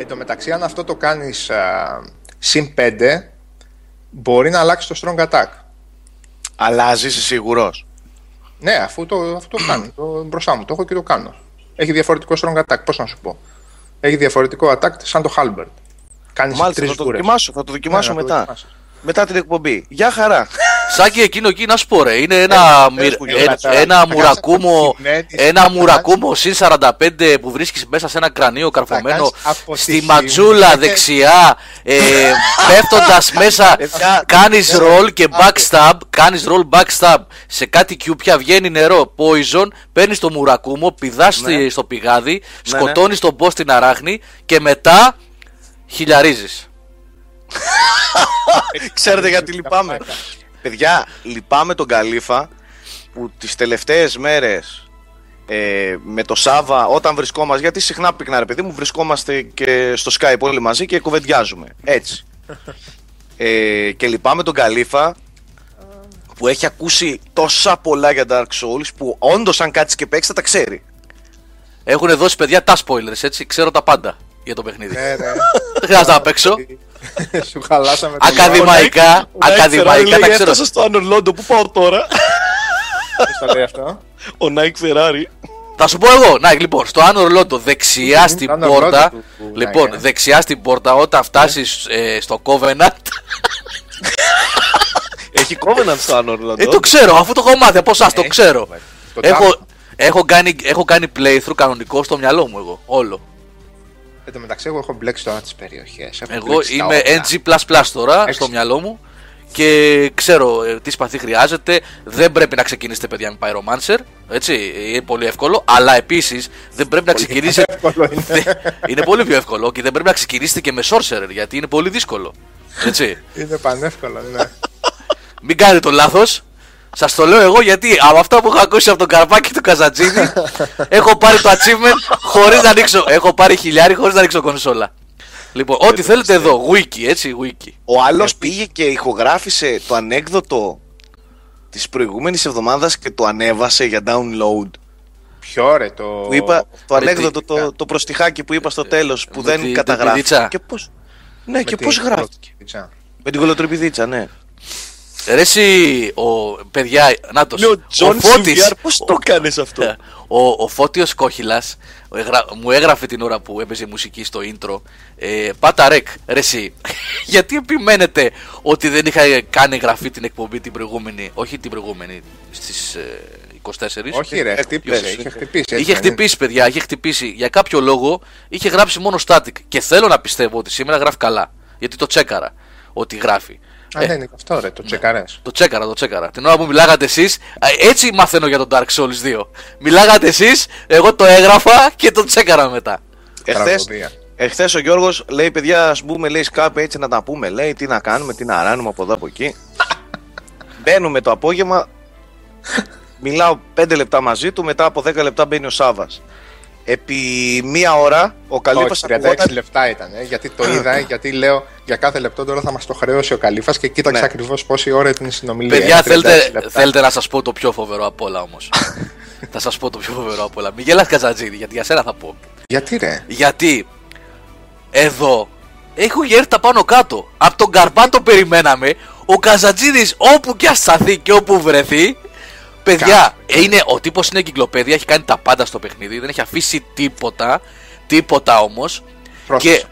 Εν τω μεταξύ, αν αυτό το κάνεις συν 5, μπορεί να αλλάξει το strong attack. Αλλάζεις, είσαι σίγουρος; Ναι, αφού το, αφού το κάνει. Το, μπροστά μου το έχω και το κάνω. Έχει διαφορετικό strong attack. Πώς να σου πω. Έχει διαφορετικό attack σαν το Halbert. Κάνεις Μάλιστα, τρεις θα το γκούρε. δοκιμάσω, θα το δοκιμάσω Ναι, να το μετά. δοκιμάσεις. Μετά την εκπομπή. Γεια χαρά. Σάκη εκείνο εκεί να σου πω ρε, είναι ένα, Ε, μυρ- πες μου, ε, Γιώργα, τώρα, ένα θα μουρακούμο, κάνεις από της ένα Μέντη, μουρακούμο συν 45 που βρίσκεις μέσα σε ένα κρανίο καρφωμένο κάνεις από τη στη χειμώνα. ματσούλα δεξιά, ε, πέφτοντας μέσα, Παιδιά, κάνεις ναι, roll και άντε. backstab, κάνεις roll backstab σε κάτι κιούπια, βγαίνει νερό, poison, παίρνεις το μουρακούμο, πηδάς στη- στο πηγάδι, Ναι, σκοτώνεις τον boss στην αράχνη και μετά χιλιαρίζεις. Ξέρετε γιατί λυπάμαι. Παιδιά, λυπάμαι τον Καλήφα που τις τελευταίες μέρες ε, με το Σάβα όταν βρισκόμαστε, γιατί συχνά πυκνά ρε παιδί μου βρισκόμαστε και στο Skype όλοι μαζί και κουβεντιάζουμε. Έτσι. Ε, και λυπάμαι τον Καλήφα που έχει ακούσει τόσα πολλά για Dark Souls που όντως αν κάτσει και παίξει θα τα ξέρει. Έχουν δώσει παιδιά τα spoilers έτσι, ξέρω τα πάντα για το παιχνίδι. Ναι, ναι. Δεν χρειάζεται να παίξω. Σου χαλάσαμε το Ακαδημαϊκά, ακαδημαϊκά τα ξέρω. στο Ανορλόντο, πού πάω τώρα; Ποιος το λέει αυτό; Ο Nike Ferrari. Θα σου πω εγώ, να λοιπόν, στο Άνω Ρολόντο, δεξιά στην Άνω πόρτα. Ρολόντο του- του Λοιπόν, Nike, ε. δεξιά στην πόρτα, όταν φτάσεις στο Covenant. Έχει Covenant στο Ανορλόντο. ε, το ξέρω, αφού το έχω μάθει από εσάς, το Έχει, ξέρω. βέβαια. Το Έχω, τάβο. έχω, κάνει, έχω κάνει playthrough κανονικό στο μυαλό μου εγώ, όλο. Εν τω μεταξύ, εγώ έχω μπλέξει τώρα τις περιοχές. Εγώ είμαι NG τώρα Έξι. στο μυαλό μου και ξέρω ε, τι σπαθί χρειάζεται. Δεν πρέπει να ξεκινήσετε, παιδιά, με Pyromancer. Έτσι, είναι πολύ εύκολο. Αλλά επίσης δεν πρέπει να ξεκινήσετε. εύκολο είναι. Δε- είναι πολύ πιο εύκολο και δεν πρέπει να ξεκινήσετε και με Sorcerer γιατί είναι πολύ δύσκολο. Έτσι. Είναι πανεύκολο, ναι. Μην κάνετε το λάθος. Σας το λέω εγώ γιατί από αυτά που έχω ακούσει από τον Καρπάκη του Καζατζίδη έχω πάρει το achievement χωρίς να ανοίξω. Έχω πάρει χιλιάρι χωρίς να ανοίξω κονσόλα. Λοιπόν, ό,τι θέλετε εδώ, wiki, έτσι, wiki. Ο άλλος πήγε και ηχογράφησε το ανέκδοτο της προηγούμενης εβδομάδας και το ανέβασε για download. Ποιο ρε το. Που είπα, το με τι- ανέκδοτο, το, το προστιχάκι που είπα στο τέλος που με δεν την καταγράφει. τρυπηδίτσα. Και πώ. Ναι, με και τη- πώς γράφτηκε. Πιτσα. Με την κολοτρυπηδίτσα, ναι. Ρε εσύ, ο, παιδιά, νάτος, Λέω, Τζον Φώτης- Σιβιάρ, πώς το κάνεις αυτό; Ο, ο Φώτιος Κόχυλας ο εγρα- μου έγραφε την ώρα που έπαιζε μουσική στο intro ε, Πάτα ρεκ, ρε εσύ, γιατί επιμένετε ότι δεν είχα κάνει εγγραφή την εκπομπή την προηγούμενη, όχι την προηγούμενη, στις ε, 24 Όχι, ρε, Ε, χτύπησε. πες. Είχε χτυπήσει. έτσι Είχε δεν είναι; χτυπήσει, παιδιά, είχε χτυπήσει. Για κάποιο λόγο είχε γράψει μόνο static. Και θέλω να πιστεύω ότι σήμερα γράφει καλά. Γιατί το τσέκαρα ότι γράφει. Α, ναι, είναι αυτό ρε, το τσεκαρές. Το τσέκαρα, το τσέκαρα. Την ώρα που μιλάγατε εσείς, έτσι μαθαίνω για τον Dark Souls 2. Μιλάγατε εσείς, εγώ το έγραφα και το τσέκαρα μετά. Εχθέ Τραγωδία. εχθές ο Γιώργος λέει: Παιδιά, ας μπούμε λέει σκάπε έτσι να τα πούμε. Λέει τι να κάνουμε, τι να ράνουμε από εδώ από εκεί. Μπαίνουμε το απόγευμα. Μιλάω 5 λεπτά μαζί του. Μετά από 10 λεπτά μπαίνει ο Σάβα. Επί μία ώρα ο Καλύπα Όχι, 36 λεπτά ήταν. ε, γιατί το είδα, γιατί λέω για κάθε λεπτό τώρα θα μας το χρέωσει ο Καλήφα και κοίταξε Ναι. ακριβώς πόση ώρα ήταν η συνομιλία. Παιδιά, Ε, 36 θέλετε, λεπτά. θέλετε να σας πω το πιο φοβερό απ' όλα όμως. θα σας πω το πιο φοβερό απ' όλα. Μην γελάς Κατζατζίδη, γιατί για σένα θα πω. Γιατί ρε; Γιατί εδώ έχουν έρθει πάνω κάτω. Από τον Καρμπάν το περιμέναμε. Ο Καζατζίδης όπου και ασταθεί και όπου βρεθεί. Παιδιά, είναι, ο τύπος είναι εγκυκλοπαίδεια, έχει κάνει τα πάντα στο παιχνίδι, δεν έχει αφήσει τίποτα. Τίποτα όμως. Πρόσεξε. Και ο-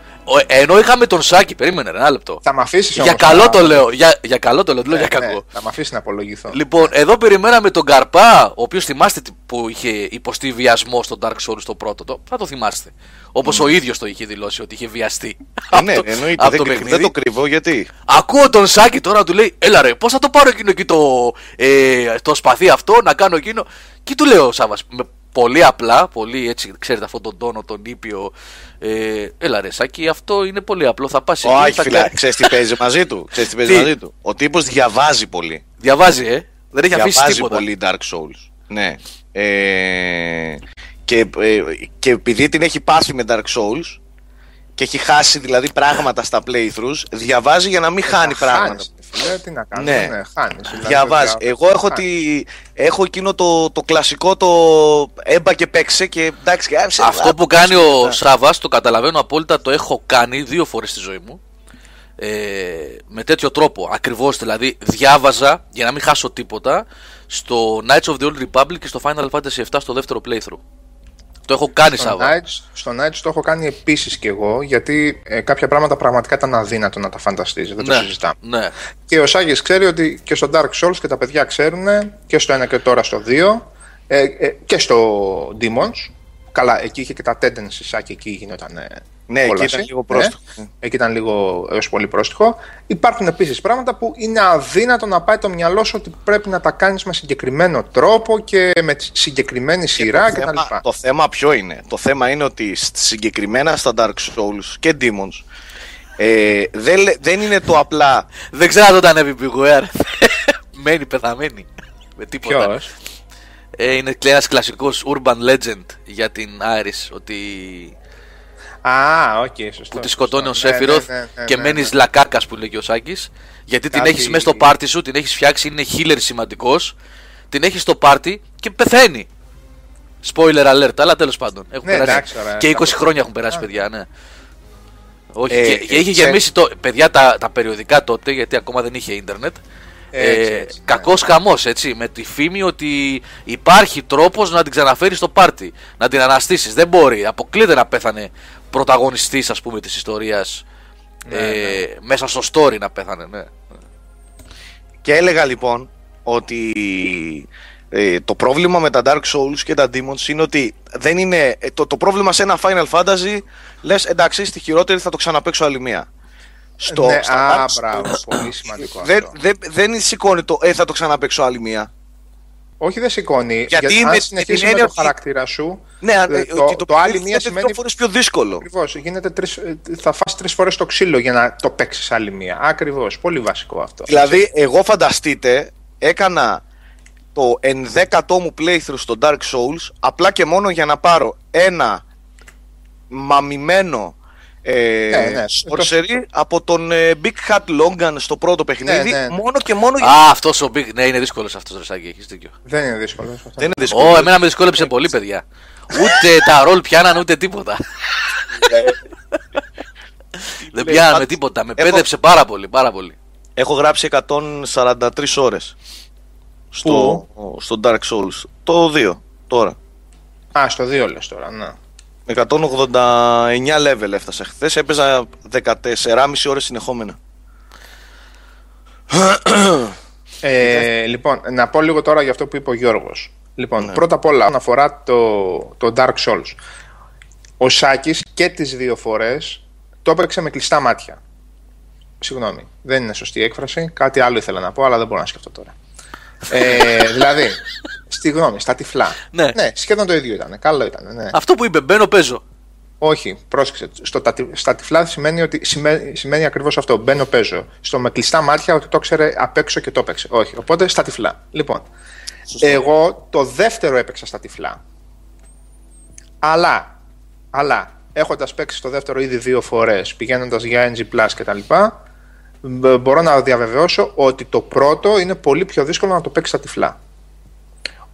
ενώ είχαμε τον Σάκη, περίμενε ρε, ένα λεπτό. Θα με αφήσεις Για καλό το λέω, για, για καλό το λέω, δεν λέω για κακό. θα με αφήσεις να απολογηθώ. Λοιπόν, εδώ περιμέναμε τον Καρπά, ο οποίος θυμάστε τι- που είχε υποστεί βιασμό στο Dark Souls το πρώτο. Το, θα το θυμάστε. Όπως ο ίδιος το είχε δηλώσει ότι είχε βιαστεί. Ε, ναι, από το- εννοείται. από Δεν, το κρυβ- παιχνίδι. δεν το κρυβώ γιατί; Ακούω τον Σάκη τώρα να του λέει: Έλα ρε, πώς θα το πάρω εκείνο εκεί το, ε, το σπαθί αυτό, να κάνω εκείνο. Και του λέω ο Σάβας, με πολύ απλά, πολύ έτσι, ξέρετε αυτόν τον τόνο, τον ήπιο. Ε, έλα ρε, Σάκη, αυτό είναι πολύ απλό. Θα πας εκεί. Όχι, θα φίλε, κα- ξέρεις τι παίζει μαζί του. Ξέρεις τι παίζει Τι; μαζί του. Ο τύπος διαβάζει πολύ. Διαβάζει, ε. Δεν έχει αφήσει διαβάζει τίποτα. πολύ Dark Souls. Ναι. Ε, και, ε, και επειδή την έχει πάθει με Dark Souls και έχει χάσει δηλαδή πράγματα στα playthroughs, διαβάζει για να μην χάνει Θα πράγματα. Χάνεις, φίλε. Τι να κάνω. Ναι. Ναι, χάνεις. Διαβάζει. Εγώ έχω, τη... έχω εκείνο το, το κλασικό το έμπα και παίξε και εντάξει. άψε, Αυτό α, που κάνει ο Σάβα, το καταλαβαίνω απόλυτα, το έχω κάνει δύο φορές στη ζωή μου. Ε, με τέτοιο τρόπο. Ακριβώς δηλαδή, διάβαζα για να μην χάσω τίποτα στο Knights of the Old Republic και στο Final Fantasy VII στο δεύτερο playthrough. Το έχω κάνει, Στο Σάβα. Knights, στο Knights το έχω κάνει επίσης κι εγώ, γιατί ε, κάποια πράγματα πραγματικά ήταν αδύνατο να τα φανταστείς. Δεν το Ναι, συζητάμε. ναι. Και ο Σάγης ξέρει ότι και στο Dark Souls και τα παιδιά ξέρουν και στο 1 και τώρα στο 2 ε, ε, και στο Demons. Καλά, εκεί είχε και τα tendencies, Σάκη, εκεί γινόταν. Ε, Ναι, εκεί κόλαση. ήταν λίγο πρόστιχο. Ναι, εκεί ήταν λίγο έως πολύ πρόστιχο. Υπάρχουν επίσης πράγματα που είναι αδύνατο να πάει το μιαλό σου ότι πρέπει να τα κάνεις με συγκεκριμένο τρόπο και με συγκεκριμένη σειρά το, κτλ. θέμα, το θέμα ποιο είναι; Το θέμα είναι ότι σ- συγκεκριμένα στα Dark Souls και Demons ε, δεν, λέ- δεν είναι το απλά Δεν ξέρω αν το ήταν επιπηγουέρ. Μένει πεθαμένη. Με τίποτα. Ποιος; Ε, είναι ένας κλασικός urban legend για την Iris. Ότι Α, οκ, σωστό. που τη σκοτώνει ο σωστό. Ναι, Σέφυροθ ναι, ναι, ναι, και ναι, μένεις ναι. λακάκας που λέγει ο Σάκης. Γιατί την Κάτι- έχεις μέσα στο πάρτι σου, την έχεις φτιάξει, είναι healer σημαντικός. Την έχεις στο πάρτι και πεθαίνει. Spoiler alert, αλλά τέλος πάντων. Έχουν Ναι, περάσει. εντάξει, ωραία, και 20 κάπως. χρόνια έχουν περάσει, παιδιά, ναι. Όχι, Ε, και, και είχε ξέ- γεμίσει το, παιδιά τα, τα περιοδικά τότε, γιατί ακόμα δεν είχε ίντερνετ. Έτσι, Ε, έτσι, ναι. κακός χαμός, έτσι, με τη φήμη ότι υπάρχει τρόπος να την ξαναφέρεις στο πάρτι, να την αναστήσεις. Δεν μπορεί, αποκλείεται να πέθανε πρωταγωνιστής ας πούμε της ιστορίας Ναι, ε, μέσα στο story να πέθανε, ναι. Και έλεγα λοιπόν ότι ε, το πρόβλημα με τα Dark Souls και τα Demons είναι ότι δεν είναι. ε, το, το πρόβλημα σε ένα Final Fantasy λες εντάξει, στη χειρότερη θα το ξαναπέξω άλλη μία. Στο, ναι, στα α, Dark μπράβο, Souls πολύ σημαντικό δεν, αυτό. δεν, δεν σηκώνει το ε, θα το ξαναπέξω άλλη μία. Όχι, δεν σηκώνει. Γιατί Γιατί, με- αν με συνεχίσει την με, έννοια το ότι- χαρακτήρα σου. Ναι, ε, ε, το, και το, παιχνίδι άλλη μία γίνεται σημαίνει. δύο φορές πιο δύσκολο. Ακριβώς. Γίνεται τρεις, ε, θα φας τρεις φορές το ξύλο για να το παίξεις άλλη μία. Ακριβώς. Πολύ βασικό αυτό. Δηλαδή, εγώ φανταστείτε, έκανα το 11ο μου playthrough στο Dark Souls απλά και μόνο για να πάρω ένα μαμημένο ε, Ναι, ναι. sorcery από τον ε, Big Hat Longan στο πρώτο παιχνίδι Ναι, ναι. μόνο και μόνο για... Α, αυτός ο Big, ναι είναι δύσκολος αυτός Ρεσάκη, έχεις δίκιο. Δεν είναι δύσκολος. αυτό. Δεν είναι δύσκολος. Ω, εμένα με δυσκόλεψε πολύ παιδιά. Ούτε τα ρολ πιάναν ούτε τίποτα. Δεν λέει, πιάναμε πάντως, τίποτα, με έχω- πέδεψε πάρα πολύ, πάρα πολύ. Έχω γράψει 143 ώρες στο, στο Dark Souls. Το 2 τώρα. Α, στο 2 λες τώρα, ναι. 189 level έφτασα. Χθες έπαιζα 14,5 ώρες συνεχόμενα. Ε, λοιπόν, να πω λίγο τώρα για αυτό που είπε ο Γιώργος. Λοιπόν, Ναι. πρώτα απ' όλα, όσον αφορά το, το Dark Souls. Ο Σάκης και τις δύο φορές το έπαιξε με κλειστά μάτια. Συγγνώμη, δεν είναι σωστή έκφραση. Κάτι άλλο ήθελα να πω, αλλά δεν μπορώ να σκεφτώ τώρα. Ε, δηλαδή, στη γνώμη, στα τυφλά. Ναι. σχεδόν το ίδιο ήταν. Καλό ήταν. Ναι. Αυτό που είπε, μπαίνω, παίζω. Όχι, πρόσεξε. Στο, τα, στα τυφλά σημαίνει, ότι, σημαίνει, σημαίνει ακριβώς αυτό. Μπαίνω, παίζω. Στο με κλειστά μάτια ότι το ξέρε απ' έξω και το έπαιξε. Όχι. Οπότε στα τυφλά. Λοιπόν, εγώ το δεύτερο έπαιξα στα τυφλά. Αλλά, αλλά έχοντας παίξει το δεύτερο ήδη δύο φορές, πηγαίνοντας για NG Plus κτλ., μπ- μπορώ να διαβεβαιώσω ότι το πρώτο είναι πολύ πιο δύσκολο να το παίξεις στα τυφλά.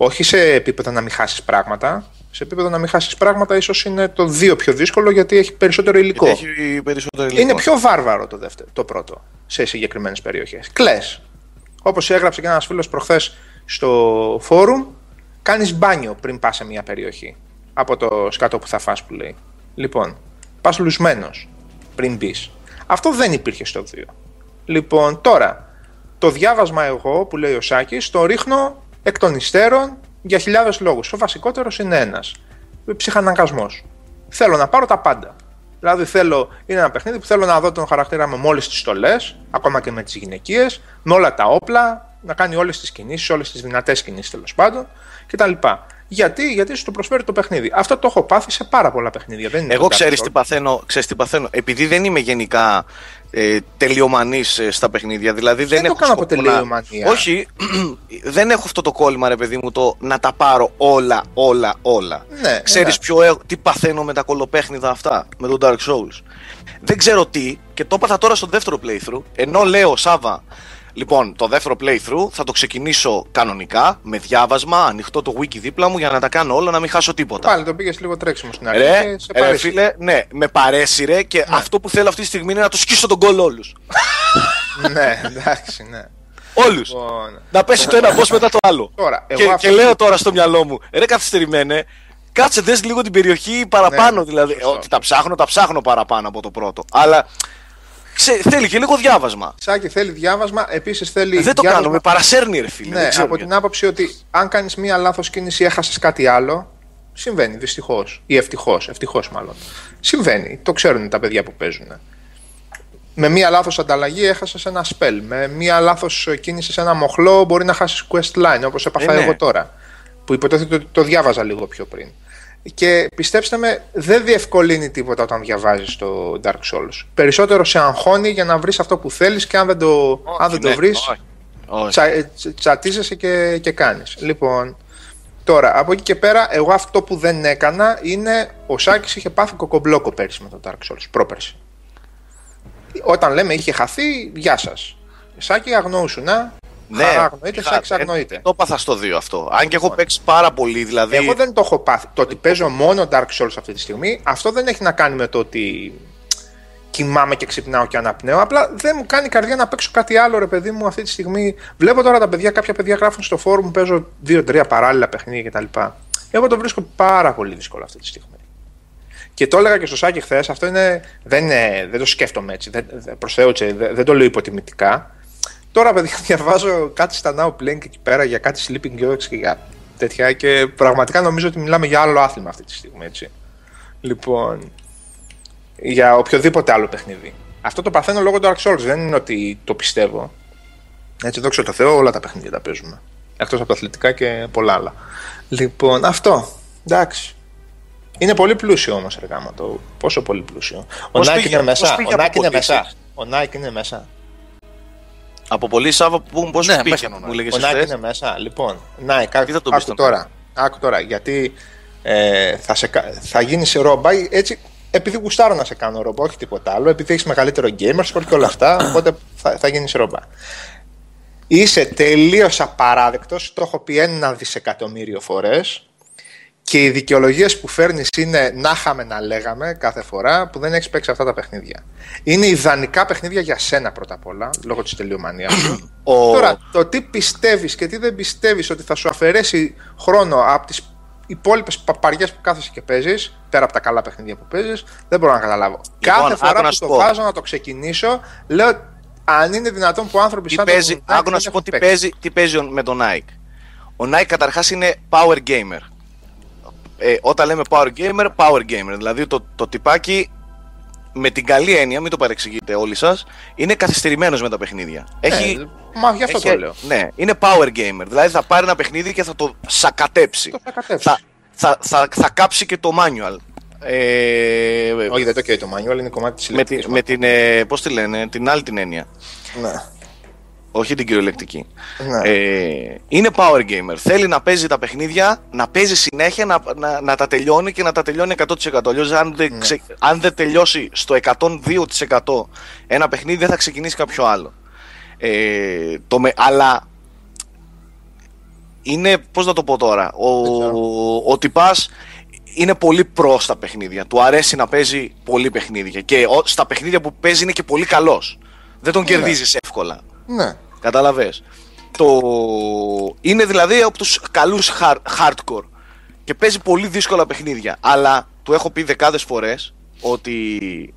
Όχι σε επίπεδο να μην χάσεις πράγματα. Σε επίπεδο να μην χάσεις πράγματα, ίσως είναι το δύο πιο δύσκολο γιατί έχει περισσότερο υλικό. Έχει περισσότερο υλικό. Είναι πιο βάρβαρο το, δεύτερο, το πρώτο σε συγκεκριμένες περιοχές. Κλες. Όπως έγραψε και ένας φίλος προχθές στο φόρουμ, κάνεις μπάνιο πριν πας σε μια περιοχή. Από το σκάτω που θα φας που λέει. Λοιπόν, πας λουσμένος πριν μπεις. Αυτό δεν υπήρχε στο 2. Λοιπόν, τώρα, το διάβασμα εγώ που λέει ο Σάκης το ρίχνω εκ των υστέρων για χιλιάδες λόγους. Ο βασικότερος είναι ένας. Ψυχαναγκασμός. Θέλω να πάρω τα πάντα. Δηλαδή θέλω, είναι ένα παιχνίδι που θέλω να δω τον χαρακτήρα με όλες τις στολές, ακόμα και με τις γυναικείες, με όλα τα όπλα, να κάνει όλες τις κινήσεις, όλες τις δυνατές κινήσεις τέλος πάντων κτλ. Γιατί, γιατί σου το προσφέρει το παιχνίδι. Αυτό το έχω πάθει σε πάρα πολλά παιχνίδια. Δεν είναι Εγώ το Dark ξέρεις Souls. τι παθαίνω, ξέρεις τι παθαίνω. Επειδή δεν είμαι γενικά ε, τελειομανής ε, στα παιχνίδια, δηλαδή δεν, το έχω κάνω από σκοπό να- τελειομανία. Όχι, δεν έχω αυτό το κόλλημα ρε παιδί μου το να τα πάρω όλα, όλα, όλα. Ναι, Ξέρεις ναι. ποιο, ε- τι παθαίνω με τα κολοπέχνιδα αυτά, με τον Dark Souls. Δεν ξέρω τι και το έπαθα τώρα στο δεύτερο playthrough, ενώ λέω Σάβα, Λοιπόν, το δεύτερο playthrough θα το ξεκινήσω κανονικά, με διάβασμα, ανοιχτό το wiki δίπλα μου για να τα κάνω όλα, να μην χάσω τίποτα. Πάλι το πήγες λίγο τρέξιμο στην αρχή. Ρε, και σε ρε παρέσυρε. φίλε, ναι, με παρέσυρε και αυτό που θέλω αυτή τη στιγμή είναι να το σκίσω τον κόλ όλους. ναι, εντάξει, ναι. Όλους. Λοιπόν, Να πέσει το ένα boss μετά το άλλο. Τώρα, εγώ και, αυτό και που- λέω τώρα στο μυαλό μου, ρε καθυστερημένε, κάτσε δες λίγο την περιοχή παραπάνω. Ναι, δηλαδή, σωστό. ότι τα ψάχνω, τα ψάχνω παραπάνω από το πρώτο. Αλλά ξέ, θέλει και λίγο διάβασμα. Σάκη θέλει διάβασμα, επίσης θέλει. Δεν το διάβασμα- κάνω, με παρασέρνει ρε φίλε. δεν Ναι, ξέρω από γιατί. την άποψη ότι αν κάνεις μία λάθος κίνηση ή έχασες κάτι άλλο. Συμβαίνει, δυστυχώς. Ή ευτυχώς, ευτυχώς μάλλον. Συμβαίνει, το ξέρουν τα παιδιά που παίζουν. Με μία λάθος ανταλλαγή έχασες ένα spell. Με μία λάθος κίνηση σε ένα μοχλό μπορεί να χάσεις quest line, όπως έπαθα Ε, ναι. εγώ τώρα. Που υποτίθεται ότι το διάβαζα λίγο πιο πριν. Και πιστέψτε με, δεν διευκολύνει τίποτα όταν διαβάζεις το Dark Souls. Περισσότερο σε αγχώνει για να βρεις αυτό που θέλεις και αν δεν το, αν δεν Ναι, το βρεις, όχι, όχι. τσα, ε, τσα- τσατίζεσαι και, και κάνεις. Λοιπόν, τώρα, από εκεί και πέρα, εγώ αυτό που δεν έκανα είναι ο Σάκης είχε πάθει κοκομπλόκο πέρσι με το Dark Souls, πρόπερσι. Όταν λέμε είχε χαθεί, γεια σας. Σάκη αγνοούσουν, να. Ναι, Χαρά αγνοείται, είχα- Σάκης ε, αγνοείται. Το έπαθα στο 2 αυτό. Αν και έχω παίξει πάρα πολύ, δηλαδή. Εγώ δεν το έχω πάθει. Το ότι παίζω μόνο Dark Souls αυτή τη στιγμή, αυτό δεν έχει να κάνει με το ότι κοιμάμαι και ξυπνάω και αναπνέω. Απλά δεν μου κάνει καρδιά να παίξω κάτι άλλο, ρε παιδί μου, αυτή τη στιγμή. Βλέπω τώρα τα παιδιά, κάποια παιδιά γράφουν στο φόρουμ, παίζω δύο-τρία παράλληλα παιχνίδια κτλ. Εγώ το βρίσκω πάρα πολύ δύσκολο αυτή τη στιγμή. Και το έλεγα και στο Σάκη χθες, αυτό είναι, δεν, είναι, δεν το σκέφτομαι έτσι. Δεν, δεν, προς Θεού, έτσι, δεν, δεν το λέω υποτιμητικά. Τώρα, παιδιά, διαβάζω κάτι στα Now Playing εκεί πέρα για κάτι Sleeping Dogs και για τέτοια και πραγματικά νομίζω ότι μιλάμε για άλλο άθλημα αυτή τη στιγμή, έτσι. Λοιπόν, για οποιοδήποτε άλλο παιχνίδι. Αυτό το παθαίνω λόγω του Dark Souls, δεν είναι ότι το πιστεύω. Έτσι, δόξα τω Θεώ, όλα τα παιχνίδια τα παίζουμε. Εκτός από τα αθλητικά και πολλά άλλα. Λοιπόν, αυτό. Εντάξει. Είναι πολύ πλούσιο όμως, ρε γάμα το. Πόσο πολύ πλούσιο. Ο Πώς Nike πήγε- είναι πώς μέσα. πήγε Ο από Nike είναι πολύ, μέσα. εσείς; Ο Nike είναι μέσα. Από πολύ Σάβα που πώς Ναι, πήγε, μέσα είναι ο μου Nike. λέγε Ο Nike είναι μέσα. Λοιπόν, Nike, άκου, Τι θα τον πεις άκου τον τώρα. Άκου τώρα. Γιατί ε, θα, σε, κα- θα γίνεις ρόμπα έτσι. Επειδή γουστάρω να σε κάνω ρόμπα, όχι τίποτα άλλο. Επειδή έχεις μεγαλύτερο gamer score και όλα αυτά. οπότε θα, θα γίνεις ρόμπα. Είσαι τελείως απαράδεκτος. Το έχω πει ένα δισεκατομμύριο φορές. Και οι δικαιολογίες που φέρνεις είναι να είχαμε να λέγαμε κάθε φορά που δεν έχεις παίξει αυτά τα παιχνίδια. Είναι ιδανικά παιχνίδια για σένα πρώτα απ' όλα, λόγω της τελειομανίας σου. Ο... Τώρα, το τι πιστεύεις και τι δεν πιστεύεις ότι θα σου αφαιρέσει χρόνο από τις υπόλοιπες παπαριές που κάθεσαι και παίζεις, πέρα από τα καλά παιχνίδια που παίζεις, δεν μπορώ να καταλάβω. Κάθε άκου φορά να που σου το πω. βάζω να το ξεκινήσω, λέω αν είναι δυνατόν που άνθρωποι Τι σαν παίζει, τον Nike άκου να δεν σου πω έχουν τι παίξει. παίζει, τι παίζει ο- με τον Nike. Ο Nike καταρχάς είναι power gamer. Ε, όταν λέμε power gamer, power gamer. Δηλαδή το, το τυπάκι με την καλή έννοια, μην το παρεξηγείτε όλοι σας, είναι καθυστερημένος με τα παιχνίδια. Έχει, Ναι, μα γι' αυτό έχει- το λέω. Ναι, είναι power gamer. Δηλαδή θα πάρει ένα παιχνίδι και θα το σακατέψει. Το σακατέψει. Θα, θα, θα, θα κάψει και το manual. Ε, Όχι, δεν το καίει το manual, είναι κομμάτι της με, τη, με την, ε, πώς τη λένε, την άλλη την έννοια. Ναι. Όχι την κυριολεκτική. Ναι. Ε, είναι power gamer. Θέλει να παίζει τα παιχνίδια, να παίζει συνέχεια, να, να, να τα τελειώνει και να τα τελειώνει 100%. Αλλιώς αν Ναι. δεν, ξε- αν δεν τελειώσει στο 102% ένα παιχνίδι, δεν θα ξεκινήσει κάποιο άλλο. Ε, το με, αλλά είναι, πώς να το πω τώρα, ο, Δεν ξέρω. ο, τυπάς είναι πολύ προς στα παιχνίδια. Του αρέσει να παίζει πολύ παιχνίδια. Και ο- στα παιχνίδια που παίζει είναι και πολύ καλός. Δεν τον Ναι. κερδίζεις εύκολα. Ναι. Καταλαβες. Το... Είναι δηλαδή από τους καλούς hard- hardcore και παίζει πολύ δύσκολα παιχνίδια. Αλλά του έχω πει δεκάδες φορές ότι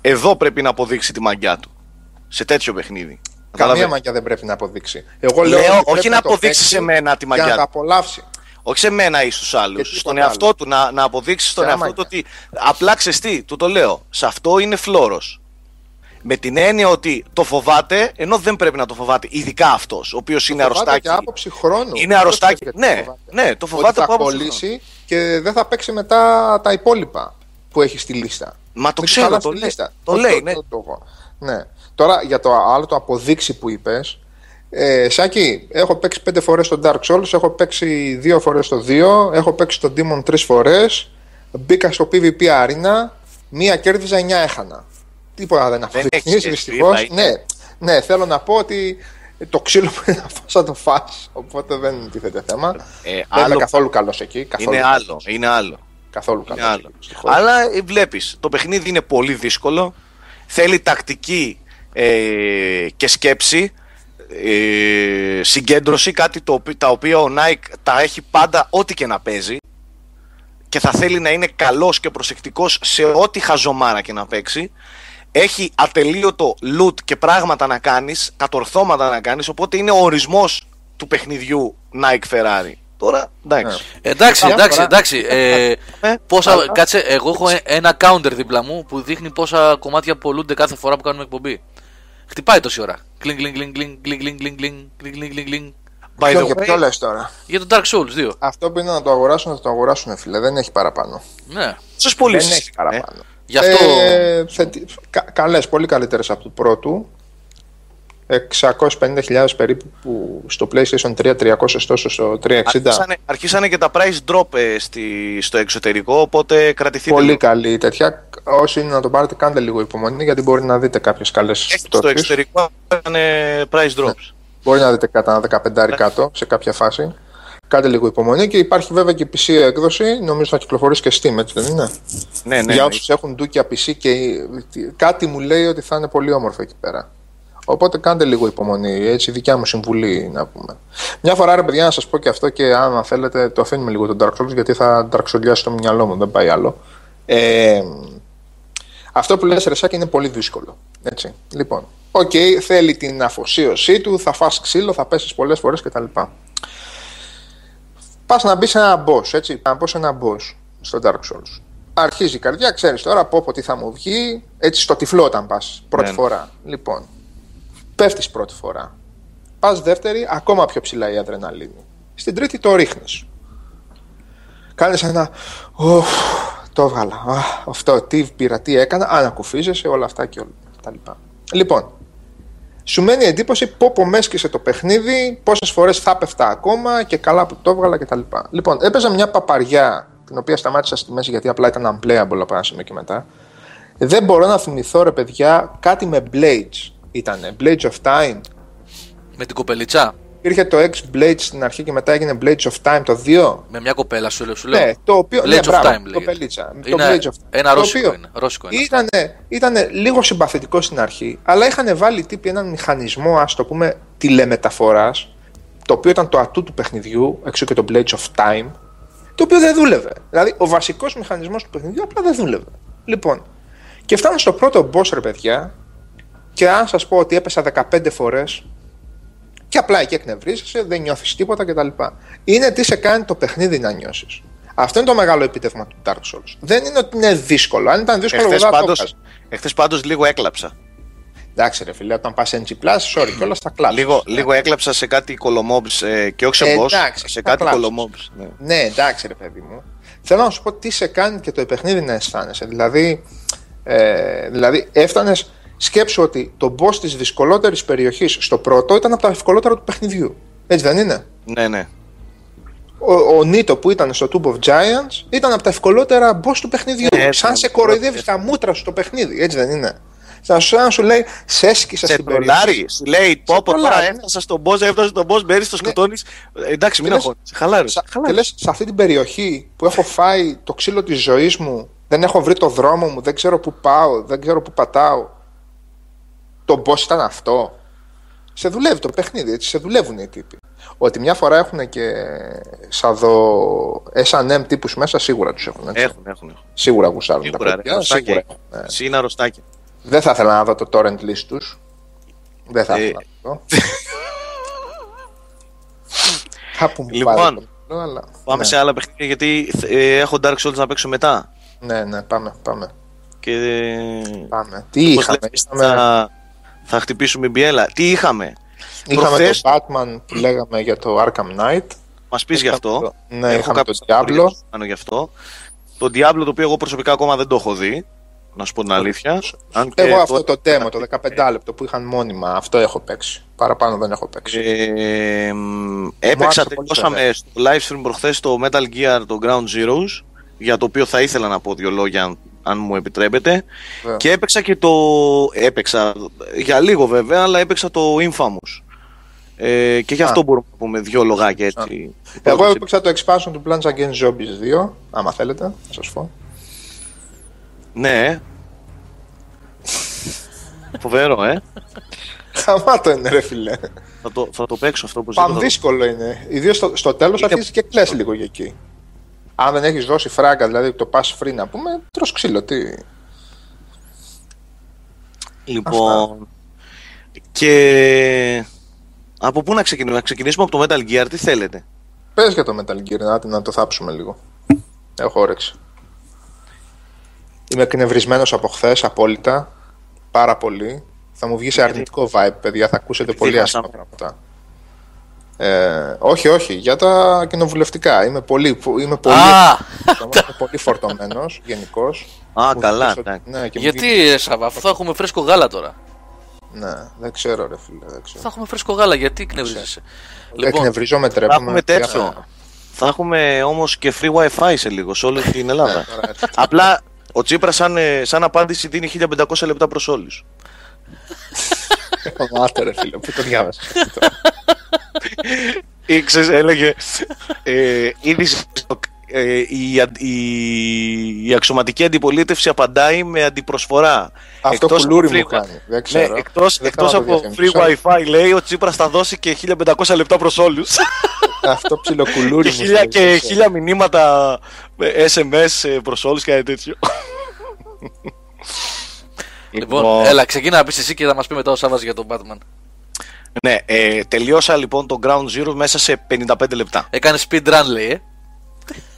εδώ πρέπει να αποδείξει τη μαγιά του. Σε τέτοιο παιχνίδι. Καμία Καταλαβες. μαγιά δεν πρέπει να αποδείξει. Εγώ λέω, Λέω, ότι πρέπει όχι να το αποδείξει παίξει σε μένα τη Για μαγιά να τα του. απολαύσει. Όχι σε μένα ή στους Και άλλου. τίποτα Στον εαυτό άλλο. του να, να αποδείξει στον Σε εαυτό άμα του ότι απλά ξέρεις τι, του το λέω. Σε αυτό είναι φλόρος. Με την έννοια ότι το φοβάται, ενώ δεν πρέπει να το φοβάται. Ειδικά αυτός, ο οποίος είναι Φοβάται αρρωστάκι. και άποψη χρόνου. Είναι αρρωστάκι. Αυτό Ναι, σκέφτεται, φοβάται. ναι, το Ότι φοβάται θα από άποψη κολλήσει και δεν θα παίξει μετά τα υπόλοιπα που έχει στη λίστα. Μα το Μην ξέρω, χαλάσει το τη λέει. λίστα. Το Όχι, λέει, ναι. το- το- ναι. Τώρα για το άλλο το αποδείξει που είπες. Ε, Σάκη, έχω παίξει πέντε φορές στο Dark Souls, έχω παίξει δύο φορές στο 2, έχω παίξει το Demon τρεις φορές, μπήκα στο PvP Arena, μία κέρδιζα, εννιά έχανα. Τίποτα δεν έχεις αποδεικνύεις και δυστυχώς. FIFA, Ναι, ναι, θέλω να πω ότι το ξύλο που είναι να φας θα το φας, οπότε δεν τίθεται θέμα. Ε, δεν άλλο είναι καθόλου καλός εκεί. Καθόλου, είναι άλλο. Είναι άλλο. Καθόλου Είναι καλός. άλλο. δυστυχώς. Αλλά ε, βλέπεις, το παιχνίδι είναι πολύ δύσκολο. Θέλει τακτική ε, και σκέψη. Ε, συγκέντρωση, κάτι το, οποί- τα οποία ο Nike τα έχει πάντα ό,τι και να παίζει και θα θέλει να είναι καλός και προσεκτικός σε ό,τι χαζομάρα και να παίξει έχει ατελείωτο loot και πράγματα να κάνεις, κατορθώματα να κάνεις οπότε είναι ο ορισμός του παιχνιδιού Nike Ferrari τώρα εντάξει Εντάξει, Μια εντάξει, φορά- εντάξει. Ε, Ε, πόσα, αλλά- κάτσε, εγώ έχω ε- ένα counter δίπλα μου που δείχνει πόσα κομμάτια πολλούνται κάθε φορά που κάνουμε εκπομπή. Χτυπάει τόση ώρα. Κλινγκ, κλινγκ, κλινγκ, κλινγκ, κλινγκ, κλινγκ, κλινγκ, κλινγκ, κλινγκ, κλινγκ, κλινγκ, κλινγκ. By Ποιο, the για way, ποιο λες τώρα. Για το Dark Souls 2. Αυτό που είναι να το αγοράσουν, θα το αγοράσουν, φίλε. Δεν έχει παραπάνω. Ναι. Πόσες πωλήσεις Δεν έχει είναι? παραπάνω. Γι' αυτό. Ε, θετι... κα, καλές, πολύ καλύτερες από του πρώτου. 650.000 περίπου που στο PlayStation 3, 300 τόσο στο 360. Αρχίσανε, αρχίσανε και τα price drop ε, στη, στο εξωτερικό, οπότε κρατηθείτε Πολύ λίγο. καλή τέτοια. Όσοι είναι να το πάρετε, κάντε λίγο υπομονή γιατί μπορεί να δείτε κάποιες καλές Έχει στο πτώσεις. εξωτερικό έκανε price drops. Μπορεί να δείτε κατά ένα 15 κάτω σε κάποια φάση. Κάντε λίγο υπομονή και υπάρχει βέβαια και PC έκδοση. Νομίζω θα κυκλοφορήσει και Steam, έτσι δεν είναι; Ναι, ναι. Για ναι. όσους έχουν ντούκια PC και κάτι μου λέει ότι θα είναι πολύ όμορφο εκεί πέρα. Οπότε κάντε λίγο υπομονή, έτσι δικιά μου συμβουλή να πούμε. Μια φορά ρε παιδιά να σας πω και αυτό και άμα θέλετε το αφήνουμε λίγο τον Dark Souls γιατί θα Dark το μυαλό μου, δεν πάει άλλο. Ε, αυτό που λες ρε Σάκη είναι πολύ δύσκολο. Έτσι. Λοιπόν, οκ, θέλει την αφοσίωσή του, θα φας ξύλο, θα πέσεις πολλές φορές κτλ. Πας να μπεις σε ένα boss, έτσι, να μπω σε ένα boss στο Dark Souls. Αρχίζει η καρδιά, ξέρεις τώρα πω πω τι θα μου βγει, έτσι στο τυφλό όταν πας, πρώτη Ναι. φορά. Λοιπόν, πέφτεις πρώτη φορά. Πας δεύτερη, ακόμα πιο ψηλά η αδρεναλίνη. Στην τρίτη το ρίχνεις. Κάνεις ένα, «Ουφ, το έβγαλα, Α, αυτό, τι πήρα, τι έκανα, ανακουφίζεσαι, όλα αυτά και όλα τα λοιπά. Λοιπόν, σου μένει εντύπωση πω πω με έσκησε το παιχνίδι, πόσες φορές θα πέφτα ακόμα και καλά που το έβγαλα κτλ. Λοιπόν, έπαιζα μια παπαριά, την οποία σταμάτησα στη μέση γιατί απλά ήταν unplayable από ένα σημείο και μετά. Δεν μπορώ να θυμηθώ ρε παιδιά κάτι με Blades. Ήτανε Blades of Time. Με την κοπελίτσα. Υπήρχε το X-Blades στην αρχή και μετά έγινε Blades of Time το 2. Με μια κοπέλα σου λέω. Σου λέω. Ναι, το οποίο. Blades ναι, of μπράβο, Time το λέγεται. πελίτσα. Είναι το Blades of Time. ένα Το ρώσικο οποίο είναι, ρώσικο είναι Ήτανε, ήτανε λίγο συμπαθητικό στην αρχή, αλλά είχαν βάλει τύποι έναν μηχανισμό, ας το πούμε, τηλεμεταφοράς, το οποίο ήταν το ατού του παιχνιδιού, έξω και το Blades of Time, το οποίο δεν δούλευε. Δηλαδή, ο βασικός μηχανισμός του παιχνιδιού απλά δεν δούλευε. Λοιπόν, και φτάνω στο πρώτο boss, ρε παιδιά, και αν σας πω ότι έπεσα 15 φορές, και απλά εκεί εκνευρίζεσαι, δεν νιώθεις τίποτα κτλ. Είναι τι σε κάνει το παιχνίδι να νιώσεις. Αυτό είναι το μεγάλο επίτευγμα του Dark Souls. Δεν είναι ότι είναι δύσκολο. Αν ήταν δύσκολο, εγώ Εχθές δεν θα το πάντως, έβγαζα. εχθές πάντως λίγο έκλαψα. Εντάξει, ρε φίλε, όταν πας NG, sorry, κιόλας θα κλάψεις. Λίγο, λίγο έκλαψα σε κάτι κολομόμπς ε, και όχι σε Ε, boss, εντάξει, σε θα κάτι κλάψεις. κολομόμπς. Ναι. Ναι, εντάξει, ρε παιδί μου. Θέλω να σου πω τι σε κάνει και το παιχνίδι να αισθάνεσαι. Δηλαδή, ε, δηλαδή έφτανες. Σκέψου ότι το boss της δυσκολότερης περιοχής στο πρώτο ήταν από τα ευκολότερα του παιχνιδιού. Έτσι δεν είναι; ναι, ναι. Ο, ο Νίτο που ήταν στο Tube of Giants ήταν από τα ευκολότερα boss του παιχνιδιού. Ναι, έτσι, Σαν ναι, σε πρώτη, κοροϊδεύει έτσι. τα μούτρα σου στο παιχνίδι, έτσι δεν είναι; Σαν, σαν να σου λέει, σε έσκησα Σε στην περιοχή. τρολάρι, σου λέει πω πω τώρα τρολάρι, ναι. έφτασα στον boss, έφτασα στον boss, μπαίνεις, το σκοτώνεις. Ε, Εντάξει, μην Και λες, αγχώνεις, χαλάρωσε. Σα- Και λες, σε αυτή την περιοχή που έχω φάει το ξύλο της ζωής μου, δεν έχω βρει το δρόμο μου, δεν ξέρω πού πάω, δεν ξέρω πού πατάω. Το boss ήταν αυτό. Σε δουλεύει το παιχνίδι, έτσι, σε δουλεύουν οι τύποι. Ότι μια φορά έχουν και σαδο S&M τύπους μέσα, σίγουρα τους έχουν. Έτσι. Έχουν, έχουν. έχουν. Σίγουρα γουσάρουν τα Σίγουρα, ρε, παιδιά, αρρωστάκια. σίγουρα. έχουν. Ε, Εσύ είναι αρρωστάκια. Δεν θα ήθελα να δω το torrent list τους. Δεν θα Ε, ήθελα να το δω. Κάπου μου Λοιπόν, πάρει το μυαλό, αλλά... Πάμε ναι. σε άλλα παιχνίδια γιατί ε, έχω Dark Souls να παίξω μετά. Ναι, ναι, πάμε, πάμε. Και ε, Πάμε. Τι πώς είχαμε, λέμε, είχαμε, θα, θα χτυπήσουμε μπιέλα. Τι είχαμε, είχαμε προχθές- το Batman που λέγαμε για το Arkham Knight. μας πεις γι' αυτό. το- ναι, Έχω είχαμε κάποιες το Diablo. απορίες πάνω γι' αυτό. Το Diablo το οποίο εγώ προσωπικά ακόμα δεν το έχω δει. Να σου πω την αλήθεια. Αν και Εγώ αυτό το- το demo, το 15 λεπτό που είχαν μόνιμα, αυτό έχω παίξει. Παραπάνω δεν έχω παίξει. Ε, μ, έπαιξα, άρεσε πολύ τελειώσαμε στο live stream προχθές το Metal Gear, το Ground Zeroes, για το οποίο θα ήθελα να πω δύο λόγια αν, αν μου επιτρέπετε. Βέβαια. Και έπαιξα και το... έπαιξα για λίγο βέβαια, αλλά έπαιξα το Infamous. Ε, και γι' αυτό μπορούμε να πούμε δύο λογάκια έτσι. Εγώ έπαιξα το expansion του Plants Against Zombies 2, άμα θέλετε, να σας πω. Ναι. Φοβερό, ε. Χαμάτο είναι ρε φίλε. Θα το, θα το παίξω αυτό που Παν δύσκολο είναι. Ιδίως στο, στο τέλος Είναι- αρχίζει και κλαις λίγο για εκεί. Αν δεν έχεις δώσει φράγκα, δηλαδή το pass free να πούμε, τρως ξύλο. Τι... Λοιπόν. Και. Από πού να ξεκινήσουμε, να ξεκινήσουμε από το Metal Gear, τι θέλετε; Πες για το Metal Gear, να, να το θάψουμε λίγο. Έχω όρεξη. Είμαι εκνευρισμένος από χθες, απόλυτα. Πάρα πολύ. Θα μου βγει σε αρνητικό vibe, παιδιά. Θα ακούσετε Γιατί πολύ άσχημα χάσαμε. πράγματα. Ε, όχι, όχι. Για τα κοινοβουλευτικά. Είμαι πολύ, είμαι πολύ, Α, είμαι πολύ φορτωμένος γενικώ. Α, καλά, εντάξει. Ναι, και μου βγήκε- γιατί ρε Σαββά, αφού θα έχουμε φρέσκο γάλα τώρα. Ναι, δεν ξέρω, ρε φίλε. Δεν ξέρω. Θα έχουμε φρέσκο γάλα, γιατί εκνευρίζεσαι; Λοιπόν, Εκνευρίζομαι, Θα τρέπομαι. έχουμε τέτοιο. Θα έχουμε όμως και free wifi σε λίγο σε όλη την Ελλάδα. Απλά ο Τσίπρας σαν, ε, σαν απάντηση δίνει 1500 λεπτά προς όλους. Μάτε, ρε φίλε, πού το διάβασες. Ή ξέρεις, έλεγε ε, είδηση στο- ε, η, αν- η, η αξιωματική αντιπολίτευση απαντάει με αντιπροσφορά. Αυτό Εκτός κουλούρι από μου free- κάνει. Δεν Ναι, ξέρω. εκτός, Δεν εκτός θέλω να το από free διαφημίσω. wifi λέει ο Τσίπρας θα δώσει και 1500 λεπτά προς όλους Αυτό ψιλοκουλούρι και, μου. χίλια, στέλνεις, και εσύ. χίλια μηνύματα ε, SMS ε, προς όλους και κάτι τέτοιο. λοιπόν, έλα, ξεκίνα να πεις εσύ και θα μας πει μετά ο Σάββας για τον Batman. Ναι, ε, τελείωσα λοιπόν το Ground Zero μέσα σε 55 λεπτά. Έκανε speed run, λέει, ε.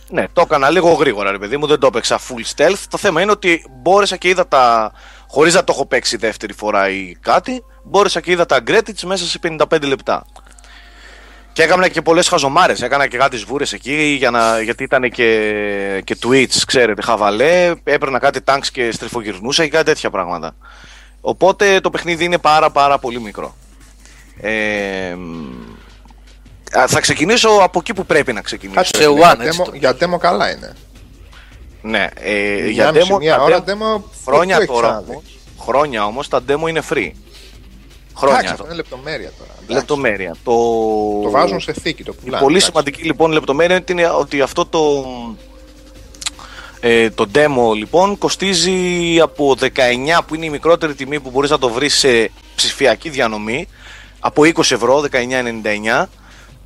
Ναι, το έκανα λίγο γρήγορα, ρε παιδί μου, δεν το έπαιξα full stealth. Το θέμα είναι ότι μπόρεσα και είδα τα. χωρίς να το έχω παίξει δεύτερη φορά ή κάτι, μπόρεσα και είδα τα credits μέσα σε 55 λεπτά. Και έκανα και πολλές χαζομάρες. Έκανα και κάτι σβούρες εκεί για να, γιατί ήταν και, και Twitch, ξέρετε, χαβαλέ. Έπαιρνα κάτι tanks και στριφογυρνούσα και κάτι τέτοια πράγματα. Οπότε το παιχνίδι είναι πάρα πάρα πολύ μικρό. Ε, μ, α, θα ξεκινήσω από εκεί που πρέπει να ξεκινήσω. Κάτσε, Σε ρε φίλε, one, για έτσι demo- το Για demo καλά είναι. Ναι, ε, Για για μισή, demo, μία τα ώρα demo- demo. χρόνια πού έχεις τώρα ξαναδεί. όμως, χρόνια όμως τα demo είναι free. Χρόνια. Εντάξει, αυτό είναι λεπτομέρεια τώρα. εντάξει. Λεπτομέρεια. Το... Το βάζουν σε θήκη, το Η πουλάνε. πολύ εντάξει. σημαντική λοιπόν λεπτομέρεια είναι ότι αυτό το, ε, το demo λοιπόν κοστίζει από 19 που είναι η μικρότερη τιμή που μπορείς να το βρεις σε ψηφιακή διανομή από 20 ευρώ, 19,99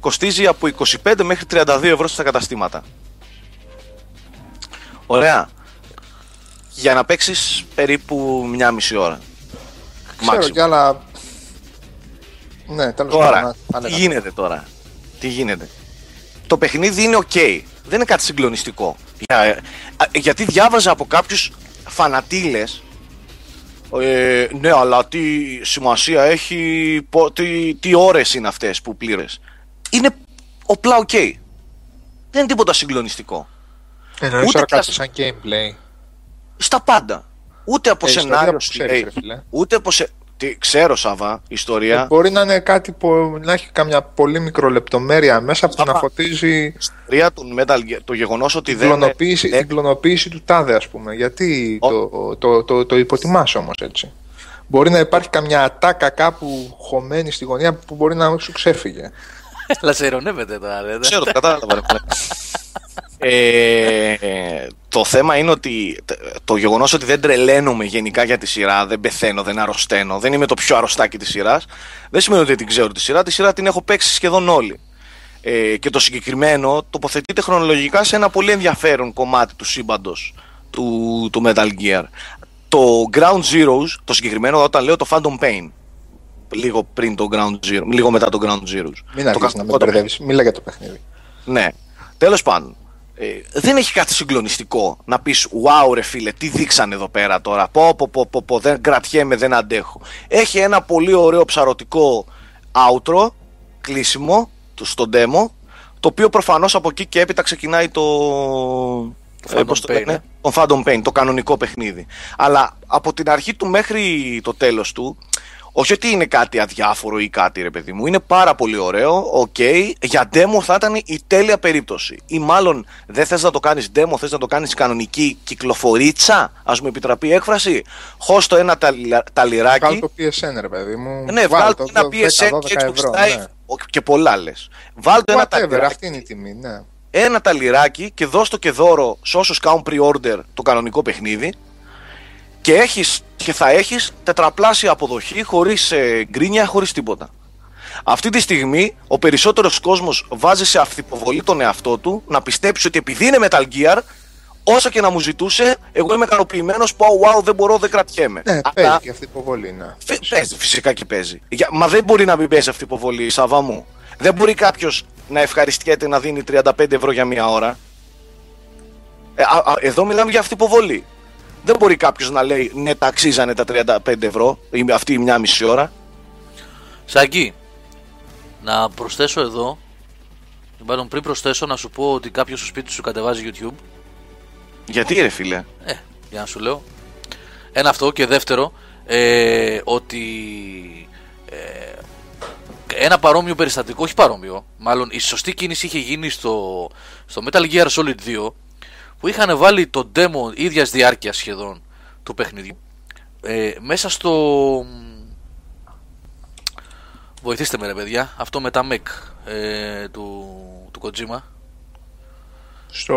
κοστίζει από 25 μέχρι 32 ευρώ στα καταστήματα. Ωραία. Για να παίξεις περίπου μια μισή ώρα. Ξέρω Maximum. κι άλλα. Ναι, τέλος Τώρα, πάντων. τι άνετα. γίνεται τώρα; Τι γίνεται; Το παιχνίδι είναι ok. Δεν είναι κάτι συγκλονιστικό. Για- α, γιατί διάβαζα από κάποιους φανατήλες ε, ναι, αλλά τι σημασία έχει, πο- τι, τι ώρες είναι αυτές που πλήρες. Είναι οπλά ok. Δεν είναι τίποτα συγκλονιστικό. Εννοείς ούτε τώρα και κάτι ας- σαν gameplay. Στα πάντα. Ούτε από Ε, ιστορία σενάριο που σου ξέρεις, λέει, ρε φίλε. ούτε από σε... Τι, ξέρω Σαββά, ιστορία. Ε, Μπορεί να είναι κάτι που να έχει καμιά πολύ μικρολεπτομέρεια μέσα που να Σταμά. φωτίζει ιστορία του Metal Gear, το γεγονός ότι την δεν... κλωνοποίηση, δεν- την κλωνοποίηση του τάδε, ας πούμε. Γιατί Ο- το, το, το, το υποτιμάς όμως έτσι. Μπορεί να υπάρχει καμιά ατάκα κάπου χωμένη στη γωνία που μπορεί να σου ξέφυγε. Αλλά σε ειρωνεύεται τώρα, ρε. Ξέρω, το κατάλαβα. Ρε φίλε. ε, το θέμα είναι ότι τ- το γεγονός ότι δεν τρελαίνομαι γενικά για τη σειρά, δεν πεθαίνω, δεν αρρωσταίνω, δεν είμαι το πιο αρρωστάκι της σειράς, δεν σημαίνει ότι δεν την ξέρω τη σειρά. Τη σειρά την έχω παίξει σχεδόν όλοι. Ε, και το συγκεκριμένο τοποθετείται χρονολογικά σε ένα πολύ ενδιαφέρον κομμάτι του σύμπαντος του, του Metal Gear. Το Ground Zeroes, το συγκεκριμένο όταν λέω το Phantom Pain, λίγο πριν το Ground Zero, λίγο μετά το Ground Zeroes. Μην το αρχίσεις να κανονικό με το μπερδεύεις. Μίλα για το παιχνίδι. ναι. Τέλος πάντων. Ε, δεν έχει κάτι συγκλονιστικό να πεις Wow, ρε φίλε, τι δείξανε εδώ πέρα τώρα. Πω, πω, πω, πω, πω δεν κρατιέμαι, δεν αντέχω. Έχει ένα πολύ ωραίο ψαρωτικό outro, κλείσιμο του στο demo, το οποίο προφανώς από εκεί και έπειτα ξεκινάει το. Phantom πώς το Pain, λένε, ε. το Phantom Pain, το κανονικό παιχνίδι. Αλλά από την αρχή του μέχρι το τέλος του, όχι ότι είναι κάτι αδιάφορο ή κάτι ρε παιδί μου, είναι πάρα πολύ ωραίο, οκ, για demo θα ήταν η τέλεια περίπτωση. Ή μάλλον δεν θες να το κάνεις demo, θες να το κάνεις κανονική κυκλοφορίτσα, ας μου επιτραπεί η έκφραση, χώσ' το ένα ταλι- ταλιράκι, Βγάλω το PSN, ρε παιδί μου. ναι, Βάλ' βγάλ' το, ένα το PSN 10-12 και έτσι που ευρώ, κοιτάει ναι. και πολλά λες. Βάλτε ένα Whatever, ταλιράκι, αυτή είναι η τιμή, ναι. ένα ταλιράκι και δώσ' το και δώρο σε όσους κάνουν pre-order το κανονικό παιχνίδι και, έχεις, και θα έχεις τετραπλάσια αποδοχή χωρίς ε, γκρίνια, χωρίς τίποτα. Αυτή τη στιγμή ο περισσότερος κόσμος βάζει σε αυθυποβολή τον εαυτό του να πιστέψει ότι επειδή είναι Metal Gear όσο και να μου ζητούσε εγώ είμαι ικανοποιημένος που wow δεν μπορώ δεν κρατιέμαι. Ναι, Αλλά- παίζει και αυτή η υποβολή, ναι. Φι- Παίζει, φυσικά και παίζει. Για- Μα δεν μπορεί να μην παίζει αυτή η υποβολή, Σαββά μου. Δεν μπορεί κάποιος να ευχαριστιέται να δίνει 35 ευρώ για μία ώρα. Ε, α- α- εδώ μιλάμε για αυτή η υποβολή. Δεν μπορεί κάποιος να λέει ναι, τα αξίζανε τα 35 ευρώ ή αυτή η μία μισή ώρα. Σάκη, να προσθέσω εδώ. Μάλλον πριν προσθέσω να σου πω ότι κάποιος στο σπίτι σου κατεβάζει YouTube. Γιατί ρε φίλε; Ε, για να σου λέω. Ένα αυτό και δεύτερο, ε, ότι ε, ένα παρόμοιο περιστατικό, όχι παρόμοιο, μάλλον η σωστή κίνηση είχε γίνει στο, στο Metal Gear Solid 2 που είχαν βάλει το demo ίδιας διάρκειας σχεδόν του παιχνιδιού ε, μέσα στο... Βοηθήστε με ρε παιδιά, αυτό με τα mech ε, του, του Kojima. Στο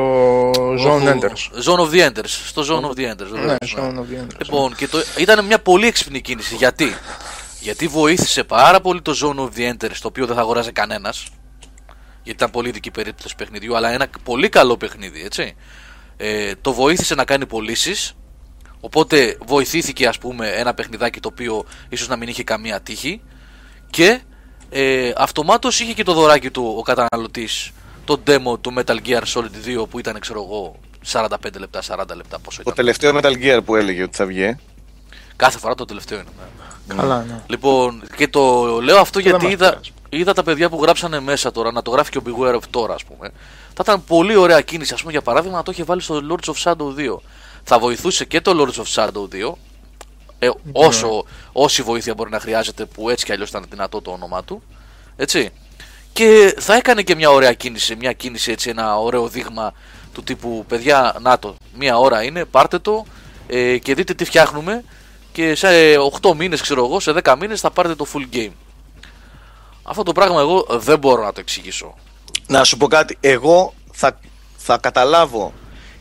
Zone Όπου- Enders. Zone of the Enders. Στο Zone of the Enders. Ναι, βεβαίως, Zone of the Enders. Λοιπόν, και το, ήταν μια πολύ έξυπνη κίνηση. Γιατί; Γιατί βοήθησε πάρα πολύ το Zone of the Enders, το οποίο δεν θα αγοράζει κανένας. Γιατί ήταν πολύ ειδική περίπτωση παιχνιδιού, αλλά ένα πολύ καλό παιχνίδι, έτσι. Ε, το βοήθησε να κάνει πωλήσεις. Οπότε βοηθήθηκε, ας πούμε, ένα παιχνιδάκι το οποίο ίσως να μην είχε καμία τύχη. Και ε, αυτομάτως είχε και το δωράκι του ο καταναλωτής το demo του Metal Gear Solid 2 που ήταν, ξέρω εγώ, 45 λεπτά, 40 λεπτά πόσο Το ήταν. τελευταίο Metal Gear που έλεγε ότι θα βγει. Κάθε φορά το τελευταίο είναι. ναι. Καλά, ναι. Λοιπόν, και το λέω αυτό δεν γιατί μας είδα, πειράζει. είδα τα παιδιά που γράψανε μέσα τώρα, να το γράφει και ο Beware of τώρα, ας πούμε. Θα ήταν πολύ ωραία κίνηση, ας πούμε, για παράδειγμα, να το είχε βάλει στο Lords of Shadow 2. Θα βοηθούσε και το Lords of Shadow 2, ε, όσο, όση βοήθεια μπορεί να χρειάζεται, που έτσι κι αλλιώς ήταν δυνατό το όνομά του. Έτσι. Και θα έκανε και μια ωραία κίνηση, μια κίνηση έτσι, ένα ωραίο δείγμα του τύπου παιδιά, να το, μία ώρα είναι, πάρτε το ε, και δείτε τι φτιάχνουμε και σε 8 μήνες ξέρω εγώ, σε 10 μήνες θα πάρετε το full game. Αυτό το πράγμα εγώ δεν μπορώ να το εξηγήσω. Να σου πω κάτι. Εγώ θα, θα καταλάβω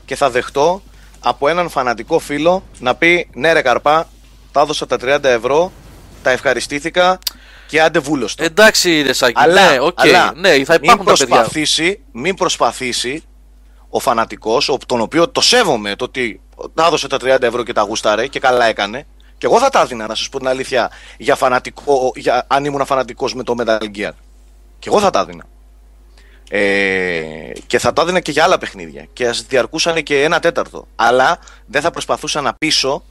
και θα δεχτώ από έναν φανατικό φίλο να πει ναι ρε Καρπά, τα έδωσα τα 30 ευρώ, τα ευχαριστήθηκα και άντε βούλωστο. Εντάξει ρε Σάκη, αλλά, ναι, οκ, αλλά ναι, θα υπάρχουν μην τα παιδιά. προσπαθήσει, μην προσπαθήσει ο φανατικός, ο- τον οποίο το σέβομαι, το ότι τα έδωσε τα 30 ευρώ και τα γούσταρε και καλά έκανε. Και εγώ θα τα έδινα, να σας πω την αλήθεια, για φανατικό, για, αν ήμουν φανατικός με το Metal Gear. Και εγώ θα τα έδινα. Ε, και θα το έδινα και για άλλα παιχνίδια. Και ας διαρκούσαν και ένα τέταρτο. Αλλά δεν θα προσπαθούσα να πείσω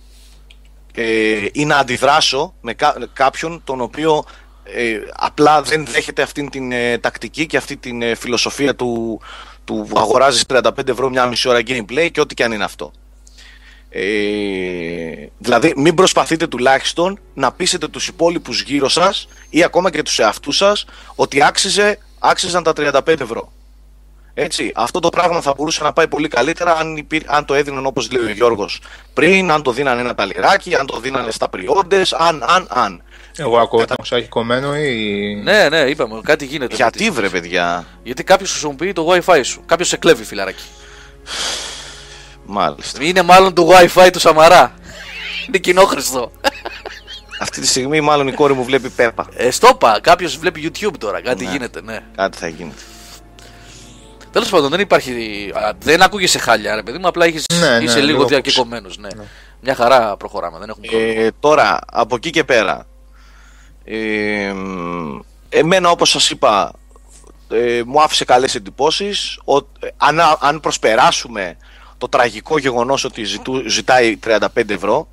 ε, ή να αντιδράσω με κά- κάποιον τον οποίο ε, απλά δεν δέχεται αυτή την ε, τακτική και αυτή την ε, φιλοσοφία του, του αγοράζεις 35 ευρώ μια μισή ώρα gameplay και ό,τι και αν είναι αυτό. Ε, δηλαδή μην προσπαθείτε τουλάχιστον να πείσετε τους υπόλοιπους γύρω σας ή ακόμα και τους εαυτούς σας ότι άξιζε, άξιζαν τα 35 ευρώ. Έτσι, αυτό το πράγμα θα μπορούσε να πάει πολύ καλύτερα αν, υπήρ, αν το έδιναν όπως λέει ο Γιώργος πριν, αν το δίνανε ένα ταλιράκι, αν το δίνανε στα πριόντες, αν, αν, αν. Εγώ ακούω ότι μου έχει κομμένο ή. Ναι, ναι, είπαμε, κάτι γίνεται. με Γιατί τις- βρε παιδιά, Γιατί κάποιος χρησιμοποιεί το WiFi σου. Κάποιος σε κλέβει, φιλαράκι. μάλιστα. Είναι μάλλον το WiFi του Σαμαρά. Είναι κοινόχρηστο. Αυτή τη στιγμή μάλλον η κόρη μου βλέπει Πέπα. Ε, στόπα, κάποιος βλέπει YouTube τώρα. Κάτι Ναι. γίνεται, ναι. Κάτι θα γίνεται. Τέλος πάντων, δεν υπάρχει. α, Δεν ακούγεσαι χάλια, ρε παιδί μου. Απλά έχεις, Ναι, ναι, είσαι λίγο λίγο διακεκομένος. Ναι. Μια χαρά προχωράμε, δεν έχουμε πρόβλημα. Ε, τώρα, από εκεί και πέρα, ε, μ, εμένα όπως σας είπα, ε, μου άφησε καλές εντυπώσεις. Ο, ε, αν, αν προσπεράσουμε το τραγικό γεγονός ότι ζητού, ζητάει 35 ευρώ,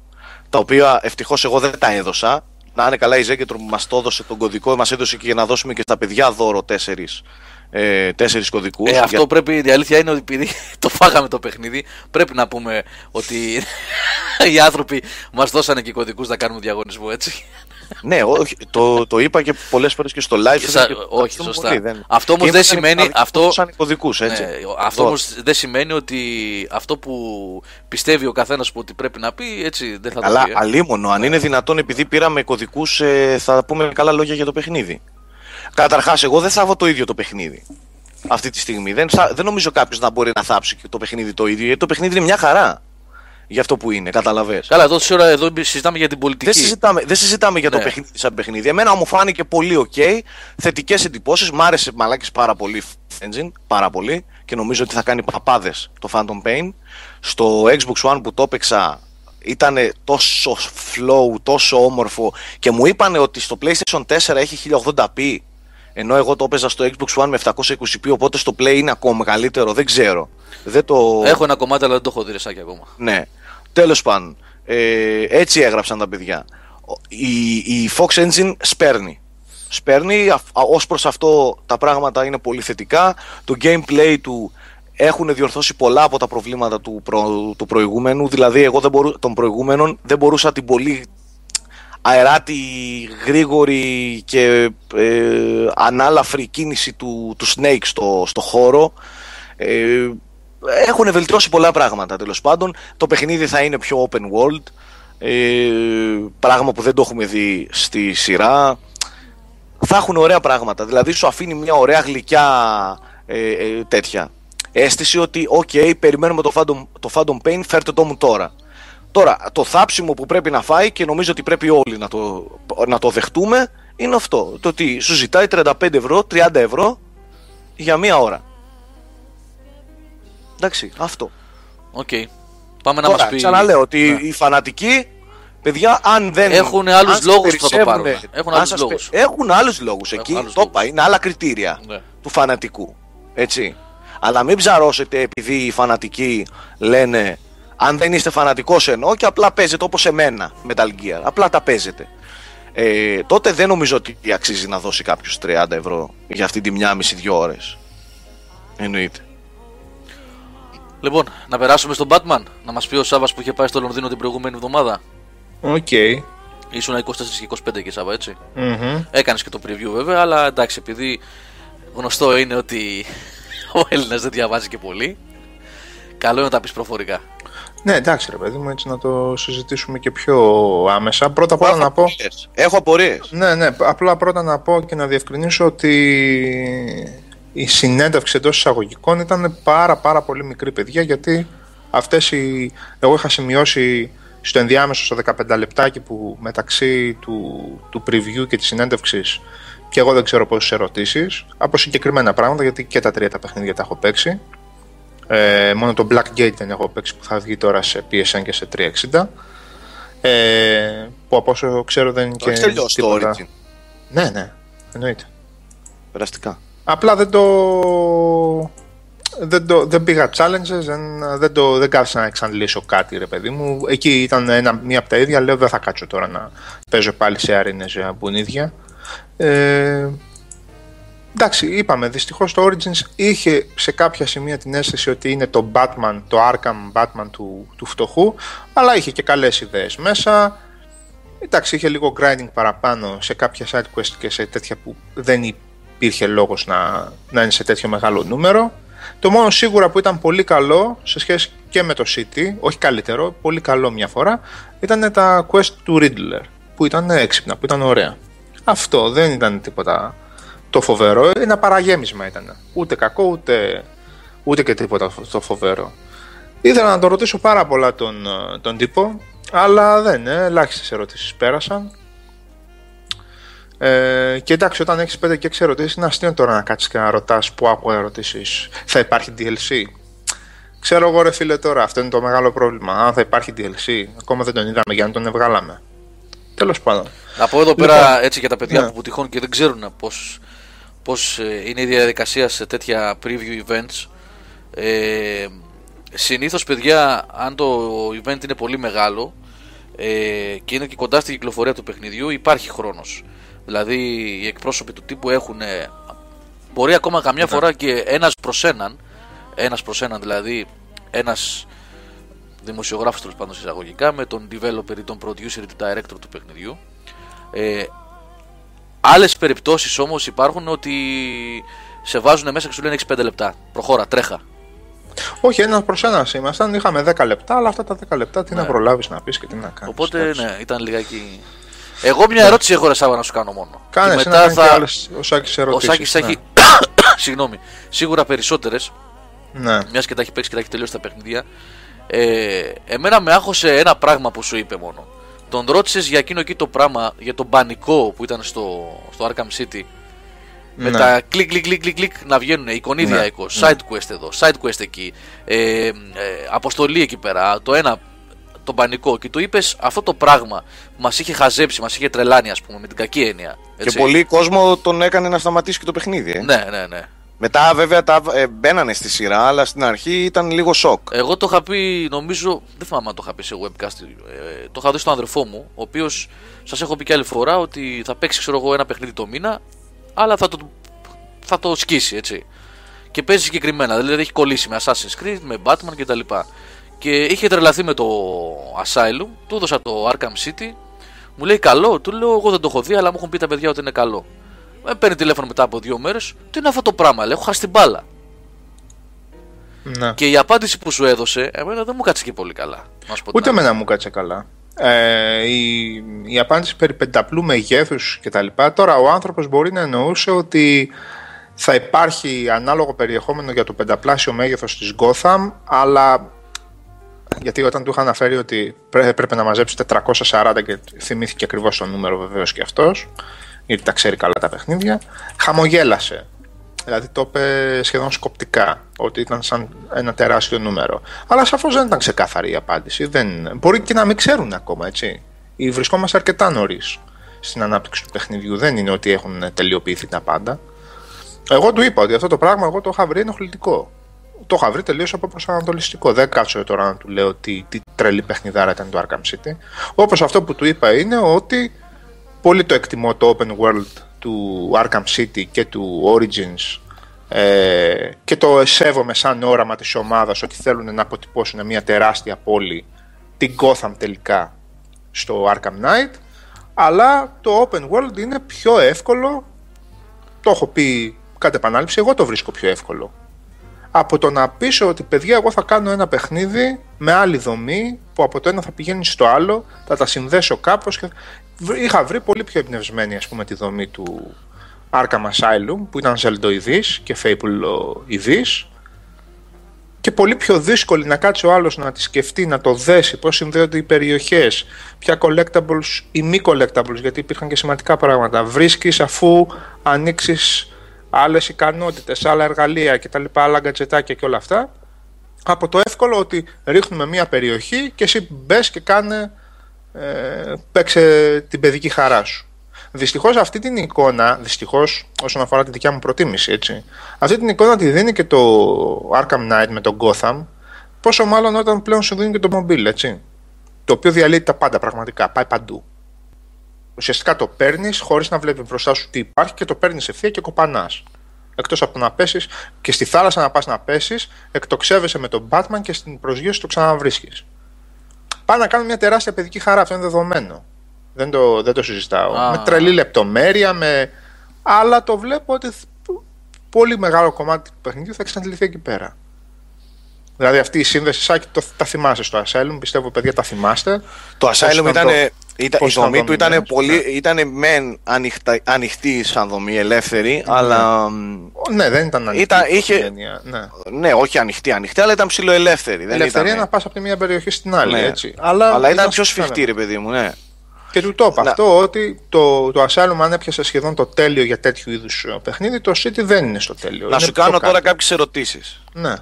τα οποία ευτυχώς εγώ δεν τα έδωσα, να είναι καλά η Ζέγκετρο που μας το έδωσε τον κωδικό, μας έδωσε και για να δώσουμε και στα παιδιά δώρο τέσσερις, ε, τέσσερις κωδικούς. Ε, αυτό Για- πρέπει, η αλήθεια είναι ότι επειδή το φάγαμε το παιχνίδι, πρέπει να πούμε ότι οι άνθρωποι μας δώσανε και κωδικούς να κάνουμε διαγωνισμό, έτσι. Ναι, όχι, το, το είπα και πολλές φορές και στο live. Και σα- και όχι, ευχαριστούμε σωστά. πολύ, δεν- Αυτό όμως Και δεν ήμασταν σημαίνει- οι αυτό- Σαν κωδικούς, έτσι. Ναι, αυτό όμως δεν σημαίνει ότι αυτό που πιστεύει ο καθένας που ότι πρέπει να πει, έτσι δεν θα Καλά, το πει. ε. αλίμονο. Αν είναι δυνατόν, επειδή πήραμε κωδικού, θα πούμε καλά λόγια για το παιχνίδι. Καταρχάς, εγώ δεν θάβω το ίδιο το παιχνίδι. Αυτή τη στιγμή. Δεν, θα- δεν νομίζω κάποιος να μπορεί να θάψει και το παιχνίδι το ίδιο. Γιατί το παιχνίδι είναι μια χαρά. Για αυτό που είναι, καταλαβέ. Καλά, εδώ τόση ώρα εδώ συζητάμε για την πολιτική. Δεν συζητάμε, δεν συζητάμε για το Ναι. παιχνίδι σαν παιχνίδι. Εμένα μου φάνηκε πολύ ok. Θετικές εντυπώσεις. Μ' άρεσε μαλάκι πάρα πολύ engine. Πάρα πολύ. Και νομίζω ότι θα κάνει παπάδες το Phantom Pain. Στο Xbox One που το έπαιξα ήταν τόσο flow, τόσο όμορφο. Και μου είπανε ότι στο PlayStation 4 έχει 1080p. Ενώ εγώ το έπαιζα στο Xbox One με 720p. Οπότε στο Play είναι ακόμα μεγαλύτερο. Δεν ξέρω. Δεν το... Έχω ένα κομμάτι, αλλά δεν το έχω δει ρεσάκι ακόμα. Ναι. Τέλος πάντων. Ε, έτσι έγραψαν τα παιδιά. Ο- Η, η Fox Engine σπέρνει. Σπέρνει. Ω προς αυτό τα πράγματα είναι πολύ θετικά. Το gameplay του έχουν διορθώσει πολλά από τα προβλήματα του, προ, του προηγούμενου. Δηλαδή, εγώ δεν μπορού, των προηγούμενων δεν μπορούσα την πολύ αεράτη, γρήγορη και ε, ανάλαφρη κίνηση του, του Snake στο, στο χώρο. Ε, έχουν βελτιώσει πολλά πράγματα τέλος πάντων. Το παιχνίδι θα είναι πιο open world. Ε, πράγμα που δεν το έχουμε δει στη σειρά. Θα έχουν ωραία πράγματα. Δηλαδή σου αφήνει μια ωραία γλυκιά ε, ε, τέτοια αίσθηση ότι οκ, περιμένουμε το Phantom, το Phantom Pain, φέρτε το μου τώρα. Τώρα, το θάψιμο που πρέπει να φάει και νομίζω ότι πρέπει όλοι να το, να το δεχτούμε είναι αυτό. Το ότι σου ζητάει 35 ευρώ, 30 ευρώ για μία ώρα. Εντάξει, αυτό. Οκ. Πάμε να Τώρα, μας πει. ξαναλέω ότι οι φανατικοί, παιδιά, αν δεν. Έχουν άλλους αν σας λόγους που θα το περισσεύουνε- πάρουν. Έχουν αν άλλους σας λόγους. πε- Έχουν άλλους λόγους. Εκεί άλλους το λόγους. είπα, είναι άλλα κριτήρια Ναι. του φανατικού. Έτσι. Αλλά μην ψαρώσετε επειδή οι φανατικοί λένε αν δεν είστε φανατικός εννοώ και απλά παίζετε όπως εμένα Metal Gear. Απλά τα παίζετε. Ε, τότε δεν νομίζω ότι αξίζει να δώσει κάποιος 30 ευρώ για αυτή τη μία μισή-δυο ώρες. Εννοείται. Λοιπόν, να περάσουμε στον Batman. Να μας πει ο Σάβα που είχε πάει στο Λονδίνο την προηγούμενη εβδομάδα. Οκ. Ήσουν 24 και 25 και Σάβα, έτσι. Μμμ. Έκανες και το preview βέβαια, αλλά εντάξει, επειδή γνωστό είναι ότι ο Έλληνας δεν διαβάζει και πολύ. Καλό είναι να τα πεις προφορικά. Ναι, εντάξει ρε παιδί μου, έτσι να το συζητήσουμε και πιο άμεσα. Πρώτα απ' όλα Έχω να πω. απορίες. Έχω απορίες. Ναι, ναι, απλά πρώτα να πω και να διευκρινίσω ότι η συνέντευξη εντός εισαγωγικών ήταν πάρα πάρα πολύ μικρή παιδιά γιατί αυτές οι... εγώ είχα σημειώσει στο ενδιάμεσο στο 15 λεπτάκι που μεταξύ του, του preview και της συνέντευξης και εγώ δεν ξέρω πόσες ερωτήσεις από συγκεκριμένα πράγματα γιατί και τα τρία τα παιχνίδια τα έχω παίξει ε, μόνο το Blackgate δεν έχω παίξει που θα βγει τώρα σε PSN και σε 360 ε, που από όσο ξέρω δεν είναι Το έχεις και τελειώσει το τίποτα. Origin. Ναι, ναι, εννοείται. Περαστικά. Απλά δεν το. Δεν, το, δεν πήγα challenges, δεν, δεν, το, δεν κάθισα να εξαντλήσω κάτι ρε παιδί μου. Εκεί ήταν ένα, μία από τα ίδια, λέω δεν θα κάτσω τώρα να παίζω πάλι σε αρίνες μπουνίδια. Ε, εντάξει, είπαμε, δυστυχώς το Origins είχε σε κάποια σημεία την αίσθηση ότι είναι το Batman, το Arkham Batman του, του φτωχού, αλλά είχε και καλές ιδέες μέσα. Εντάξει, είχε λίγο grinding παραπάνω σε κάποια side quest και σε τέτοια που δεν υπήρχε λόγος να, να είναι σε τέτοιο μεγάλο νούμερο. Το μόνο σίγουρα που ήταν πολύ καλό σε σχέση και με το City, όχι καλύτερο, πολύ καλό μια φορά, ήταν τα quest του Riddler, που ήταν έξυπνα, που ήταν ωραία. Αυτό δεν ήταν τίποτα το φοβερό, ένα παραγέμισμα ήταν. Ούτε κακό, ούτε, ούτε και τίποτα το φοβερό. Ήθελα να τον ρωτήσω πάρα πολλά τον, ε, τον τύπο, αλλά δεν, ε, ελάχιστες ερωτήσεις πέρασαν. Ε, και εντάξει, όταν έχεις 5 και 6 ερωτήσεις, είναι αστείο τώρα να κάτσεις και να ρωτάς που άκουγα ερωτήσεις. Θα υπάρχει DLC. Ξέρω εγώ, ρε φίλε, τώρα αυτό είναι το μεγάλο πρόβλημα. Αν θα υπάρχει DLC, ακόμα δεν τον είδαμε για να τον βγάλαμε. Τέλος πάντων. Να πω εδώ πέρα Λοιπόν, έτσι για τα παιδιά ναι. που τυχόν και δεν ξέρουν πώς, πώς ε, είναι η διαδικασία σε τέτοια preview events. Ε, συνήθως παιδιά αν το event είναι πολύ μεγάλο ε, και είναι και κοντά στην κυκλοφορία του παιχνιδιού υπάρχει χρόνος. Δηλαδή οι εκπρόσωποι του τύπου έχουν ε, μπορεί ακόμα καμιά φορά και ένας προς έναν ένας προς έναν δηλαδή ένας δημοσιογράφος τέλος πάντων εισαγωγικά με τον developer ή τον producer ή τον director του παιχνιδιού ε, άλλες περιπτώσεις όμως υπάρχουν ότι σε βάζουν μέσα και σου λένε έχεις 5 λεπτά προχώρα, τρέχα Όχι, ένα προς ένα ήμασταν. Είχαμε 10 λεπτά, αλλά αυτά τα 10 λεπτά τι να προλάβεις να πεις και τι να κάνεις. Οπότε ναι, ήταν λιγάκι Εγώ μια ερώτηση έχω ρε Σάβα να σου κάνω μόνο. Κάνε Και εσύ μετά να κάνει θα... και άλλες, ο Σάκης Ο ερωτήσεις. Σάκης θα ναι. έχει. Συγγνώμη. Σίγουρα περισσότερες, Ναι. μιας και τα έχει παίξει και τα έχει τελειώσει τα παιχνίδια. Ε, εμένα με άχωσε ένα πράγμα που σου είπε μόνο. Τον ρώτησες για εκείνο εκεί το πράγμα, για τον πανικό που ήταν στο, στο Arkham City; Με Ναι. τα κλικ κλικ κλικ κλικ κλικ να βγαίνουν εικονίδια Ναι. εδώ, side quest εδώ, side quest εκεί, ε, ε, αποστολή εκεί πέρα, το ένα, τον πανικό. Και του είπες αυτό το πράγμα που μας είχε χαζέψει, μας είχε τρελάνει, ας πούμε, με την κακή έννοια. Και έτσι. πολύ κόσμο τον έκανε να σταματήσει και το παιχνίδι. Ε. Ναι, ναι, ναι. Μετά βέβαια τα ε, μπαίνανε στη σειρά, αλλά στην αρχή ήταν λίγο σοκ. Εγώ το είχα πει, νομίζω, δεν θυμάμαι αν το είχα πει σε webcast. Ε, το είχα δει στον αδερφό μου, ο οποίος σας έχω πει και άλλη φορά ότι θα παίξει, ξέρω εγώ, ένα παιχνίδι το μήνα, αλλά θα το, θα το σκίσει, έτσι. Και παίζει συγκεκριμένα, δηλαδή έχει κολλήσει με Assassin's Creed, με Batman κτλ. Και είχε τρελαθεί με το Asylum, του έδωσα το Arkham City, μου λέει καλό, του λέω εγώ δεν το έχω δει, αλλά μου έχουν πει τα παιδιά ότι είναι καλό. Με παίρνει τηλέφωνο μετά από δύο μέρες, τι είναι αυτό το πράγμα, λέει, έχω χάσει την μπάλα. ναι. Και η απάντηση που σου έδωσε, εμένα δεν μου κάτσε και πολύ καλά. Να σου πω την Ούτε αλήθεια. εμένα μου κάτσε καλά. Ε, η, η απάντηση περί πενταπλού μεγέθους κτλ. Τώρα ο άνθρωπος μπορεί να εννοούσε ότι θα υπάρχει ανάλογο περιεχόμενο για το πενταπλάσιο μέγεθος της Gotham, αλλά γιατί όταν του είχα αναφέρει ότι πρέ- έπρεπε να μαζέψει 440 και θυμήθηκε ακριβώς το νούμερο βεβαίως και αυτός, γιατί τα ξέρει καλά τα παιχνίδια, χαμογέλασε. Δηλαδή το είπε σχεδόν σκοπτικά, ότι ήταν σαν ένα τεράστιο νούμερο. Αλλά σαφώς δεν ήταν ξεκάθαρη η απάντηση. Δεν... Μπορεί και να μην ξέρουν ακόμα, έτσι. Ή Βρισκόμαστε αρκετά νωρίς στην ανάπτυξη του παιχνιδιού. Δεν είναι ότι έχουν τελειοποιηθεί τα πάντα. Εγώ του είπα ότι αυτό το πράγμα εγώ το είχα βρει ενοχλητικό. Το είχα βρει τελείως από προσανατολιστικό. Δεν κάτσω τώρα να του λέω τι, τι τρελή παιχνιδάρα ήταν το Arkham City. Όπως αυτό που του είπα είναι ότι πολύ το εκτιμώ το open world του Arkham City και του Origins ε, και το σέβομαι σαν όραμα της ομάδας ότι θέλουν να αποτυπώσουν μια τεράστια πόλη την Gotham τελικά στο Arkham Knight. Αλλά το open world είναι πιο εύκολο το έχω πει κατ' επανάληψη εγώ το βρίσκω πιο εύκολο. Από το να πεις ότι παιδιά εγώ θα κάνω ένα παιχνίδι με άλλη δομή που από το ένα θα πηγαίνει στο άλλο θα τα συνδέσω κάπως και βρ- είχα βρει πολύ πιο εμπνευσμένη ας πούμε τη δομή του Arkham Asylum που ήταν ζελντοειδής και Fable-ειδής και πολύ πιο δύσκολη να κάτσει ο άλλος να τη σκεφτεί, να το δέσει, πώς συνδέονται οι περιοχές, ποια collectables ή μη collectables, γιατί υπήρχαν και σημαντικά πράγματα. Βρίσκεις αφού ανοίξεις άλλες ικανότητες, άλλα εργαλεία κτλ, άλλα γκατζετάκια και όλα αυτά, από το εύκολο ότι ρίχνουμε μία περιοχή και εσύ μπες και κάνε, ε, παίξε την παιδική χαρά σου. Δυστυχώς αυτή την εικόνα, δυστυχώς όσον αφορά τη δικιά μου προτίμηση, έτσι, αυτή την εικόνα τη δίνει και το Arkham Knight με τον Gotham, πόσο μάλλον όταν πλέον σου δίνει και το mobile, έτσι. Το οποίο διαλύει τα πάντα πραγματικά, πάει παντού. Ουσιαστικά το παίρνεις χωρίς να βλέπεις μπροστά σου τι υπάρχει και το παίρνεις ευθεία και κοπανάς. Εκτός από το να πέσεις και στη θάλασσα να πας να πέσεις, εκτοξεύεσαι με τον Batman και στην προσγείωση το ξαναβρίσκεις. Πάει να κάνουν μια τεράστια παιδική χαρά, αυτό είναι δεδομένο. Δεν το, δεν το συζητάω. Α. Με τρελή λεπτομέρεια, με... αλλά το βλέπω ότι θ- πολύ μεγάλο κομμάτι του παιχνιδιού θα εξαντληθεί εκεί πέρα. Δηλαδή αυτή η σύνδεση, Σάκη, το, τα θυμάσαι στο Asylum, πιστεύω παιδιά τα θυμάστε. Το Πώς Asylum ήταν ήταν, το- ήταν, η πώς ήταν δομή του ήταν δομημένος, πολύ, ναι. ήταν μεν ανοιχτά, ανοιχτή σαν δομή, ελεύθερη, αλλά μ, Ο, Ναι, δεν ήταν ανοιχτή. Ήταν- αυτή η είχε- έννοια, ναι. ναι, όχι ανοιχτή, ανοιχτή, αλλά ήταν ψηλοελεύθερη. Δεν Ελευθερία ήταν, να πας από τη μία περιοχή στην άλλη, ναι. έτσι. Αλλά, αλλά ήταν πιο σφιχτή. σφιχτή, ρε παιδί μου, ναι. Και του το είπα Να- αυτό ότι το, το Asylum αν έπιασε σχεδόν το τέλειο για τέτοιου είδους παιχνίδι, το City δεν είναι στο τέλειο. Να Είναι σου πιο κάνω κάτω. τώρα κάποιες ερωτήσεις. Ναι.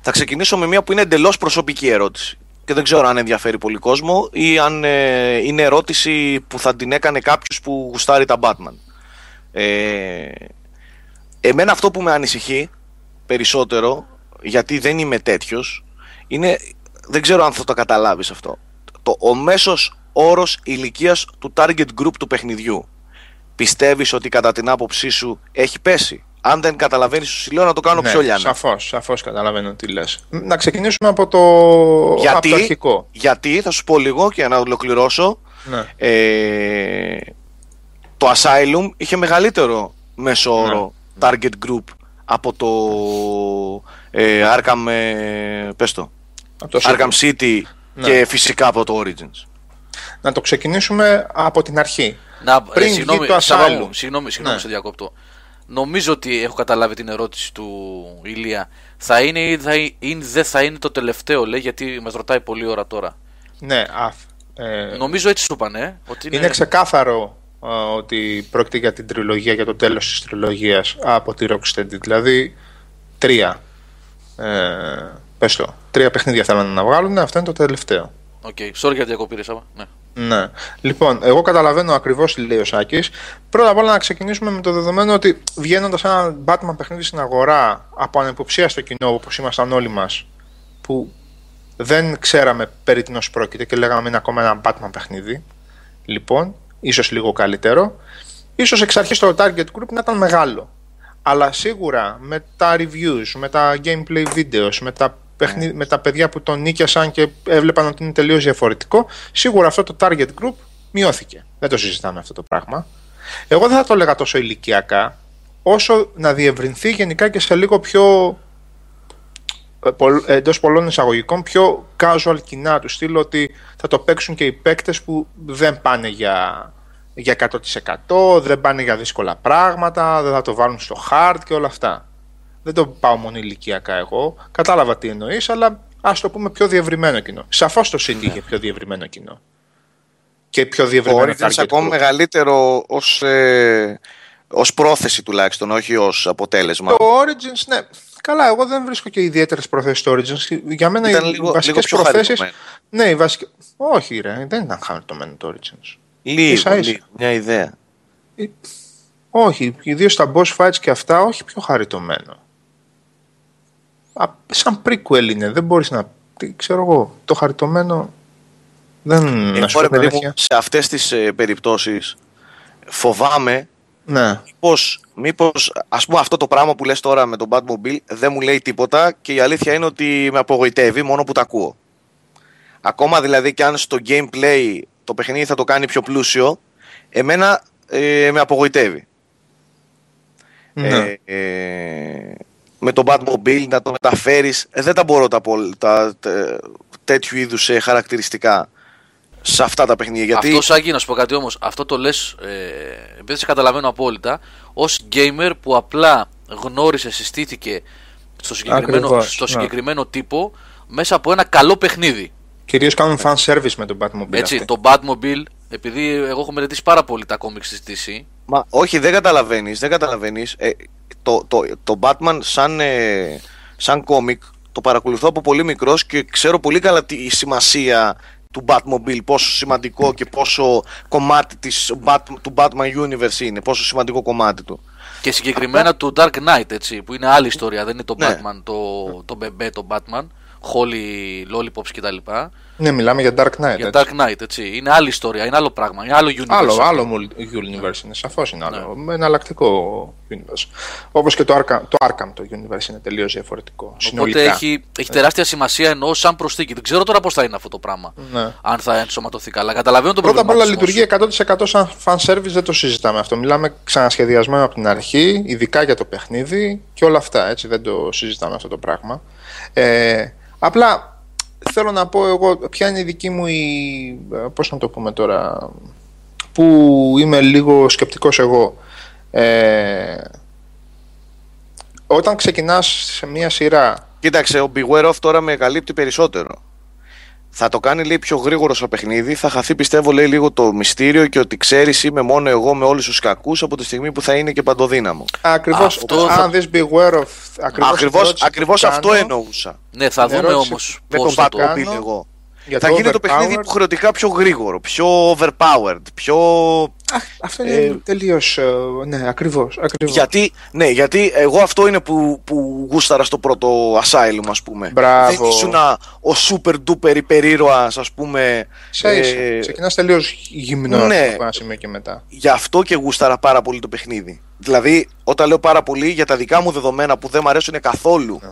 Θα ξεκινήσω με μια που είναι εντελώς προσωπική ερώτηση. Και δεν ξέρω αν ενδιαφέρει πολύ κόσμο ή αν ε, είναι ερώτηση που θα την έκανε κάποιος που γουστάρει τα Batman. Ε, εμένα αυτό που με ανησυχεί περισσότερο, γιατί δεν είμαι τέτοιος, είναι. Δεν ξέρω αν θα το καταλάβεις αυτό. Το, ο μέσος όρος ηλικίας του target group του παιχνιδιού. Πιστεύεις ότι κατά την άποψή σου έχει πέσει; Αν δεν καταλαβαίνεις, σου λέω να το κάνω ναι, πιο λιάνα. Σαφώς, σαφώς καταλαβαίνω τι λες. Να ξεκινήσουμε από το, Γιατί, από το αρχικό. γιατί, θα σου πω λίγο και να ολοκληρώσω. Ναι. Ε, το Asylum είχε μεγαλύτερο μέσο όρο Ναι. target group από το ε, Arkham, ε, πες το, Από το Arkham City. City Ναι. και φυσικά από το Origins. Να το ξεκινήσουμε από την αρχή. Να, Πριν ε, βγει συγγνώμη, το Σάβα Asylum. μου, συγγνώμη, συγγνώμη Ναι. σε διακόπτω. Νομίζω ότι έχω καταλάβει την ερώτηση του Ηλία. Θα είναι ή θα είναι, δεν θα είναι το τελευταίο, λέει, γιατί μας ρωτάει πολλή ώρα τώρα. Ναι, αφ, ε, Νομίζω έτσι σου είπαν, ε, ότι είναι... είναι ξεκάθαρο ε, ότι πρόκειται για την τριλογία, για το τέλος της τριλογίας από τη Rocksteady. Δηλαδή, τρία. Ε, πες το, τρία παιχνίδια θέλουν να βγάλουν, αυτό είναι το τελευταίο. Οκ, sorry για διακοπή, ρε Σάβα. Ναι. Ναι. Λοιπόν, εγώ καταλαβαίνω ακριβώς τι λέει ο Σάκης. Πρώτα απ' όλα να ξεκινήσουμε με το δεδομένο ότι βγαίνοντας ένα Batman παιχνίδι στην αγορά από ανυποψίαστο κοινό, όπως ήμασταν όλοι μας, που δεν ξέραμε περί τίνος πρόκειται και λέγαμε είναι ακόμα ένα Batman παιχνίδι. Λοιπόν, ίσως λίγο καλύτερο. Ίσως εξ αρχής το target group να ήταν μεγάλο. Αλλά σίγουρα με τα reviews, με τα gameplay videos, με τα, παιχνί... με τα παιδιά που τον νίκιασαν και έβλεπαν ότι είναι τελείως διαφορετικό, σίγουρα αυτό το target group μειώθηκε. Δεν το συζητάμε αυτό το πράγμα. Εγώ δεν θα το έλεγα τόσο ηλικιακά, όσο να διευρυνθεί γενικά και σε λίγο πιο εντός πολλών εισαγωγικών πιο casual κοινά του στυλ ότι θα το παίξουν και οι παίκτες που δεν πάνε για, για 100% δεν πάνε για δύσκολα πράγματα δεν θα το βάλουν στο hard και όλα αυτά δεν το πάω μόνο ηλικιακά εγώ κατάλαβα τι εννοείς αλλά ας το πούμε πιο διευρυμένο κοινό σαφώς το City είχε πιο διευρυμένο κοινό και πιο Το διευρυμένο Origins target ακόμα group. μεγαλύτερο ως, ε, ως πρόθεση τουλάχιστον, όχι ως αποτέλεσμα. Το Origins, ναι. Καλά, εγώ δεν βρίσκω και ιδιαίτερες προθέσεις στο Origins. Για μένα Ήταν οι λίγο- βασικές λίγο πιο προθέσει. χαριτωμένο. Ναι, οι βασικέ. Όχι, ρε, δεν ήταν χαριτωμένο το Origins. Λίγο, ίσα ίσα. λίγο, μια ιδέα. Όχι, ιδίως στα boss fights και αυτά, όχι πιο χαριτωμένο. Α, σαν prequel είναι, δεν μπορείς να. Τι ξέρω εγώ, το χαριτωμένο. Δεν. να σου Εγώ ρε πω την παιδί μου, αλήθεια. σε αυτές τις ε, περιπτώσεις φοβάμαι Ναι. μήπως, μήπως, ας πούμε αυτό το πράγμα που λες τώρα με τον Batmobile δεν μου λέει τίποτα και η αλήθεια είναι ότι με απογοητεύει μόνο που τα ακούω. Ακόμα δηλαδή και αν στο gameplay το παιχνίδι θα το κάνει πιο πλούσιο, εμένα ε, με απογοητεύει. ναι. Ε, ε, με τον Batmobile να το μεταφέρεις, ε, δεν τα μπορώ τα, πολ- τα, τε- τέτοιου είδους ε, χαρακτηριστικά σε αυτά τα παιχνίδια. Γιατί Αυτό, Σάκη, να σου πω κάτι όμως. Αυτό το λες, ε, επειδή σε καταλαβαίνω απόλυτα, ως gamer που απλά γνώρισε, συστήθηκε στο συγκεκριμένο, Ακριβώς, στο ναι. συγκεκριμένο τύπο μέσα από ένα καλό παιχνίδι. Κυρίως κάνουν fan service με τον Batmobile. Έτσι, αυτοί. το Batmobile, επειδή εγώ έχω μελετήσει πάρα πολύ τα κόμιξ της DC, Μα όχι, δεν καταλαβαίνεις, δεν καταλαβαίνεις. Ε, το, το, το Batman σαν, ε, σαν κόμικ το παρακολουθώ από πολύ μικρός και ξέρω πολύ καλά τη σημασία του Batmobile, πόσο σημαντικό και πόσο κομμάτι της, Bat, του Batman Universe είναι, πόσο σημαντικό κομμάτι του. και συγκεκριμένα του Dark Knight, έτσι, που είναι άλλη ιστορία, δεν είναι το Ναι. Batman, το, το μπεμπέ, το Batman, Holly, Lollipops κτλ. Ναι, μιλάμε για Dark Knight. Για έτσι. Dark Knight, έτσι. Είναι άλλη ιστορία, είναι άλλο πράγμα, είναι άλλο universe. Άλλο, άλλο mul- universe είναι, σαφώς είναι άλλο. Με εναλλακτικό universe. Όπως και το Arkham, το Arkham το universe είναι τελείως διαφορετικό. Οπότε συνολικά. έχει, έχει τεράστια σημασία εννοώ σαν προσθήκη. Δεν ξέρω τώρα πώς θα είναι αυτό το πράγμα. Ναι. Αν θα ενσωματωθεί καλά. Καταλαβαίνω τον Πρώτα απ' όλα προβληματισμό λειτουργεί 100% σαν fan service, δεν το συζητάμε αυτό. Μιλάμε ξανασχεδιασμένο από την αρχή, ειδικά για το παιχνίδι και όλα αυτά. Έτσι, δεν το συζητάμε αυτό το πράγμα. Ε, απλά θέλω να πω εγώ ποια είναι η δική μου η. Πώς να το πούμε τώρα. Που είμαι λίγο σκεπτικός εγώ. Ε, όταν ξεκινάς σε μια σειρά Κοίταξε, ο Beware of τώρα με καλύπτει περισσότερο. Θα το κάνει λέει πιο γρήγορο στο παιχνίδι, θα χαθεί πιστεύω λέει λίγο το μυστήριο και ότι ξέρεις είμαι μόνο εγώ με όλους τους κακούς από τη στιγμή που θα είναι και παντοδύναμο. Ακριβώς, Αυτό αν θα- δεις Beware of ακριβώς, την Ακριβώς, ερώτηση που ακριβώς αυτό κάνω, εννοούσα. Ναι, θα την δούμε ερώτηση όμως Με πώς τον θα το. κάνω. Batmobile εγώ. για θα γίνει το παιχνίδι overpowered. υποχρεωτικά πιο γρήγορο, πιο overpowered, πιο... Α, αυτό είναι Ε, τελείως, ε, ναι, ακριβώς, ακριβώς. Γιατί, ναι, γιατί εγώ αυτό είναι που, που γούσταρα στο πρώτο Asylum, ας πούμε. Μπράβο. Δεν ήσουν ο super duper υπερήρωας, ας πούμε. Ίσα ίσα. ε, Ξεκινάς τελείως γυμνός ναι. από ένα σημείο και μετά. γι' αυτό και γούσταρα πάρα πολύ το παιχνίδι. Δηλαδή, όταν λέω πάρα πολύ για τα δικά μου δεδομένα που δεν μου αρέσουν καθόλου Ναι.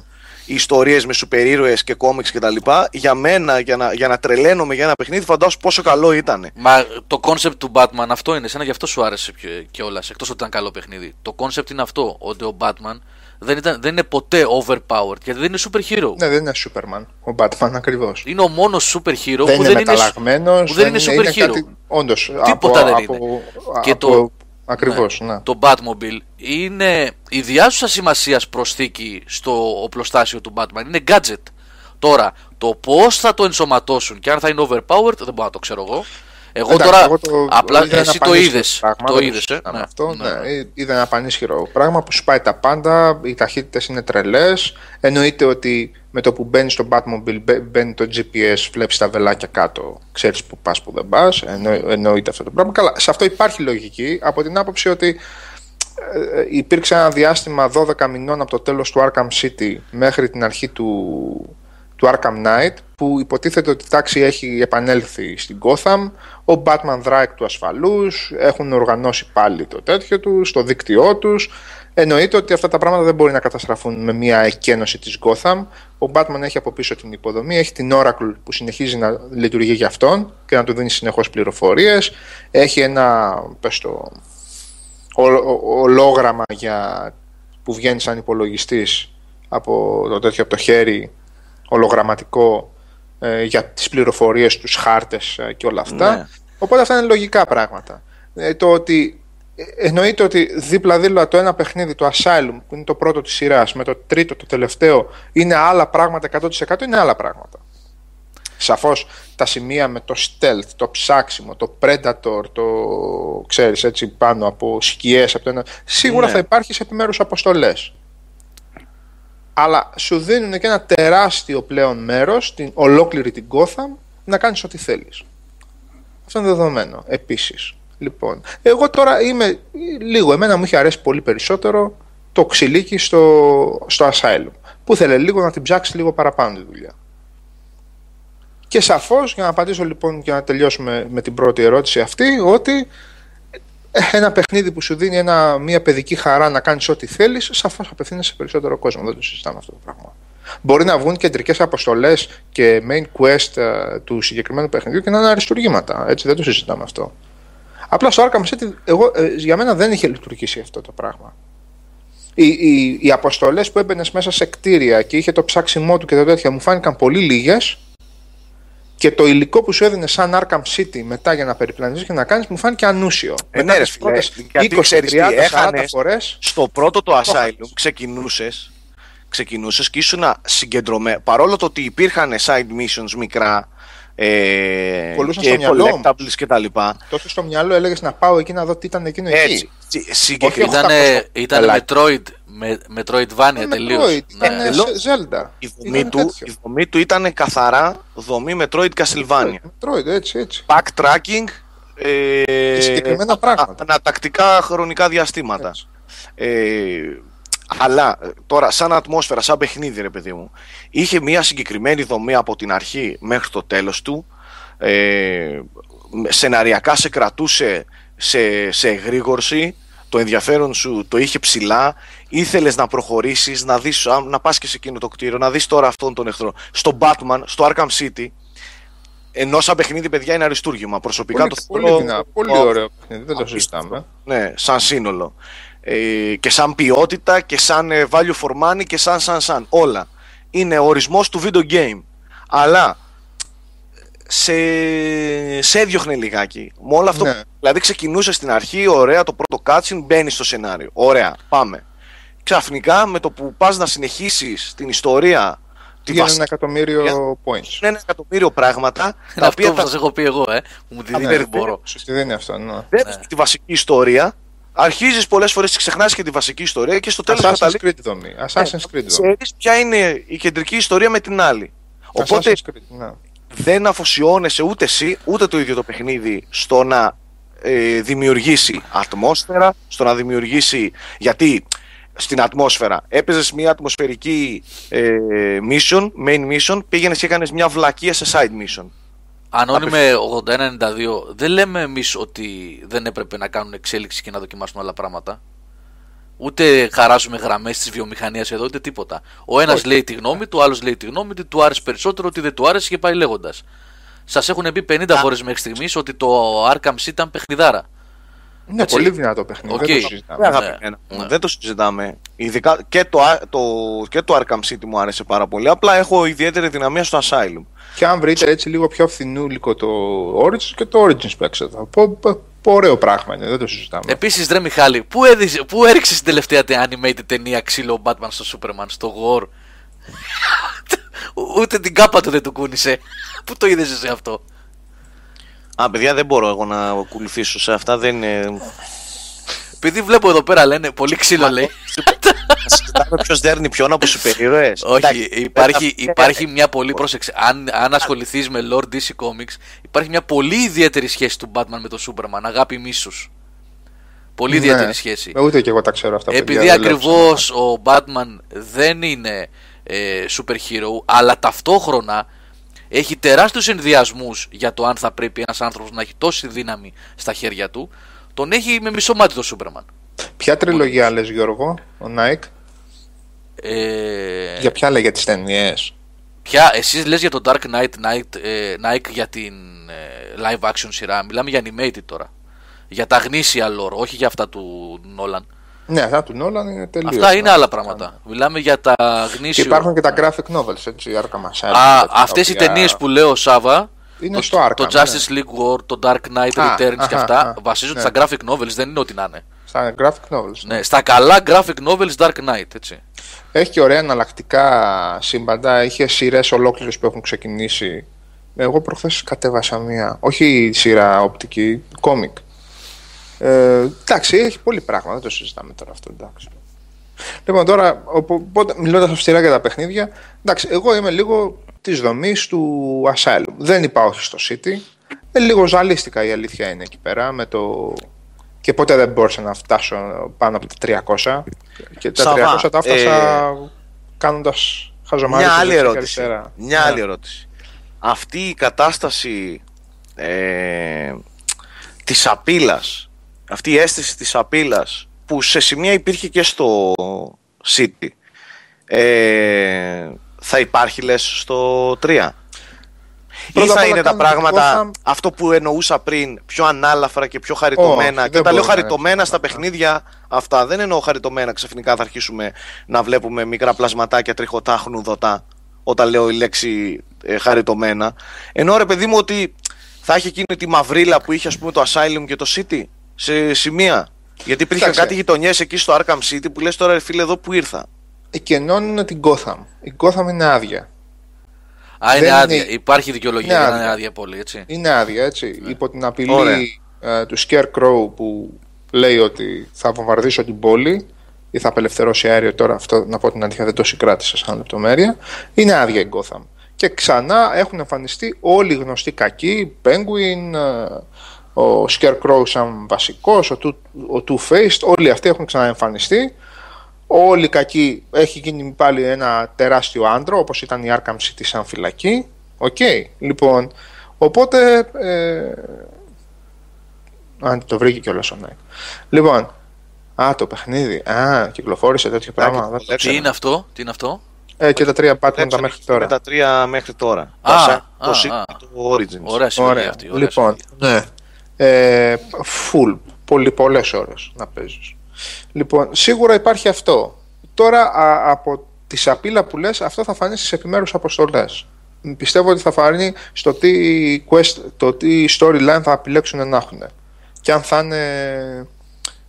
Οι ιστορίες με σούπερ ήρωες και κόμιξ και τα λοιπά, για μένα, για να, για να τρελαίνομαι για ένα παιχνίδι, φαντάσου πόσο καλό ήταν. Μα το concept του Batman αυτό είναι, σένα γι' αυτό σου άρεσε κιόλας. Εκτός ότι ήταν καλό παιχνίδι. Το concept είναι αυτό, ότι ο Batman δεν, ήταν, δεν είναι ποτέ overpowered γιατί δεν είναι super hero. Ναι, δεν είναι Superman. Ο Batman ακριβώς. Είναι ο μόνος super hero Δεν που, είναι δεν είναι, μεταλλαγμένος. που δεν είναι super hero. Κάτι... Όντως. Τίποτα από, δεν από, είναι. Από, Και από, το- Ακριβώς, ναι. Το Batmobile είναι ιδιάζουσα σημασίας προσθήκη στο οπλοστάσιο του Batman. Είναι gadget. Τώρα, το πώς θα το ενσωματώσουν και αν θα είναι overpowered δεν μπορώ να το ξέρω εγώ. Εγώ Εντάξει, τώρα. εγώ το- απλά είδα ένα εσύ το πανίσχυρο είδες. πράγμα, Το δεν είδες, ε; συζητάμε Ναι, αυτό, ναι, ναι. ναι. Ε, Είδα ένα πανίσχυρο πράγμα που σπάει τα πάντα, οι ταχύτητες είναι τρελές. Εννοείται ότι με το που μπαίνεις στο Batmobile μπε- μπαίνει το GPS, βλέπεις τα βελάκια κάτω, ξέρεις που πας που δεν πας. Εννοείται αυτό το πράγμα. Καλά, σε αυτό υπάρχει λογική από την άποψη ότι ε, υπήρξε ένα διάστημα 12 μηνών από το τέλος του Arkham City μέχρι την αρχή του, του Arkham Knight που υποτίθεται ότι η τάξη έχει επανέλθει στην Gotham. Ο Batman δράει εκ του ασφαλούς έχουν οργανώσει πάλι το τέτοιο τους στο δίκτυό τους. Εννοείται ότι αυτά τα πράγματα δεν μπορεί να καταστραφούν με μια εκένωση της Gotham. Ο Batman έχει από πίσω την υποδομή έχει την Oracle που συνεχίζει να λειτουργεί για αυτόν και να του δίνει συνεχώς πληροφορίες. Έχει ένα πες το, ο- ο- ολόγραμμα για, που βγαίνει σαν υπολογιστής από το τέτοιο από το χέρι ολογραμματικό ε, για τις πληροφορίες, τους χάρτες ε, και όλα αυτά. Ναι. Οπότε αυτά είναι λογικά πράγματα. Ε, το ότι ε, εννοείται ότι δίπλα-δίπλα το ένα παιχνίδι, το Asylum, που είναι το πρώτο της σειράς, με το τρίτο, το τελευταίο, είναι άλλα πράγματα 100% είναι άλλα πράγματα. Σαφώς τα σημεία με το stealth, το ψάξιμο, το predator, το ξέρεις έτσι πάνω από σκιές, από το ένα, σίγουρα Ναι. θα υπάρχει σε επιμέρους αποστολές. Αλλά σου δίνουν και ένα τεράστιο πλέον μέρος, την ολόκληρη την Gotham, να κάνεις ό,τι θέλεις. Αυτό είναι δεδομένο, επίσης. Λοιπόν, εγώ τώρα είμαι λίγο, εμένα μου είχε αρέσει πολύ περισσότερο το ξυλίκι στο, στο Asylum, που ήθελε λίγο να την ψάξει λίγο παραπάνω τη δουλειά. Και σαφώς, για να απαντήσω λοιπόν και να τελειώσουμε με την πρώτη ερώτηση αυτή, ότι ένα παιχνίδι που σου δίνει ένα, μια παιδική χαρά να κάνεις ό,τι θέλεις, σαφώς απευθύνεσαι σε περισσότερο κόσμο. Δεν το συζητάμε αυτό το πράγμα. Μπορεί να βγουν κεντρικές αποστολές και main quest ε, του συγκεκριμένου παιχνιδιού και να είναι αριστουργήματα. Έτσι, δεν το συζητάμε αυτό. Απλά στο Arkham City, εγώ, ε, για μένα δεν είχε λειτουργήσει αυτό το πράγμα. Οι, οι, οι αποστολές που έμπαινες μέσα σε κτίρια και είχε το ψάξιμό του και τα τέτοια μου φάνηκαν πολύ λίγες. Και το υλικό που σου έδινε σαν Arkham City μετά για να περιπλανήσεις και να κάνεις μου φάνηκε ανούσιο. Ε, μετά ναι, ρε τις φίλε, πρώτες γιατί 20, ξέρεις τι, 30, 40 έχανες- φορές Στο πρώτο το Το Asylum έχανες. ξεκινούσες, ξεκινούσες και ήσουν συγκεντρωμένο. Παρόλο το ότι υπήρχαν side missions μικρά ε, Κολλούσαν και στο μυαλό. collectables και τα λοιπά. τότε στο μυαλό έλεγες να πάω εκεί να δω τι ήταν εκείνο Έτσι. εκεί. Συ- συγκεκριμένα- Όχι, Ήτανε, αυτά ήτανε πελάκι. Metroid, με, Metroidvania Ε, τελείως. Metroid, ήταν Ναι. Τελώ- Zelda. η δομή, Ήταν του, τέτοιο. η δομή του ήταν καθαρά δομή Metroid Castlevania. Metroid, έτσι, έτσι. Backtracking ε, Και συγκεκριμένα πράγματα. ανατακτικά χρονικά διαστήματα. Έτσι. Ε, αλλά ε, τώρα, σαν ατμόσφαιρα, σαν παιχνίδι, ρε παιδί μου, είχε μια συγκεκριμένη δομή από την αρχή μέχρι το τέλος του. Ε, με- σεναριακά σε κρατούσε σε, σε εγρήγορση. Το ενδιαφέρον σου το είχε ψηλά. Ήθελες να προχωρήσεις, να, δεις, α, να πας και σε εκείνο το κτίριο, να δεις τώρα αυτόν τον εχθρό. Στο Batman, στο Arkham City, ενώ σαν παιχνίδι, παιδιά, είναι αριστούργημα. Προσωπικά Πολύ, το πολύ, θεωρώ- δυνα- πολύ το- ωραίο παιχνίδι, δεν το απίστευτο. συζητάμε. ναι, σαν σύνολο. Ε, και σαν ποιότητα και σαν ε, value for money και σαν σαν σαν. Όλα. Είναι ο ορισμός του video game. Αλλά σε, σε έδιωχνε λιγάκι. Με όλο αυτό. Ναι. Που- Δηλαδή ξεκινούσε στην αρχή, ωραία, το πρώτο cutscene μπαίνει στο σενάριο. Ωραία, πάμε. Ξαφνικά με το που πας να συνεχίσεις την ιστορία. Τη Βγαίνει βασική, ένα εκατομμύριο points. είναι ένα εκατομμύριο πράγματα. Είναι τα οποία αυτό που τα σας έχω πει εγώ, ε. που Μου τη Α, δίνει, ναι, δεν μπορώ. Σου τη δίνει αυτό, ναι. βλέπεις τη βασική ιστορία. Αρχίζεις πολλές φορές, ξεχνάς και τη βασική ιστορία και στο τέλος Assassin's καταλήγεις Creed δομή. Assassin's Creed δομή. ξέρεις ποια είναι η κεντρική ιστορία με την άλλη. Οπότε Assassin's Creed, ναι. δεν αφοσιώνεσαι ούτε εσύ ούτε το ίδιο το παιχνίδι στο να ε, δημιουργήσει ατμόσφαιρα, στο να δημιουργήσει. Γιατί στην ατμόσφαιρα έπαιζες μια ατμοσφαιρική ε, mission, main mission, πήγαινες και έκανες μια βλακεία σε side mission. Αν όλοι με 81-92, δεν λέμε εμείς ότι δεν έπρεπε να κάνουν εξέλιξη και να δοκιμάσουν άλλα πράγματα. Ούτε χαράζουμε γραμμές της βιομηχανίας εδώ, ούτε τίποτα. Ο ένας λέει τη γνώμη του, ο άλλος λέει τη γνώμη του, του άρεσε περισσότερο, ότι δεν του άρεσε και πάει λέγοντας. Σας έχουν πει 50 φορές μέχρι στιγμής ότι το Arkham City ήταν παιχνιδάρα. Ναι, Έτσι. πολύ δυνατό παιχνίδι. Οκ. Δεν το συζητάμε. Ναι, αγαπημένα μου, ναι. Δεν το συζητάμε. Ειδικά και το, το, και το Arkham City μου άρεσε πάρα πολύ. Απλά έχω ιδιαίτερη αδυναμία στο Asylum. Και αν βρείτε έτσι λίγο πιο φθηνούλικο το Origins και το Origins παίξτε το. Πο, πο, πο- ωραίο πράγμα είναι, δεν το συζητάμε. Επίσης, ρε Μιχάλη, πού, έδειξε, πού έριξες την τελευταία τε- animated ταινία ξύλο ο Batman στο Superman, στο War. Ούτε την κάπα του δεν του κούνησε. Πού το είδες σε αυτό; Α, παιδιά, δεν μπορώ εγώ να ακολουθήσω σε αυτά. Δεν είναι. Επειδή βλέπω εδώ πέρα λένε πολύ ξύλο λέει. Συζητάμε ποιος δέρνει ποιον από σούπερ ήρωες. Όχι, Εντάξει, υπάρχει, δεν θα- υπάρχει μια πολύ πρόσεξε. Αν, αν ασχοληθείς με Lord DC Comics, υπάρχει μια πολύ ιδιαίτερη σχέση του Batman με το Superman. Αγάπη μίσους. Πολύ Ναι. ιδιαίτερη σχέση. Ούτε και εγώ τα ξέρω αυτά. Επειδή παιδιά, δεν λέω ακριβώς ο Batman δεν είναι ε, super hero, αλλά ταυτόχρονα έχει τεράστιους ενδιασμούς για το αν θα πρέπει ένας άνθρωπος να έχει τόση δύναμη στα χέρια του, τον έχει με μισό μάτι το Superman. Ποια τριλογία λες Γιώργο, ο Nike, Ε, για ποια λέει για τις ταινίες; Ποια, εσείς λες για το Dark Knight, Knight ε, Nike για την ε, live action σειρά, μιλάμε για animated τώρα. Για τα γνήσια lore, όχι για αυτά του Nolan. Ναι, αυτά του Νόλαν είναι τελείως. Αυτά είναι ναι. άλλα πράγματα. Μιλάμε για τα Και γνήσια. υπάρχουν και τα graphic novels, έτσι, Arkham Asylum. Α, τέτοια, αυτές τα οι οποία ταινίες που λέω Σάβα, Είναι το, στο Arkham. το ναι. Justice League War, το Dark Knight Α, Returns και αχα, αυτά α, βασίζονται ναι. στα graphic novels, δεν είναι ό,τι να είναι. Στα graphic novels. Ναι, στα καλά graphic novels Dark Knight, έτσι. Έχει και ωραία εναλλακτικά σύμπαντα. Είχε σειρές ολόκληρες που έχουν ξεκινήσει. Εγώ προχθές κατέβασα μία. Όχι σειρά οπτική, κόμικ. Ε, εντάξει, έχει πολύ πράγμα. Δεν το συζητάμε τώρα αυτό. Εντάξει. Λοιπόν, τώρα, μιλώντας αυστηρά για τα παιχνίδια, εντάξει, εγώ είμαι λίγο της δομής του Asylum. Δεν είπα όχι στο City. Ε, λίγο ζαλίστηκα η αλήθεια είναι εκεί πέρα με το. Και ποτέ δεν μπόρεσα να φτάσω πάνω από τα 300. Και τα Σαββά, 300 τα έφτασα ε, κάνοντας χαζομάρι. Μια στο άλλη δεξιά και ερώτηση. αριστερά. Μια Ναι. άλλη ερώτηση. Αυτή η κατάσταση ε, της απειλάς, αυτή η αίσθηση της απειλάς που σε σημεία υπήρχε και στο City ε, θα υπάρχει λες στο 3 ή Πρώτα απ' θα όλα είναι τα κάνουμε πράγματα Gotham- αυτό που εννοούσα πριν πιο ανάλαφρα και πιο χαριτωμένα; Όχι, και δεν τα λέω μπορεί να είναι χαριτωμένα στα αυτά. παιχνίδια αυτά. Δεν εννοώ χαριτωμένα. Ξαφνικά θα αρχίσουμε να βλέπουμε μικρά πλασματάκια τριχωτά χνουδωτά όταν λέω η λέξη ε, χαριτωμένα. Ενώ ρε παιδί μου ότι θα έχει εκείνη τη μαυρίλα που είχε ας πούμε το Asylum και το City; Σε σημεία γιατί υπήρχαν Κοίταξε. κάτι γειτονιές εκεί στο Arkham City που λες τώρα ρε φίλε εδώ που ήρθα Εκενώνουν την Gotham. Η Gotham είναι άδεια. Α, είναι Δεν άδεια. είναι- Υπάρχει δικαιολογία Είναι για να είναι άδεια. άδεια πολύ, έτσι. Είναι άδεια, έτσι. Υπό την απειλή Ωραία. ε, του Scarecrow που λέει ότι θα βομβαρδίσω την πόλη ή θα απελευθερώσει αέριο τώρα, αυτό να πω την αλήθεια δεν το συγκράτησα σαν λεπτομέρεια. Είναι άδεια η Gotham. Και ξανά έχουν εμφανιστεί όλοι οι γνωστοί κακοί, Penguin, ε, ο Scarecrow σαν βασικός, ο, Two- ο Two-Faced, όλοι αυτοί έχουν ξαναεμφανιστεί. Όλοι οι κακοί έχει γίνει πάλι ένα τεράστιο άντρο, όπως ήταν η Arkham City σαν φυλακή. Οκ, λοιπόν, οπότε... Ε, αν το βρήκε κιόλας ο Nike. Λοιπόν, α, το παιχνίδι, α, κυκλοφόρησε τέτοιο πράγμα. το δεν το λέξαμε. Τι ξέρω. είναι αυτό, τι είναι αυτό; Ε, και τα τρία Batman τα Λέξαμε μέχρι με τώρα. τα τρία μέχρι τώρα Α, το, Asylum, α, το City α. και το Origins Ωραία συλλογή Ωραία. αυτή. Ωραία λοιπόν, συλλογή. ναι. Ε, full. Πολύ πολλές ώρες να παίζεις. Λοιπόν, σίγουρα υπάρχει αυτό. Τώρα α, από τη σαπίλα που λες, αυτό θα φανεί στις επιμέρους αποστολές. Πιστεύω ότι θα φανεί στο τι, quest, το τι storyline θα επιλέξουν να έχουν. Και αν θα είναι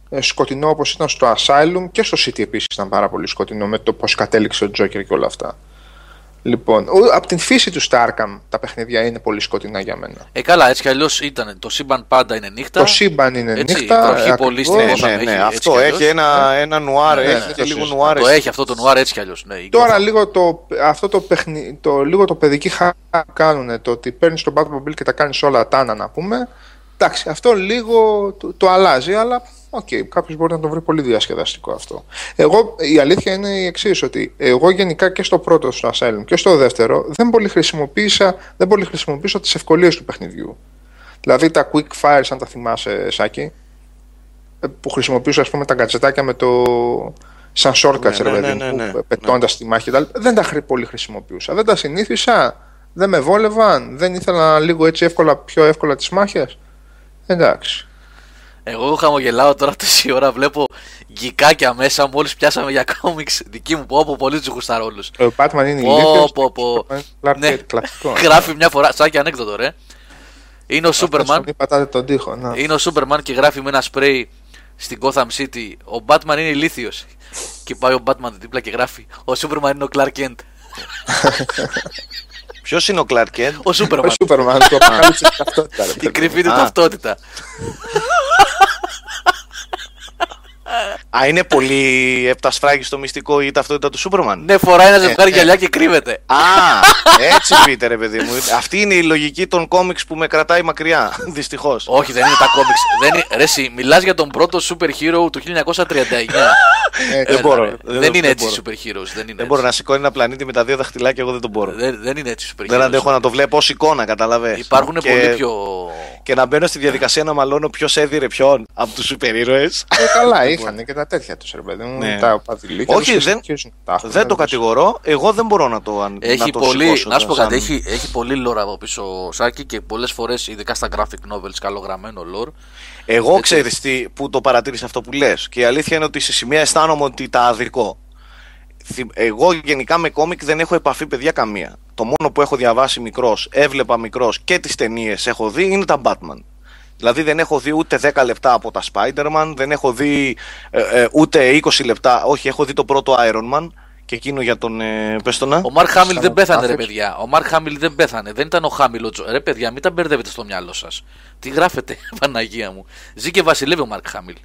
ε, σκοτεινό όπως ήταν στο Asylum και στο City επίσης ήταν πάρα πολύ σκοτεινό με το πώς κατέληξε ο Joker και όλα αυτά. Λοιπόν, ο- από την φύση του στα Arkham τα παιχνίδια είναι πολύ σκοτεινά για μένα. Ε, καλά, έτσι κι αλλιώς ήταν. Το σύμπαν πάντα είναι νύχτα. Το σύμπαν είναι Έτσι, νύχτα. η βροχή πολύ ακριβώς. στην ναι, Gotham ναι, έχει, ναι, έτσι αυτό κι αλλιώς. έχει ένα, ένα νουάρ, Ναι, έχει ναι, και το λίγο συζητάω. νουάρ. Το έχει αυτό το νουάρ έτσι κι αλλιώς. Ναι, η Τώρα Gotham. λίγο το, αυτό το, παιχνι, το, λίγο το παιδική χαρά που κάνουν, το ότι παίρνεις τον Batmobile και τα κάνεις όλα τάνα να πούμε. Εντάξει, αυτό λίγο το, το αλλάζει, αλλά οκ, okay, κάποιος μπορεί να το βρει πολύ διασκεδαστικό αυτό. Εγώ, η αλήθεια είναι η εξής, ότι εγώ γενικά και στο πρώτο στο Asylum και στο δεύτερο δεν πολύ χρησιμοποίησα, δεν πολύ χρησιμοποίησα τις ευκολίες του παιχνιδιού. Δηλαδή τα quick fires, αν τα θυμάσαι, Σάκη, ε, που χρησιμοποιούσα ας πούμε τα gadgetάκια με το σαν shortcuts Ναι, ρε ναι, παιδί ναι, μου, ναι, ναι. πετώντας τη μάχη και τα άλλα. δεν τα χρη- πολύ χρησιμοποιούσα δεν τα συνήθισα, δεν με βόλευαν δεν ήθελα λίγο έτσι εύκολα, πιο εύκολα τις μάχες εντάξει Εγώ χαμογελάω τώρα τόση ώρα. Βλέπω γκικάκια μέσα. Μόλις πιάσαμε για κόμιξ δική μου. Πω, πω πολύ τους γουστάρω όλους. Ο Batman είναι Πω, ηλίθιος. πω, πω. Clark Ναι. Kent, κλασικός. Γράφει μια φορά. Σαν και ανέκδοτο, ρε. Είναι ο Αυτός Σούπερμαν. Μην πατάτε τον τοίχο. να. Είναι ο Σούπερμαν και γράφει με ένα σπρέι στην Gotham City. Ο Batman είναι ηλίθιος. και πάει ο Batman δίπλα και γράφει. Ο Σούπερμαν είναι ο Clark Kent. Ποιος είναι ο Clark Kent; Ο Ο Σούπερμαν. Σούπερμαν του αποκάλυψε την ταυτότητα. ρε Η παιδί. κρυφή του Α. ταυτότητα. Α, είναι πολύ επτασφράγι στο μυστικό η ταυτότητα του Σούπερμαν; Ναι, φοράει ένα ζευγάρι ε. γυαλιά και κρύβεται. Α, έτσι πείτε ρε παιδί μου. Αυτή είναι η λογική των κόμιξ που με κρατάει μακριά. Δυστυχώς. Όχι, δεν είναι τα κόμιξ. Δεν είναι... Ρε, εσύ, μιλάς για τον πρώτο super hero του 1939. Ε, Δεν μπορώ. Έλα, ρε. Δεν- Δεν, δεν είναι έτσι μπορώ. super heroes. Δεν είναι Δεν μπορώ να έτσι. σηκώνει ένα πλανήτη με τα δύο δαχτυλάκια, εγώ δεν τον μπορώ. Δεν, δεν είναι έτσι super Δεν heroes. αντέχω να το βλέπω ως εικόνα, καταλαβες. Υπάρχουν και, πολύ πιο. Και να μπαίνω στη διαδικασία να μαλώνω ποιος έδιρε ποιον από τους σούπερ ήρωες. Ε, καλά, είχαν και τα τέτοια τους, ρε παιδί μου. Ναι. Τα παδιλίκια. Όχι, τους και δεν- συνεχίζουν. Τα έχουν, Δεν το τους. κατηγορώ, εγώ δεν μπορώ να το αν- Έχει να το πολύ, σηκώσω να σου πω σαν- κάτι, έχει, έχει πολύ lore από πίσω ο Σάκη και πολλές φορές, ειδικά στα graphic novels, καλογραμμένο lore. Εγώ ξέρεις τι, που το παρατήρησα αυτό που λες και η αλήθεια είναι ότι σε σημεία αισθάνομαι ότι τα αδικό. Θυ- Εγώ γενικά με κόμικ δεν έχω επαφή παιδιά καμία. Το μόνο που έχω διαβάσει μικρός, έβλεπα μικρός και τις ταινίες έχω δει είναι τα Batman. Δηλαδή δεν έχω δει ούτε 10 λεπτά από τα Spider-Man, δεν έχω δει ε, ε, ούτε 20 λεπτά, όχι έχω δει το πρώτο Iron Man και εκείνο για τον, ε, πες το να. Ο Μαρκ Χάμιλ Σαν δεν πέθανε, ρε άφηξε. παιδιά. Ο Μαρκ Χάμιλ δεν πέθανε. Δεν ήταν ο Χάμιλ ο Τζο. Ρε παιδιά, μην τα μπερδεύετε στο μυαλό σας. Τι γράφετε, Παναγία μου. Ζει και βασιλεύει ο Μαρκ Χάμιλ.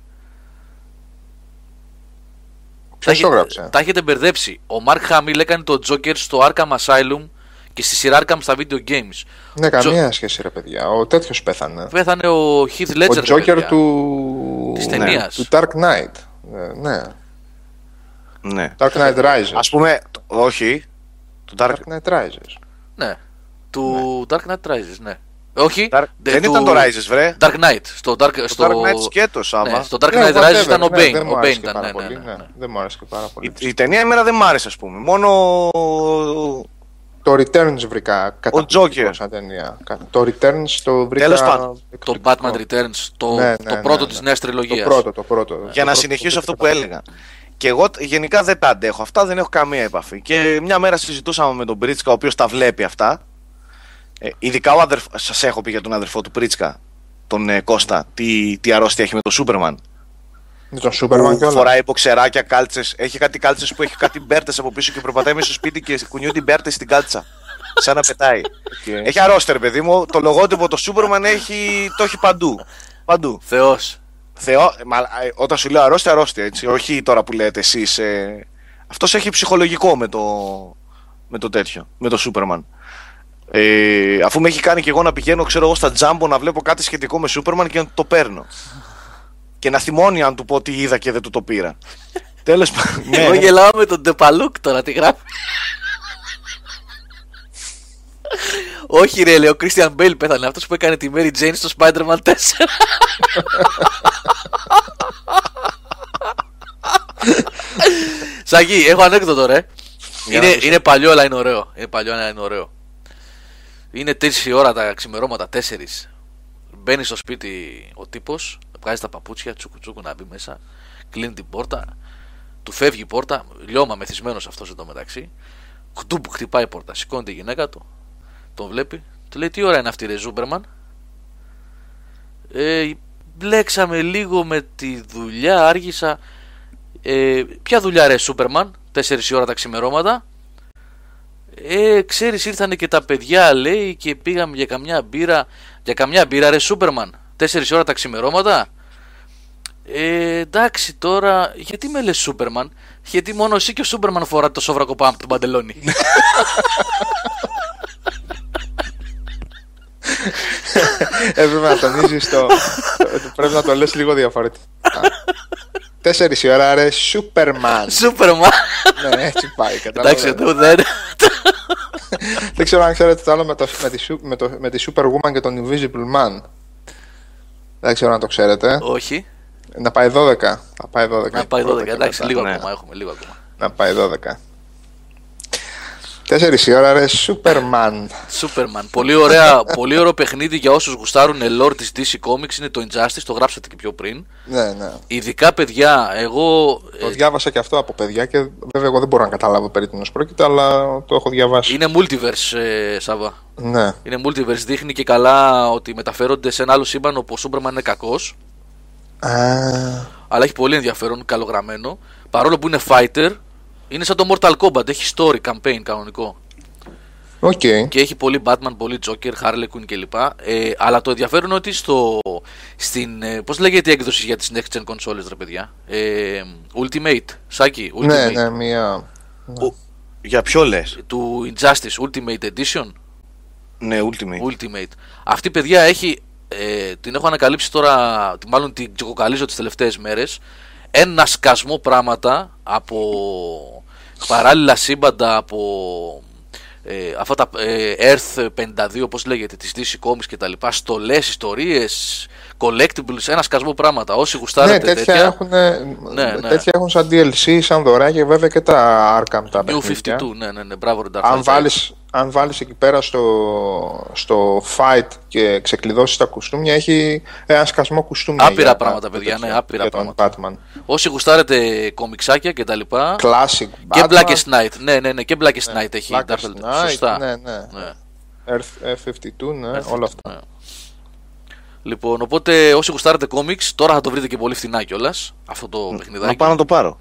Ποιος Τα το έχετε- γράψε; Τα έχετε μπερδέψει. Ο Μαρκ Χάμιλ έκανε το Joker στο Arkham Asylum και στη σειρά Arkham στα video games. Ναι, καμία σχέση, ρε παιδιά. Ο τέτοιος πέθανε. Πέθανε ο Heath Ledger. Ο ρε Τζόκερ παιδιά. του. Της ναι, ταινίας. Του Dark Knight. Ε, Ναι. Ναι. Dark Knight Rises. Ας πούμε, όχι, το Dark, Dark Knight Rises. Ναι. Του Dark Knight Rises, ναι. Όχι. Dark- δε- δεν του- ήταν το Rises, βρε. Dark Knight. Στο Dark, Το στο... Dark Knight σκέτος, Σάβα. Ναι, στο Dark Ναι, Knight whatever, Rises ήταν ο ναι, Bane. Δεν μου Ο Bane άρεσε και ήταν. πάρα Ναι, πολύ. ναι, ναι, ναι. ναι. Δεν μου άρεσε και πάρα πολύ. Η, η ταινία εμένα δεν μ' άρεσε, ας πούμε. Μόνο. Το Returns βρήκα καταπληκτικό Joker. σαν ταινία. Κα- Το Returns το βρήκα. Τέλος πάντων. Το εκπληκτικό. Batman Returns, το, Ναι, ναι, το ναι, πρώτο ναι. της νέας Το τριλογίας. πρώτο, το πρώτο. Για Το να πρώτο συνεχίσω το αυτό που βρήκα έλεγα. Και εγώ τ- γενικά δεν τα αντέχω. Αυτά δεν έχω καμία επαφή. Και μια μέρα συζητούσαμε με τον Πρίτσκα, ο οποίος τα βλέπει αυτά. Ε, ειδικά ο αδερφ... σας έχω πει για τον αδερφό του Πρίτσκα, τον ε, Κώστα, τι, τι αρρώστια έχει με τον Σούπερμαν. Με τον Σούπερμαν και Που όλα. φοράει μποξεράκια, κάλτσες. Έχει κάτι κάλτσες που έχει κάτι μπέρτες από πίσω και προπατάει μέσα στο σπίτι και κουνιούνται οι μπέρτες στην κάλτσα. Σαν να πετάει. Οκ. Έχει αρρώστια, ρε παιδί μου. Το λογότυπο το Superman έχει... το έχει παντού. Παντού. Θεός. Θεός, μα, ε, όταν σου λέω αρρώστια, αρρώστια, έτσι. Όχι τώρα που λέτε εσείς. Ε, Αυτός έχει ψυχολογικό με το, με το τέτοιο, με το Superman. Ε, αφού με έχει κάνει και εγώ να πηγαίνω, ξέρω εγώ, στα τζάμπο να βλέπω κάτι σχετικό με Superman και να το παίρνω. Και να θυμώνει αν του πω τι είδα και δεν του το πήρα. Τέλος πάντων. ναι. Εγώ γελάω με τον Ντεπαλούκ τώρα, τι γράφει. Όχι ρε, λέει, ο Christian Bale πέθανε, αυτός που έκανε τη Mary Jane στο Spider-Man 4. Σαγί, έχω ανέκδοτο ρε. Για Είναι, να ακούσω. είναι παλιό αλλά είναι ωραίο. Είναι παλιό αλλά είναι ωραίο. Είναι 4 η ώρα τα ξημερώματα, 4. Μπαίνει στο σπίτι ο τύπος, βγάζει τα παπούτσια, τσούκου τσούκου να μπει μέσα, κλείνει την πόρτα, του φεύγει η πόρτα, λιώμα μεθυσμένος αυτός εδώ μεταξύ. Χτουπ, χτυπάει η πόρτα, σηκώνει τη γυναίκα του, τον βλέπει, του λέει: Τι ώρα είναι αυτή, ρε Ζούμπερμαν; Ε, μπλέξαμε λίγο με τη δουλειά, άργησα. Ε, ποια δουλειά, ρε Σούπερμαν, 4 η ώρα τα ξημερώματα; Ε, ξέρεις ήρθανε και τα παιδιά λέει και πήγαμε για καμιά μπύρα Για καμιά μπύρα ρε Σούπερμαν 4 ώρα τα ξημερώματα ε, εντάξει τώρα Γιατί με λες Σούπερμαν; Γιατί μόνο εσύ και ο Σούπερμαν φοράτε το σόβρακο πάνω από τον παντελόνι Έπρεπε να τονίζεις το. Πρέπει να το λες λίγο διαφορετικά. Τέσσερις η ώρα, ρε, Σούπερμαν. Σούπερμαν ναι, έτσι πάει. Εντάξει Κατάλαβε. εδώ δεν Δεν ξέρω αν ξέρετε το άλλο με, το, με, τη, Σου- με, το, με τη Superwoman και τον Invisible Man. Δεν ξέρω αν το ξέρετε. Όχι Να πάει 12. Να πάει 12. Να πάει 12 Πρώτα και εντάξει μετά. λίγο ναι. ακόμα έχουμε λίγο ακόμα Να πάει 12. Τέσσερις η ώρα ρε, Superman. Superman. πολύ, ωραία, πολύ ωραίο παιχνίδι για όσους γουστάρουν lore της DC Comics είναι το Injustice, το γράψατε και πιο πριν. ναι, ναι. Ειδικά παιδιά, εγώ Το διάβασα και αυτό από παιδιά και βέβαια εγώ δεν μπορώ να καταλάβω περί τίνος πρόκειται, αλλά το έχω διαβάσει. είναι multiverse, ε, Σάβα. Ναι. Είναι multiverse, δείχνει και καλά ότι μεταφέρονται σε ένα άλλο σύμπαν όπου ο Superman είναι κακός Α, αλλά έχει πολύ ενδιαφέρον, καλογραμμένο. Παρόλο που είναι fighter, είναι σαν το Mortal Kombat, έχει story, campaign κανονικό. οκ. Και έχει πολύ Batman, πολύ Joker, Harley Quinn κλπ. Ε, αλλά το ενδιαφέρον είναι ότι στο, στην. Ε, Πώς λέγεται η έκδοση για τις next gen consoles, ρε παιδιά; Ε, Ultimate, Σάκη, Ultimate. Ναι, ναι, μία... Ο- Για ποιο λες; Του Injustice Ultimate Edition. Ναι, Ultimate. Ultimate. Αυτή παιδιά έχει. Ε, την έχω ανακαλύψει τώρα, τη- μάλλον την τσοκοκαλίζω τις τελευταίες μέρες ένα σκασμό πράγματα από παράλληλα σύμπαντα από ε, αυτά τα ε, Earth 52 όπως λέγεται της DC Comics και τα λοιπά στολές, ιστορίες, collectibles ένα σκασμό πράγματα όσοι Ναι, γουστάρετε τέτοια, Έχουν, Ναι, ναι. τέτοια έχουν σαν DLC, σαν δωράκια βέβαια και τα Arkham τα New παιχνίδια. 52 ναι ναι ναι μπράβο ρε Dark Αν Knight. βάλεις, αν βάλεις εκεί πέρα στο, στο fight και ξεκλειδώσεις τα κουστούμια έχει ένα σκασμό κουστούμια Άπειρα για- πράγματα, για παιδιά, τέτοιο, ναι, άπειρα για τον Batman. όσοι γουστάρετε κομιξάκια και τα λοιπά Classic και Batman, Blackest Night ναι ναι ναι και Blackest Night έχει Blackest Dark Knight. Knight, σωστά ναι, ναι. Ναι. Earth 52, ναι, όλα αυτά. Ναι. Λοιπόν, οπότε όσοι γουστάρετε κόμιξ, τώρα θα το βρείτε και πολύ φθηνά κιόλας. Αυτό το Να παιχνιδάκι. πάω να το πάρω.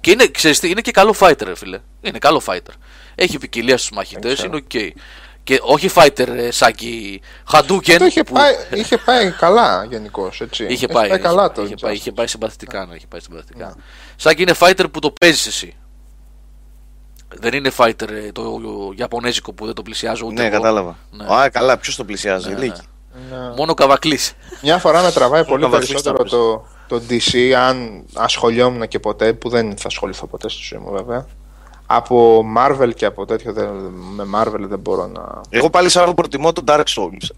Και είναι, ξέρεις τι, είναι και καλό fighter, ρε φίλε. Είναι καλό fighter. Έχει ποικιλία στους μαχητές, Δεν ξέρω. είναι οκ. Και όχι fighter ε, Σάκη Hadouken. Το είχε, που- πάει, είχε πάει καλά γενικώς. Είχε Έχει πάει, είχε, καλά το είχε, πάει, Injustice. είχε πάει συμπαθητικά, ναι, είχε πάει συμπαθητικά. Σάκη είναι fighter που το παίζεις εσύ. Δεν είναι fighter ε, το Ιαπωνέζικο που δεν το πλησιάζω ούτε Ναι, εγώ. κατάλαβα. Ναι. Α, καλά, ποιος το πλησιάζει. Ναι, Λύκη. Ναι. Μόνο καβακλής. Μια φορά με τραβάει πολύ να βαθμίσεις περισσότερο τα το, το DC, αν ασχολιόμουν και ποτέ, που δεν θα ασχοληθώ ποτέ στη ζωή μου βέβαια. Από Marvel και από τέτοιο, δεν, με Marvel δεν μπορώ να... Εγώ πάλι σαν προτιμώ το Dark Souls.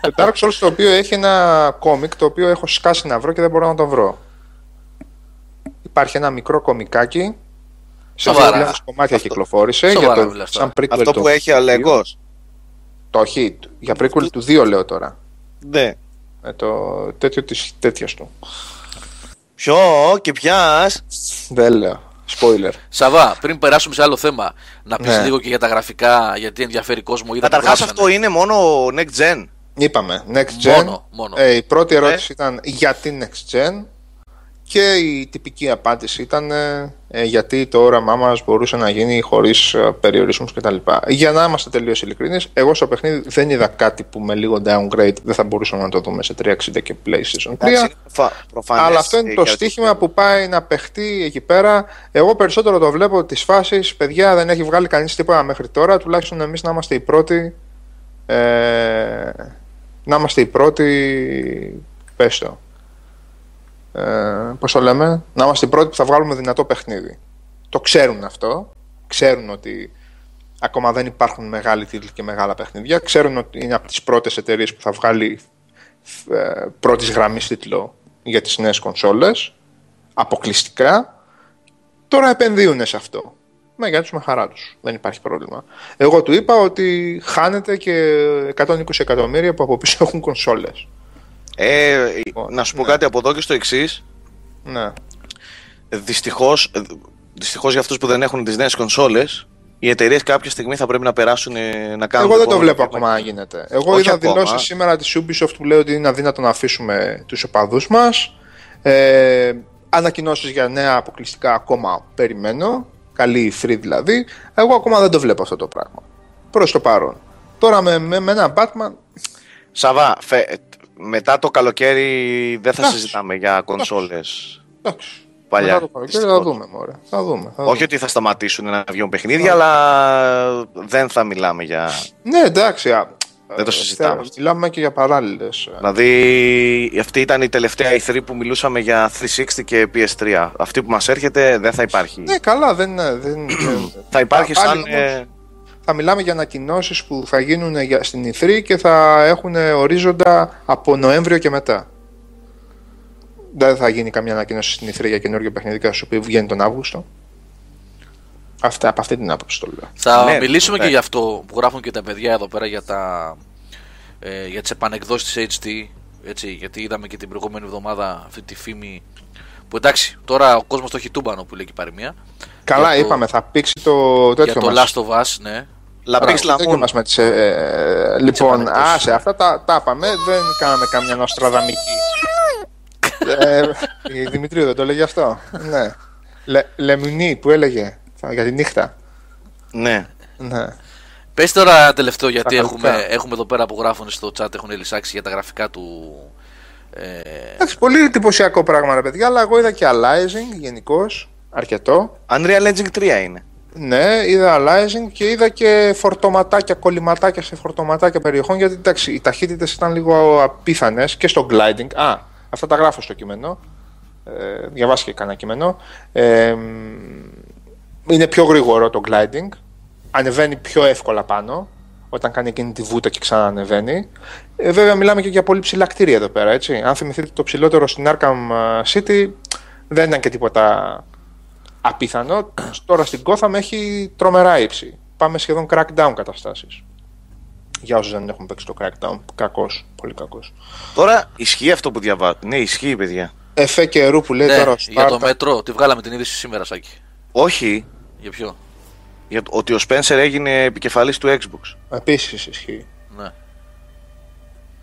το Dark Souls το οποίο έχει ένα κόμικ το οποίο έχω σκάσει να βρω και δεν μπορώ να το βρω. Υπάρχει ένα μικρό κομικάκι, σε Σοβαρά. δύο κομμάτια κυκλοφόρησε, Σοβαρά για το, μιλάς τώρα. σαν prequel Αυτό το που έχει ο Αλέγκος. Το όχι, για prequel του 2 λέω τώρα. Ναι. Ε, το τέτοιο της τέτοιας του. Ποιο και πια. Δεν λέω. Spoiler. Σαβά, πριν περάσουμε σε άλλο θέμα, να πεις Ναι. λίγο και για τα γραφικά, γιατί ενδιαφέρει κόσμο. Είδα που Καταρχά γράψανε. αυτό είναι μόνο next gen. Είπαμε, next gen. Μόνο, μόνο. Ε, η πρώτη ερώτηση ήταν γιατί next gen; Και η τυπική απάντηση ήταν ε, ε, γιατί το όραμά μας μπορούσε να γίνει χωρίς ε, περιορισμούς κτλ. Για να είμαστε τελείως ειλικρινείς, εγώ στο παιχνίδι δεν είδα κάτι που με λίγο downgrade δεν θα μπορούσαμε να το δούμε σε 360 και PlayStation 3. Εντάξει, είναι προφα- προφανές. Αλλά αυτό είναι Ε, το για- στίχημα που πάει να παιχτεί εκεί πέρα. Εγώ περισσότερο το βλέπω τη φάση. Παιδιά, δεν έχει βγάλει κανείς τίποτα μέχρι τώρα. Τουλάχιστον εμείς να είμαστε οι πρώτοι. Ε, να είμαστε οι πρώτοι. Πες το. Ε, πώς το λέμε, να είμαστε οι πρώτοι που θα βγάλουμε δυνατό παιχνίδι. Το ξέρουν αυτό. Ξέρουν ότι ακόμα δεν υπάρχουν μεγάλοι τίτλοι και μεγάλα παιχνίδια. Ξέρουν ότι είναι από τις πρώτες εταιρείες που θα βγάλει ε, πρώτης γραμμής τίτλο για τις νέες κονσόλες αποκλειστικά τώρα επενδύουν σε αυτό με για τους με χαρά τους δεν υπάρχει πρόβλημα εγώ του είπα ότι χάνεται και 120 εκατομμύρια που από πίσω έχουν κονσόλες Ε, να σου πω Ναι. κάτι από εδώ και στο εξής. ναι Δυστυχώς δυστυχώς για αυτούς που δεν έχουν τις νέες κονσόλες, οι εταιρείες κάποια στιγμή θα πρέπει να περάσουν ε, να κάνουν. Εγώ δεν το επόμενο βλέπω βήμα. ακόμα να γίνεται. Εγώ Όχι είδα ακόμα. δηλώσεις σήμερα της Ubisoft που λέει ότι είναι αδύνατο να αφήσουμε τους οπαδούς μας. Ε, Ανακοινώσεις για νέα αποκλειστικά ακόμα περιμένω. Καλή free δηλαδή. Εγώ ακόμα δεν το βλέπω αυτό το πράγμα. Προς το παρόν. Τώρα με, με, με ένα Batman. Σαβά, φε- μετά το καλοκαίρι δεν θα Εντάξει. συζητάμε για κονσόλες. Εντάξει. Παλιά, Μετά το καλοκαίρι θα δυστυχώς. δούμε, μωρέ. Θα δούμε. Θα Όχι δούμε. ότι θα σταματήσουν να βγουν παιχνίδια, αλλά δεν θα μιλάμε για. Ναι, εντάξει. α, Δεν το ε, συζητάμε. θε- Μιλάμε και για παράλληλες. Δηλαδή, αυτή ήταν η τελευταία E3 που μιλούσαμε για 360 και PS3. Αυτή που μας έρχεται δεν θα υπάρχει. Ναι, καλά, δεν. δεν, δεν θα υπάρχει πάλι σαν. όμως, ε, θα μιλάμε για ανακοινώσεις που θα γίνουν για, στην E3 και θα έχουν ορίζοντα από Νοέμβριο και μετά. Δεν θα γίνει καμία ανακοίνωση στην E3 για καινούργιο παιχνίδι, κατά σου πει βγαίνει τον Αύγουστο. Αυτά, από αυτή την άποψη το λέω. Θα Ναι, μιλήσουμε ναι. και γι' αυτό που γράφουν και τα παιδιά εδώ πέρα για, τα, ε, για τις επανεκδόσεις της HD. Έτσι, γιατί είδαμε και την προηγούμενη εβδομάδα αυτή τη φήμη που εντάξει, τώρα ο κόσμος το έχει τούμπανο που λέει και η παροιμία. Καλά, Για το- είπαμε, θα πήξει το Για τέτοιο το μας. Last of Us, ναι. Λαπίξ Μπράβο, τέτοιο Λαμούν. μας με τις, ε, ε, λοιπόν, επανεκδόσεις. άσε, αυτά τα, τα είπαμε, δεν κάναμε καμιά νοστραδαμική. ε, η Δημητρίου δεν το έλεγε αυτό; ναι. Λε, Λεμινή που έλεγε θα- για τη νύχτα. Ναι. Ναι. Πες τώρα ένα τελευταίο γιατί Τα έχουμε, γραφικά. έχουμε εδώ πέρα που γράφουν στο chat έχουν λησάξει για τα γραφικά του ε, Εντάξει, πολύ εντυπωσιακό πράγμα, ρε παιδιά, αλλά εγώ είδα και Alizing γενικώς, αρκετό. Unreal Engine 3 είναι. Ναι, είδα Alizing και είδα και φορτωματάκια, κολληματάκια σε φορτωματάκια περιοχών. Γιατί εντάξει, οι ταχύτητες ήταν λίγο απίθανες και στο gliding. Α, αυτά τα γράφω στο κείμενο. Ε, διαβάσεις και κανένα κείμενο. Ε, μ, είναι πιο γρήγορο το gliding. Ανεβαίνει πιο εύκολα πάνω όταν κάνει εκείνη τη βούτα και ξανανεβαίνει. Ε, βέβαια, μιλάμε και για πολύ ψηλά κτίρια εδώ πέρα. Έτσι. Αν θυμηθείτε το ψηλότερο στην Arkham City, δεν ήταν και τίποτα απίθανο. Τώρα στην Gotham έχει τρομερά ύψη. Πάμε σχεδόν crackdown καταστάσεις. Για όσους δεν έχουν παίξει το crackdown. Κακός, πολύ κακός. Τώρα ισχύει αυτό που διαβάζω. Ναι, ισχύει, παιδιά. Εφέ καιρού που λέει ναι, τώρα ο για το Σπάρτα. μέτρο. Τη βγάλαμε την είδηση σήμερα, Σάκη. Όχι, Για ποιο; για το- ότι ο Spencer έγινε επικεφαλής του Xbox. Επίσης ισχύει.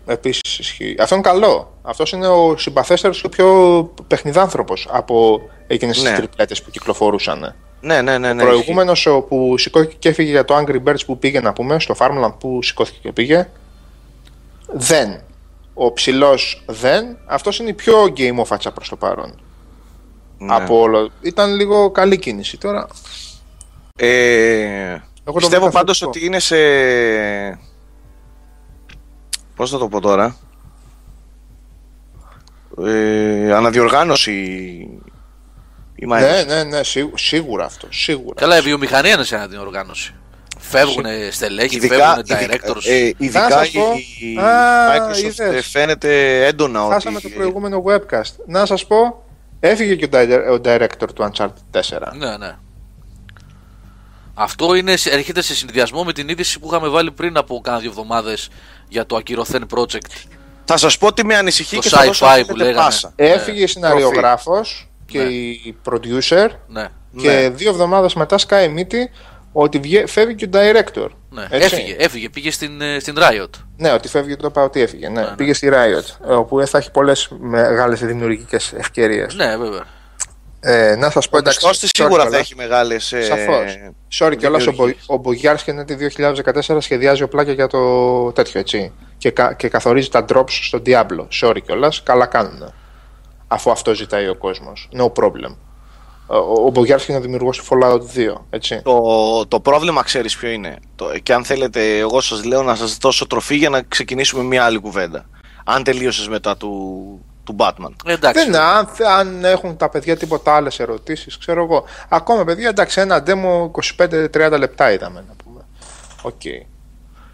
Ναι. Επίσης ισχύει. Αυτό είναι καλό. Αυτός είναι ο συμπαθέστερος και ο πιο παιχνιδάνθρωπος από εκείνες τις Ναι. τριπλέτες που κυκλοφορούσαν. Ναι, ναι, ναι. ναι Ο προηγούμενος ο που σηκώθηκε και έφυγε για το Angry Birds που πήγε να πούμε, στο Farmland που σηκώθηκε και πήγε, δεν. Ο ψηλός δεν. Αυτός είναι η πιο γκέιμοφατσα προς το παρόν. ισχύει. Ναι. Από όλο. Ήταν λίγο καλή κίνηση τώρα. Ε, το πιστεύω βρήκα πάντως θετικό. ότι είναι σε... Πώς θα το πω τώρα... Ε, αναδιοργάνωση η Microsoft. Ναι, ναι, ναι, σίγου- σίγουρα αυτό. Σίγουρα. Καλά, η βιομηχανία είναι σε την οργάνωση. Φεύγουν στελέχη, Ειδικά, φεύγουν ειδικά, directors. ε, Θα ειδικά σας πω. η, η Α, Microsoft είδες. ε, φαίνεται έντονα Χάσαμε ότι το προηγούμενο webcast. Να σας πω, έφυγε και ο, di- ο director του Uncharted 4. Ναι, ναι. Αυτό είναι, έρχεται σε συνδυασμό με την είδηση που είχαμε βάλει πριν από κάνα δύο εβδομάδες για το ακυρωθέν project. θα σας πω ότι με ανησυχεί Το και θα δώσω sci-fi αν που θέλετε λέγαμε. πάσα. Έφυγε η σεναριογράφος και Ναι. η producer Ναι, και Ναι. δύο εβδομάδες μετά σκάει μύτη ότι βγε- φεύγει και ο director. ναι. Έτσι. Έφυγε, έφυγε, πήγε στην, ε, στην Riot. Ναι, ότι φεύγει το είπα ότι έφυγε. Ναι. ναι. Πήγε στη Riot, όπου θα έχει πολλές μεγάλες δημιουργικές ευκαιρίες. Ναι, βέβαια. Ε, να σας πω Ο εντάξει. μισθός της sorry σίγουρα θα κιόλας. έχει μεγάλες... ε, Σαφώς. Sorry κιόλας, ο, Μπο, δημιουργίες. ο Μπογιάρσκι είναι ότι 2014 σχεδιάζει οπλάκια για το τέτοιο έτσι. Και, κα- και καθορίζει τα drops στο Diablo. Sorry κιόλας, καλά κάνουν. Αφού αυτό ζητάει ο κόσμος. No problem. Ο, ο Μπογιάρσκι είναι ο δημιουργός του Fallout 2. Έτσι. Το, το πρόβλημα ξέρεις ποιο είναι. Το, και αν θέλετε, εγώ σας λέω να σας δώσω τροφή για να ξεκινήσουμε μια άλλη κουβέντα. Αν τελείωσες μετά του, του Batman. Ε, εντάξει. Δεν, αν, αν έχουν τα παιδιά τίποτα άλλες ερωτήσεις, ξέρω εγώ. Ακόμα παιδιά, εντάξει, ένα demo 25-30 λεπτά είδαμε να πούμε. Οκ.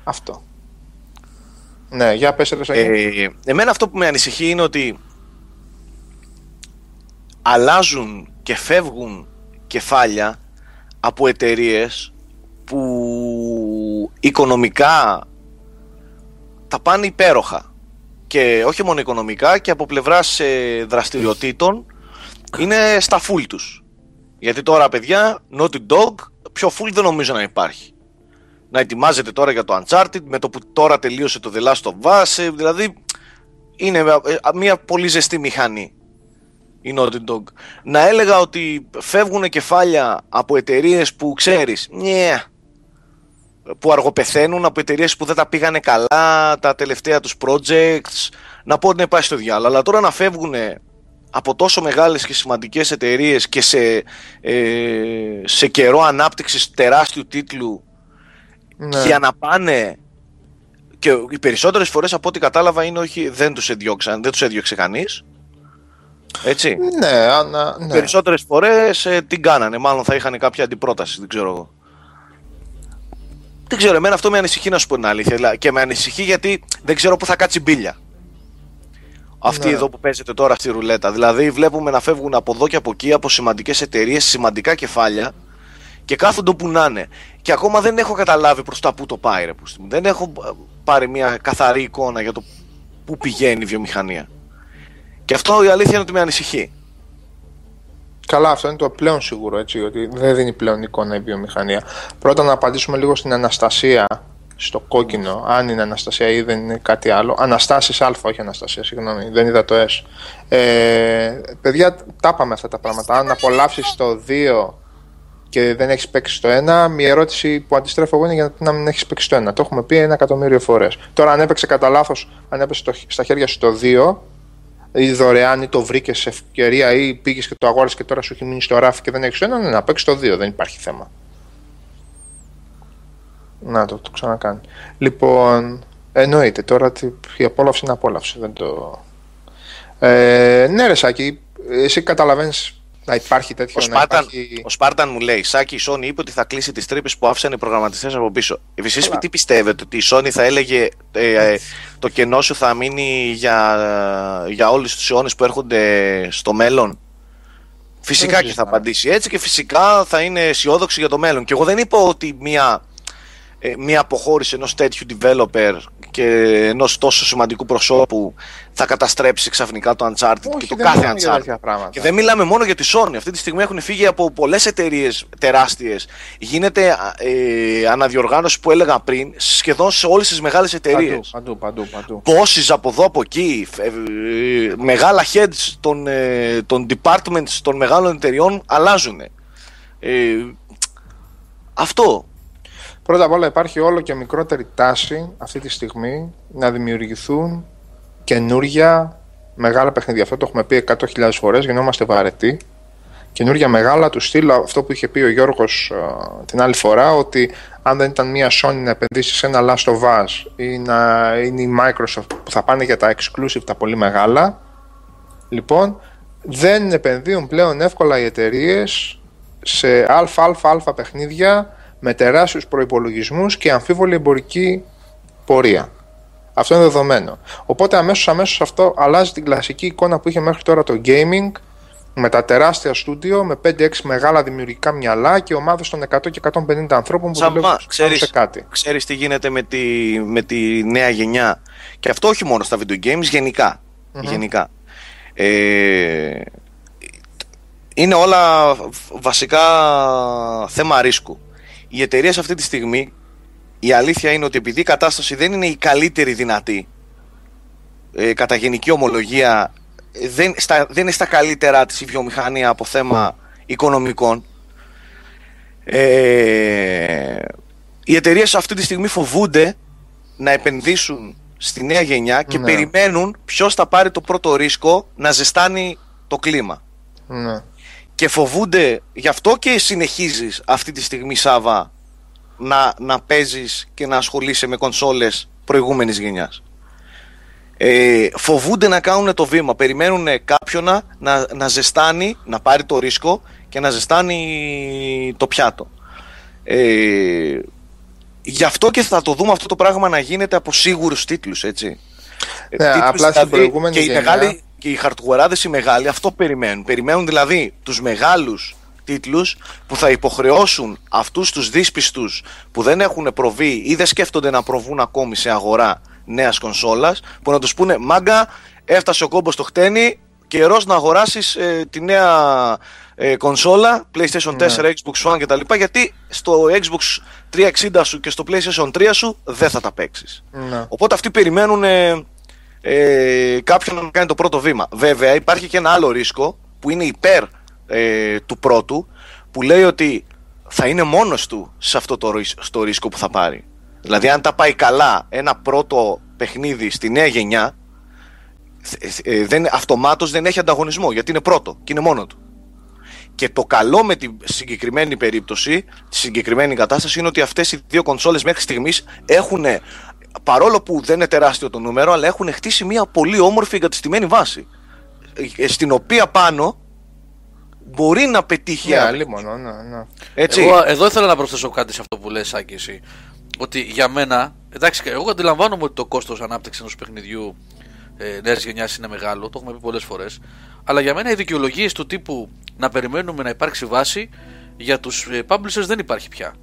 Αυτό. Ναι, για πες ρε Σάκη. Ε, εμένα αυτό που με ανησυχεί είναι ότι αλλάζουν και φεύγουν κεφάλια από εταιρείες που οικονομικά τα πάνε υπέροχα και όχι μόνο οικονομικά και από πλευράς ε, δραστηριοτήτων είναι στα full τους. Γιατί τώρα παιδιά Naughty Dog πιο full δεν νομίζω να υπάρχει. Να ετοιμάζεται τώρα για το Uncharted με το που τώρα τελείωσε το The Last of Us ε, δηλαδή είναι ε, μια πολύ ζεστή μηχανή η Naughty Dog. Να έλεγα ότι φεύγουν κεφάλια από εταιρείες που ξέρεις ναι, που αργοπεθαίνουν από εταιρείες που δεν τα πήγανε καλά τα τελευταία τους projects. Να πω ότι ναι πάει στο διάλογο. Αλλά τώρα να φεύγουν από τόσο μεγάλες και σημαντικές εταιρείες και σε, ε, σε καιρό ανάπτυξης τεράστιου τίτλου ναι. για να πάνε και οι περισσότερες φορές από ό,τι κατάλαβα είναι όχι δεν τους έδιωξαν, δεν τους έδιωξε κανείς. Έτσι. Ναι, ανα, οι ναι. περισσότερες φορές ε, τι κάνανε. Μάλλον θα είχαν κάποια αντιπρόταση δεν ξέρω εγώ δεν ξέρω, εμένα αυτό με ανησυχεί να σου πω την αλήθεια δηλαδή, και με ανησυχεί γιατί δεν ξέρω πού θα κάτσει μπίλια αυτή Ναι. εδώ που παίζεται τώρα στη ρουλέτα δηλαδή βλέπουμε να φεύγουν από εδώ και από εκεί από σημαντικές εταιρείες, σημαντικά κεφάλια και κάθονται όπου να είναι. Και ακόμα δεν έχω καταλάβει προς τα πού το πάει, ρε. Δεν έχω ε, πάρει μια καθαρή εικόνα για το πού πηγαίνει η βιομηχανία. Και αυτό η αλήθεια είναι ότι με ανησυχεί. Καλά, αυτό είναι το πλέον σίγουρο, έτσι, ότι δεν δίνει πλέον εικόνα η βιομηχανία. Πρώτα να απαντήσουμε λίγο στην Αναστασία, στο κόκκινο, αν είναι Αναστασία ή δεν είναι κάτι άλλο. Αναστάσεις Α, όχι Αναστασία, συγγνώμη, δεν είδα το S. Ε, παιδιά, τα είπαμε αυτά τα πράγματα. Αν απολαύσεις το 2 και δεν έχεις παίξει στο 1, μια ερώτηση που αντιστρέφω εγώ είναι γιατί να μην έχεις παίξει στο 1. Το έχουμε πει ένα εκατομμύριο φορές. Τώρα, αν έπαιξε κατά λάθος, αν έπεσε στα χέρια σου το 2, ή δωρεάν ή το βρήκες σε ευκαιρία ή πήγες και το αγόρασες και τώρα σου έχει μείνει στο ράφι και δεν έχεις ένα, ναι, να παίξεις το 2, δεν υπάρχει θέμα. Να το, το ξανακάνει. Λοιπόν, εννοείται τώρα η απόλαυση είναι απόλαυση. Δεν το... Ε, ναι, ρε Σάκη, εσύ καταλαβαίνεις να υπάρχει τέτοιο. Ο Σπάρταν, υπάρχει... ο Σπάρταν μου λέει: Σάκη, η Sony είπε ότι θα κλείσει τις τρύπες που άφησαν οι προγραμματιστές από πίσω. Εσείς τι πιστεύετε, ότι η Sony θα έλεγε ε, ε, το κενό σου θα μείνει για, για όλους τους αιώνες που έρχονται στο μέλλον. Φυσικά και θα απαντήσει έτσι και φυσικά θα είναι αισιόδοξη για το μέλλον. Και εγώ δεν είπα ότι μια, ε, μια αποχώρηση ενός τέτοιου developer και ενός τόσο σημαντικού προσώπου θα καταστρέψει ξαφνικά το Uncharted και το κάθε Uncharted. Και δεν μιλάμε μόνο για τη Sony. Αυτή τη στιγμή έχουν φύγει από πολλές εταιρείες τεράστιες. Γίνεται ε, αναδιοργάνωση που έλεγα πριν σχεδόν σε όλες τις μεγάλες εταιρείες. Παντού, παντού, παντού. Πόσεις από εδώ από εκεί, ε, ε, μεγάλα heads των, ε, των departments των μεγάλων εταιριών αλλάζουν. Ε, αυτό. Πρώτα απ' όλα υπάρχει όλο και μικρότερη τάση αυτή τη στιγμή να δημιουργηθούν καινούργια μεγάλα παιχνίδια. Αυτό το έχουμε πει 100.000 φορές, γινόμαστε βαρετοί. Καινούργια μεγάλα του στυλ, αυτό που είχε πει ο Γιώργος την άλλη φορά, ότι αν δεν ήταν μια Sony να επενδύσει σε ένα Last of Us ή να είναι η Microsoft που θα πάνε για τα exclusive τα πολύ μεγάλα, λοιπόν, δεν επενδύουν πλέον εύκολα οι εταιρείες σε αλφα-αλφα-αλφα παιχνίδια με τεράστιους προϋπολογισμούς και αμφίβολη εμπορική πορεία. Αυτό είναι δεδομένο. Οπότε αμέσως, αμέσως αυτό αλλάζει την κλασική εικόνα που είχε μέχρι τώρα το gaming με τα τεράστια στούντιο, με 5-6 μεγάλα δημιουργικά μυαλά και ομάδες των 100 και 150 ανθρώπων που δουλεύουν σε κάτι. Ξέρεις τι γίνεται με τη, με τη νέα γενιά; Και αυτό όχι μόνο στα video games, γενικά. γενικά. Ε, είναι όλα βασικά θέμα ρίσκου οι εταιρείε αυτή τη στιγμή η αλήθεια είναι ότι επειδή η κατάσταση δεν είναι η καλύτερη δυνατή ε, κατά γενική ομολογία δεν, στα, δεν είναι στα καλύτερα της η βιομηχανία από θέμα οικονομικών ε, οι εταιρείες αυτή τη στιγμή φοβούνται να επενδύσουν στη νέα γενιά και ναι. περιμένουν ποιος θα πάρει το πρώτο ρίσκο να ζεστάνει το κλίμα. Ναι και φοβούνται γι' αυτό και συνεχίζεις αυτή τη στιγμή Σάβα να, να παίζεις και να ασχολείσαι με κονσόλες προηγούμενης γενιάς. Ε, φοβούνται να κάνουν το βήμα. Περιμένουν κάποιον να, να, να ζεστάνει να πάρει το ρίσκο και να ζεστάνει το πιάτο. Ε, γι' αυτό και θα το δούμε αυτό το πράγμα να γίνεται από σίγουρους τίτλους έτσι. Ναι, απλά στην δηλαδή, προηγούμενη και γενιά... μεγάλη, και οι χαρτογοράδε οι μεγάλοι αυτό περιμένουν. Περιμένουν δηλαδή τους μεγάλους τίτλους που θα υποχρεώσουν αυτούς τους δύσπιστους που δεν έχουν προβεί ή δεν σκέφτονται να προβούν ακόμη σε αγορά νέας κονσόλας, που να τους πούνε Μάγκα, έφτασε ο κόμπος στο χτένι, καιρός να αγοράσεις ε, τη νέα ε, κονσόλα, PlayStation 4, ναι. Xbox One κτλ. Γιατί στο Xbox 360 σου και στο PlayStation 3 σου δεν θα τα παίξεις. Ναι. Οπότε αυτοί περιμένουν ε, ε, κάποιον να κάνει το πρώτο βήμα. Βέβαια, υπάρχει και ένα άλλο ρίσκο που είναι υπέρ ε, του πρώτου, που λέει ότι θα είναι μόνος του σε αυτό το στο ρίσκο που θα πάρει. Δηλαδή, αν τα πάει καλά ένα πρώτο παιχνίδι στη νέα γενιά, ε, δεν, αυτομάτως δεν έχει ανταγωνισμό, γιατί είναι πρώτο και είναι μόνο του. Και το καλό με τη συγκεκριμένη περίπτωση, τη συγκεκριμένη κατάσταση, είναι ότι αυτές οι δύο κονσόλες μέχρι στιγμής έχουν παρόλο που δεν είναι τεράστιο το νούμερο, αλλά έχουν χτίσει μια πολύ όμορφη εγκατεστημένη βάση. Ε, στην οποία πάνω μπορεί να πετύχει. Ναι, μόνο, ναι, ναι. Έτσι. Εγώ εδώ ήθελα να προσθέσω κάτι σε αυτό που λες Άκη εσύ. Ότι για μένα, εντάξει, εγώ αντιλαμβάνομαι ότι το κόστος ανάπτυξης ενός παιχνιδιού ε, νέας γενιάς είναι μεγάλο, το έχουμε πει πολλές φορές. Αλλά για μένα οι δικαιολογίες του τύπου να περιμένουμε να υπάρξει βάση για τους ε, publishers δεν υπάρχει πια.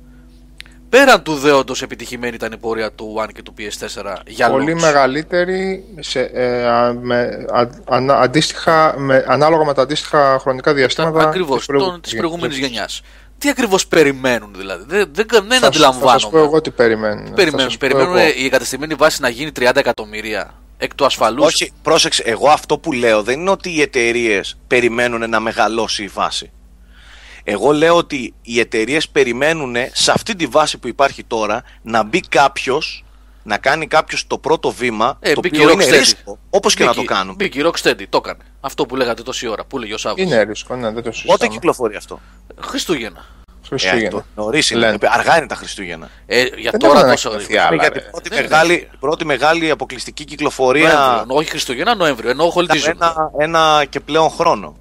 Πέραν του δέοντος επιτυχημένη ήταν η πορεία του One και του PS4 για Πολύ launch. μεγαλύτερη σε, ε, α, με, α, ανα- αντίστοιχα, με, ανάλογα με τα αντίστοιχα χρονικά διαστήματα Ακριβώς, της προηγου- των- της προηγούμενης γενιάς. Τι ακριβώς περιμένουν δηλαδή; Δεν, δεν, δεν Θα, σου- θα αντιλαμβάνομαι. σου πω εγώ τι περιμένουν. Τι Θα περιμένουν, σου πω περιμένουν εγώ. η εγκατεστημένη βάση να γίνει 30 εκατομμύρια εκ του ασφαλούς. Όχι, πρόσεξε, εγώ αυτό που λέω δεν είναι ότι οι εταιρείες περιμένουν να μεγαλώσει η βάση. Εγώ λέω ότι οι εταιρείες περιμένουν σε αυτή τη βάση που υπάρχει τώρα να μπει κάποιος, να κάνει κάποιος το πρώτο βήμα, Ε, το μπήκε οποίο η είναι Rocksteady. ρίσκο, όπως και να το Μπήκε- κάνουν. Μπήκε η Rocksteady, το έκανε. Αυτό που λέγατε τόση ώρα, που έλεγε ο Σάββας. Είναι ρίσκο, ναι, δεν το Πότε συζητάμε. κυκλοφορεί αυτό; Χριστούγεννα. Χριστούγεννα. Νωρίς είναι. Λένε. Αργά είναι τα Χριστούγεννα. Ε, για Δεν τώρα έχουν τόσο ανακοινωθεί γρήγορα. άλλα, Είναι για ρε. την πρώτη, Δεν μεγάλη, πρώτη μεγάλη αποκλειστική κυκλοφορία. Νοέμβριο. Όχι Χριστούγεννα, Νοέμβριο. Ενώ χολτίζουν. ένα, ένα και πλέον χρόνο.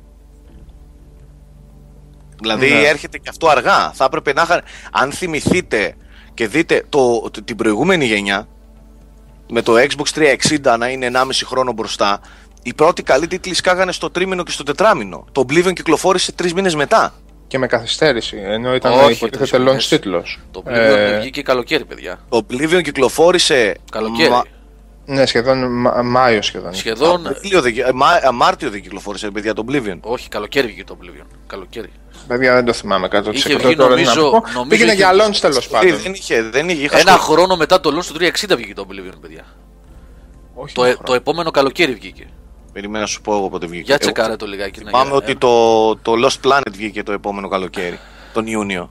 Δηλαδή Ναι. έρχεται και αυτό αργά. Θα έπρεπε να είχαν. Αν θυμηθείτε και δείτε το, το- την προηγούμενη γενιά με το Xbox 360 να είναι 1,5 χρόνο μπροστά, οι πρώτοι καλοί τίτλοι σκάγανε στο τρίμηνο και στο τετράμινο. Το Oblivion κυκλοφόρησε τρεις μήνες μετά. Και με καθυστέρηση, ενώ ήταν Όχι, υποτίθεται τρεις launch μήνες. τίτλος. Το Ε, Oblivion βγήκε καλοκαίρι, παιδιά. Το Oblivion κυκλοφόρησε. Καλοκαίρι. Μα- Ναι, σχεδόν Μα- Μάιο σχεδόν. Σχεδόν. Απρίλιο δεν κυ- Μα- Μάρτιο δεν κυκλοφόρησε, παιδιά, το Oblivion. Όχι, καλοκαίρι βγήκε το Oblivion. Καλοκαίρι. Παιδιά δεν το θυμάμαι 100%. Είχε βγει, τώρα, τι να νομίζω- πω. νομίζω Πήγαινε είχε- για launch τέλος Ε, πάντων. δεν είχε, δεν είχε. είχα Ένα ασχοληθεί. χρόνο μετά το launch του 360 βγήκε το Oblivion, παιδιά. Όχι Το, ένα ε- το χρόνο. επόμενο καλοκαίρι βγήκε. Περιμένω να σου πω εγώ πότε βγήκε. Για Εγώ τσεκάρε το λιγάκι. να- Θυμάμαι για- ότι το, το Lost Planet βγήκε το επόμενο καλοκαίρι, τον Ιούνιο.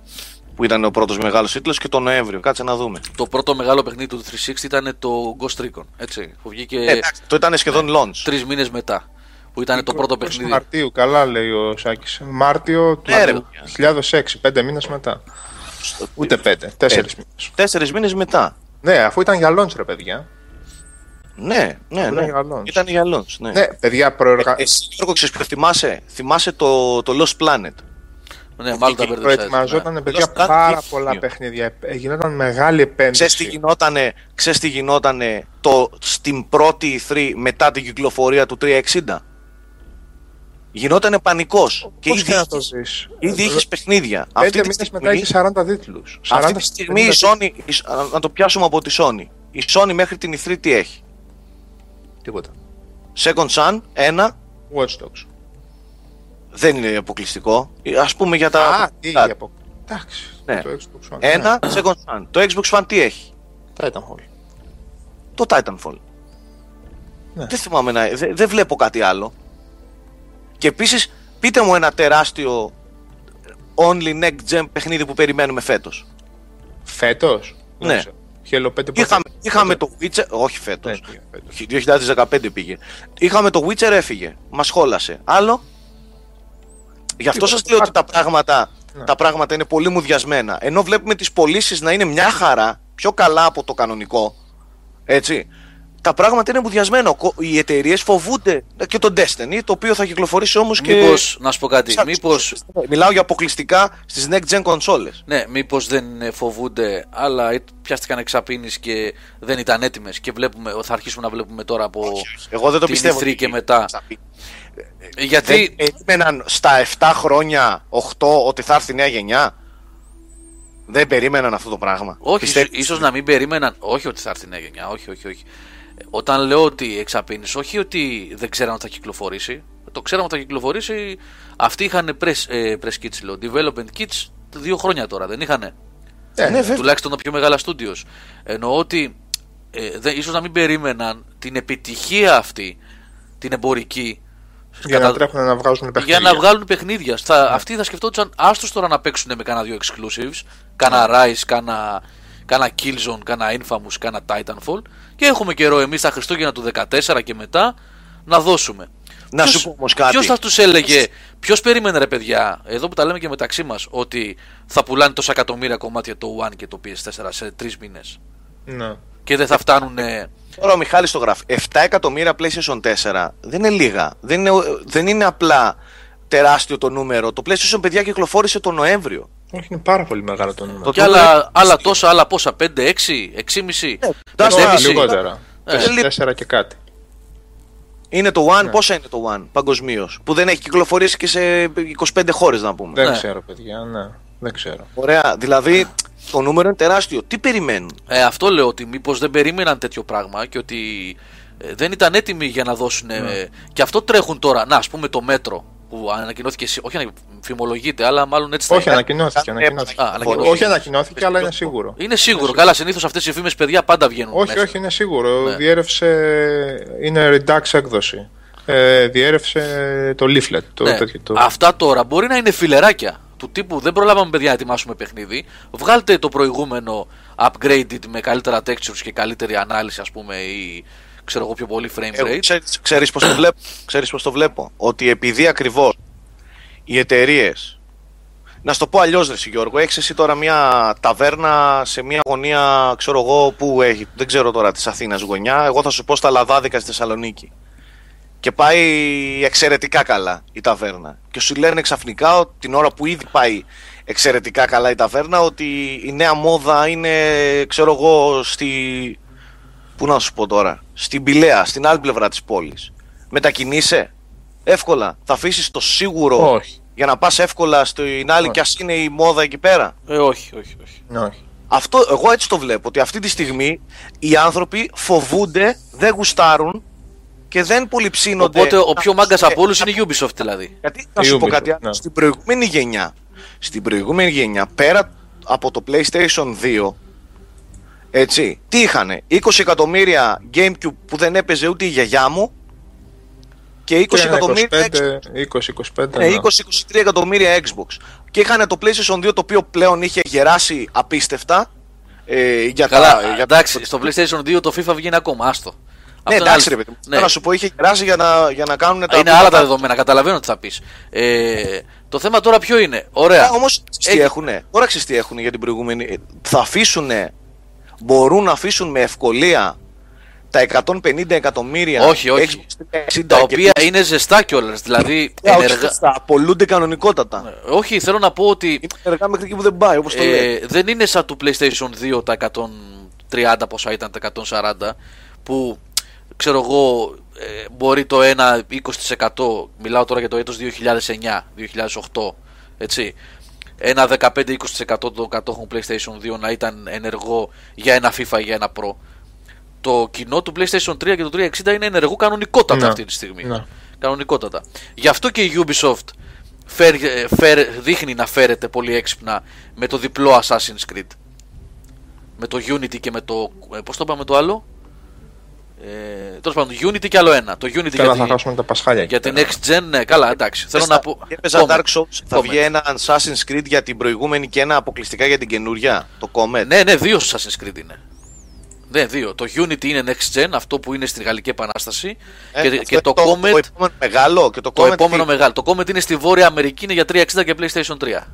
Που ήταν ο πρώτος μεγάλος τίτλος και τον Νοέμβριο. Κάτσε να δούμε. Το πρώτο μεγάλο παιχνίδι του 360 ήταν το Ghost Recon. Έτσι, που βγήκε Ε, εντάξει, το ήταν σχεδόν launch. τρεις μήνες μετά. Που ήταν το πρώτο παιχνίδι. Μαρτίου, καλά λέει ο Σάκης. Μάρτιο του Ναι, ρε, 2006, πέντε μήνες μετά. Ούτε πέντε, τέσσερις μήνες. Τέσσερις μήνες μετά. Ναι, αφού ήταν για launch, ρε παιδιά. Ναι, ναι, Ήταν ναι. για launch. Ήταν για launch. Ναι. Ναι, παιδιά, προεργα... Ε, Εσύ, Γιώργο, ξέρεις ποιο θυμάσαι; Θυμάσαι το, το Lost Planet. Ναι, μάλλον τα βγήκε, μπερδεύσα. προετοιμαζόταν, παιδιά, Lost Planet πάρα είχε πολλά δύο. παιχνίδια. Ε, Γινόταν μεγάλη επένδυση. Ξέρεις τι γινότανε, ξέρεις τι γινότανε το, στην πρώτη E3 μετά την κυκλοφορία του 360. Γινότανε πανικός. Και Πώς ήδη, και να το είχες- δεις. ήδη είχες παιχνίδια. Πέντε Αυτή τη μήνες μετά στιγμή- έχει 40 τίτλους. 40 Αυτή τη στιγμή η Sony, η- να το πιάσουμε από τη Sony. Η Sony μέχρι την E3 τι έχει; Τίποτα. Second Sun, ένα, Watch Dogs. Δεν είναι αποκλειστικό. Ας πούμε για τα... Α, τι τα- για από... Εντάξει, Ναι. το Xbox One. Ένα, Second Sun. Το Xbox One τι έχει; Ναι, Titanfall. Το Titanfall. Ναι. Δεν θυμάμαι να... Δεν, δεν βλέπω κάτι άλλο. Και επίσης, πείτε μου ένα τεράστιο only next gen παιχνίδι που περιμένουμε φέτος. Φέτος; Δεν Ναι. ξέρω. Halo 5 πότε- Είχαμε, είχαμε το Witcher... Όχι φέτος. Ναι, πήγε φέτος. 2015 πήγε. Είχαμε το Witcher έφυγε. Μας χόλασε. Άλλο; Γι' αυτό Τίποτα. σας λέω ότι τα πράγματα, Ναι. τα πράγματα είναι πολύ μουδιασμένα. Ενώ βλέπουμε τις πωλήσεις να είναι μια χαρά, πιο καλά από το κανονικό. Έτσι. Τα πράγματα είναι μουδιασμένα. Ο κο- Οι εταιρείες φοβούνται και το Destiny, το οποίο θα κυκλοφορήσει όμως και. Μήπως, να σου πω κάτι, Σαν- μήπως, Μιλάω για αποκλειστικά στις next gen consoles. ναι, μήπως δεν ε, φοβούνται, αλλά ε, πιάστηκαν εξαπίνεις και δεν ήταν έτοιμες και βλέπουμε, θα αρχίσουμε να βλέπουμε τώρα από Εγώ δεν το την πιστεύω. E3 ότι- και μετά. Ε, Γιατί, Δεν περίμεναν στα 7 χρόνια, 8, ότι θα έρθει η νέα γενιά; Δεν περίμεναν αυτό το πράγμα. όχι, Πιστεύεις- ίσως, ίσως να μην περίμεναν, όχι ότι θα έρθει η νέα γενιά, όχι, όχι, όχι. Ε, Όταν λέω ότι εξαπίνεις, όχι ότι δεν ξέραν ότι θα κυκλοφορήσει, το ξέραμε ότι θα κυκλοφορήσει, αυτοί είχαν press, ε, press kits, λέω, development kits δύο χρόνια τώρα, δεν είχανε. Ναι, Ναι, βέβαια. τουλάχιστον τα πιο μεγάλα στούντιος. Εννοώ ότι ε, δεν, ίσως να μην περίμεναν την επιτυχία αυτή, την εμπορική, Για κατά- να τρέχουν να βγάζουν παιχνίδια. για να βγάλουν παιχνίδια. Θα, Αυτοί θα σκεφτόντουσαν άστος τώρα να παίξουν με κάνα δύο exclusives, κάνα Rise, κάνα, κάνα Killzone, κάνα Infamous, κάνα Titanfall και έχουμε καιρό εμείς τα Χριστούγεννα του 14 και μετά να δώσουμε. Να Ποιος- σου πω όμως κάτι. Ποιος θα τους έλεγε, ποιος περίμενε ρε παιδιά, εδώ που τα λέμε και μεταξύ μας, ότι θα πουλάνε τόσα εκατομμύρια κομμάτια το One και το PS4 σε τρεις μήνες; Ναι. και δεν θα φτάνουν Τώρα ο Μιχάλης το γράφει. 7 εκατομμύρια PlayStation 4 δεν είναι λίγα. Δεν είναι, δεν είναι απλά τεράστιο το νούμερο. Το PlayStation παιδιά κυκλοφόρησε τον Νοέμβριο. Όχι, είναι πάρα πολύ μεγάλο το νούμερο. Το- και άλλα, άλλα τόσα, άλλα πόσα, 5, 6, 6,5. εντάξει, Τώρα, πεντέμισι. λιγότερα. Ε, Τέσσερα- Τέσσερα και κάτι. Είναι το One, πόσα είναι το One παγκοσμίως. Που δεν έχει κυκλοφορήσει και σε 25 χώρες να πούμε. Δεν Ναι. ξέρω, παιδιά, ναι. Δεν ξέρω. Ωραία. Δηλαδή το νούμερο είναι τεράστιο. Τι περιμένουν; Ε, αυτό λέω ότι μήπως δεν περίμεναν τέτοιο πράγμα και ότι ε, δεν ήταν έτοιμοι για να δώσουν. ε, Και αυτό τρέχουν τώρα. Να, ας πούμε το μέτρο που ανακοινώθηκε. σι- Όχι, φημολογείται, αλλά μάλλον έτσι θα Όχι, είναι. ανακοινώθηκε. Ε, ανακοινώθηκε. Α, ανακοινώθηκε. Όχι, ανακοινώθηκε, αλλά είναι σίγουρο. Είναι σίγουρο. Καλά, συνήθως αυτές οι φήμες παιδιά πάντα βγαίνουν. Όχι, μέσα. όχι, είναι σίγουρο. Ναι. Διέρευσε. Είναι redux έκδοση. Ε, διέρευσε το leaflet. Το Ναι. τέτοιο, το... Αυτά τώρα μπορεί να είναι φιλεράκια του τύπου δεν προλάβαμε παιδιά να ετοιμάσουμε παιχνίδι. Βγάλτε το προηγούμενο upgraded με καλύτερα textures και καλύτερη ανάλυση, ας πούμε, ή ξέρω εγώ πιο πολύ frame Εγώ rate. ξέρεις, ξέρεις πώς το βλέπω. Ξέρεις πώς το βλέπω; Ότι επειδή ακριβώς οι εταιρείες. Να σου το πω αλλιώς, Ρε Γιώργο, έχεις εσύ τώρα μια ταβέρνα σε μια γωνία, ξέρω εγώ, που έχει, δεν ξέρω τώρα της Αθήνας γωνιά. Εγώ θα σου πω στα Λαδάδικα στη Θεσσαλονίκη. Και πάει εξαιρετικά καλά η ταβέρνα. Και σου λένε ξαφνικά ότι την ώρα που ήδη πάει εξαιρετικά καλά η ταβέρνα, ότι η νέα μόδα είναι, ξέρω εγώ, στη. Πού να σου πω τώρα, στην Πηλαία, στην άλλη πλευρά της πόλης. Μετακινείσαι; Εύκολα. Θα αφήσεις το σίγουρο Όχι. για να πας εύκολα στην άλλη Όχι. και ας είναι η μόδα εκεί πέρα; Ε, όχι, όχι, όχι. Ναι, όχι. Αυτό, εγώ έτσι το βλέπω. Ότι αυτή τη στιγμή οι άνθρωποι φοβούνται, δεν γουστάρουν και δεν πολυψύνονται. Οπότε ο πιο μάγκας Ε, από όλους είναι η Ubisoft δηλαδή. Γιατί να σου πω Ubisoft, κάτι άλλο. ναι. Στην προηγούμενη γενιά, στην προηγούμενη γενιά, πέρα από το PlayStation 2, έτσι, τι είχανε, 20 εκατομμύρια GameCube που δεν έπαιζε ούτε η γιαγιά μου και 20 Και ένα εκατομμύρια 25, 20-25. ναι, ναι. 20-23 εκατομμύρια Xbox. Και είχαν το PlayStation 2 το οποίο πλέον είχε γεράσει απίστευτα. Ε, για Καλά, τα, για εντάξει, στο PlayStation 2 το FIFA βγαίνει ακόμα, άστο. Ναι, Αυτό είναι εντάξει, ρε άλλο. παιδί μου. Ναι. Θέλω να σου πω, είχε γεράσει για να, για να κάνουν τα. Είναι άλλα τα δεδομένα, καταλαβαίνω τι θα πεις. Ε, το θέμα τώρα ποιο είναι; Ωραία. Όμως τι Έχει- έχουνε; Τώρα ξέρεις τι έχουνε για την προηγούμενη. Ε, Θα αφήσουν. Μπορούν να αφήσουν με ευκολία τα 150 εκατομμύρια Όχι, όχι. Xbox 360 τα και οποία PS4. είναι ζεστά κιόλας. Δηλαδή, Ε, όχι, ενεργά... θα απολούνται κανονικότατα. όχι, θέλω να πω ότι Είναι ενεργά μέχρι εκεί που δεν πάει, όπως το λέει. ε, δεν είναι σαν του PlayStation 2 τα 130 πόσα ήταν τα 140 που ξέρω εγώ ε, μπορεί το ένα 20% μιλάω τώρα για το έτος 2009-2008 έτσι ένα 15-20% των κατόχων PlayStation 2 να ήταν ενεργό για ένα FIFA ή για ένα Pro το κοινό του PlayStation 3 και του 360 είναι ενεργό κανονικότατα Ναι. αυτή τη στιγμή Ναι. κανονικότατα γι' αυτό και η Ubisoft φέρ, ε, φέρ- δείχνει να φέρεται πολύ έξυπνα με το διπλό Assassin's Creed με το Unity και με το. ε, Πώς το είπαμε το άλλο; Ε, Τέλος πάντων, Unity και άλλο ένα. Το Unity Καλά, για, θα τη- χάσουμε τα πασχάλια. για εκεί την πέρα. Next Gen, ναι, καλά, εντάξει. Θέλω να πω. Έπαιζα Comment. Dark Souls, θα Comment. βγει ένα Assassin's Creed για την προηγούμενη και ένα αποκλειστικά για την καινούρια. Το Comet. Ναι, ναι, δύο Assassin's Creed είναι. Ναι, δύο. Το Unity είναι Next Gen, αυτό που είναι στη Γαλλική Επανάσταση. Ε, και, αυτό και το, είναι Comet, Το επόμενο μεγάλο και το, το Comet επόμενο τι- μεγάλο. Το Comet είναι στη Βόρεια Αμερική, είναι για 360 και PlayStation 3.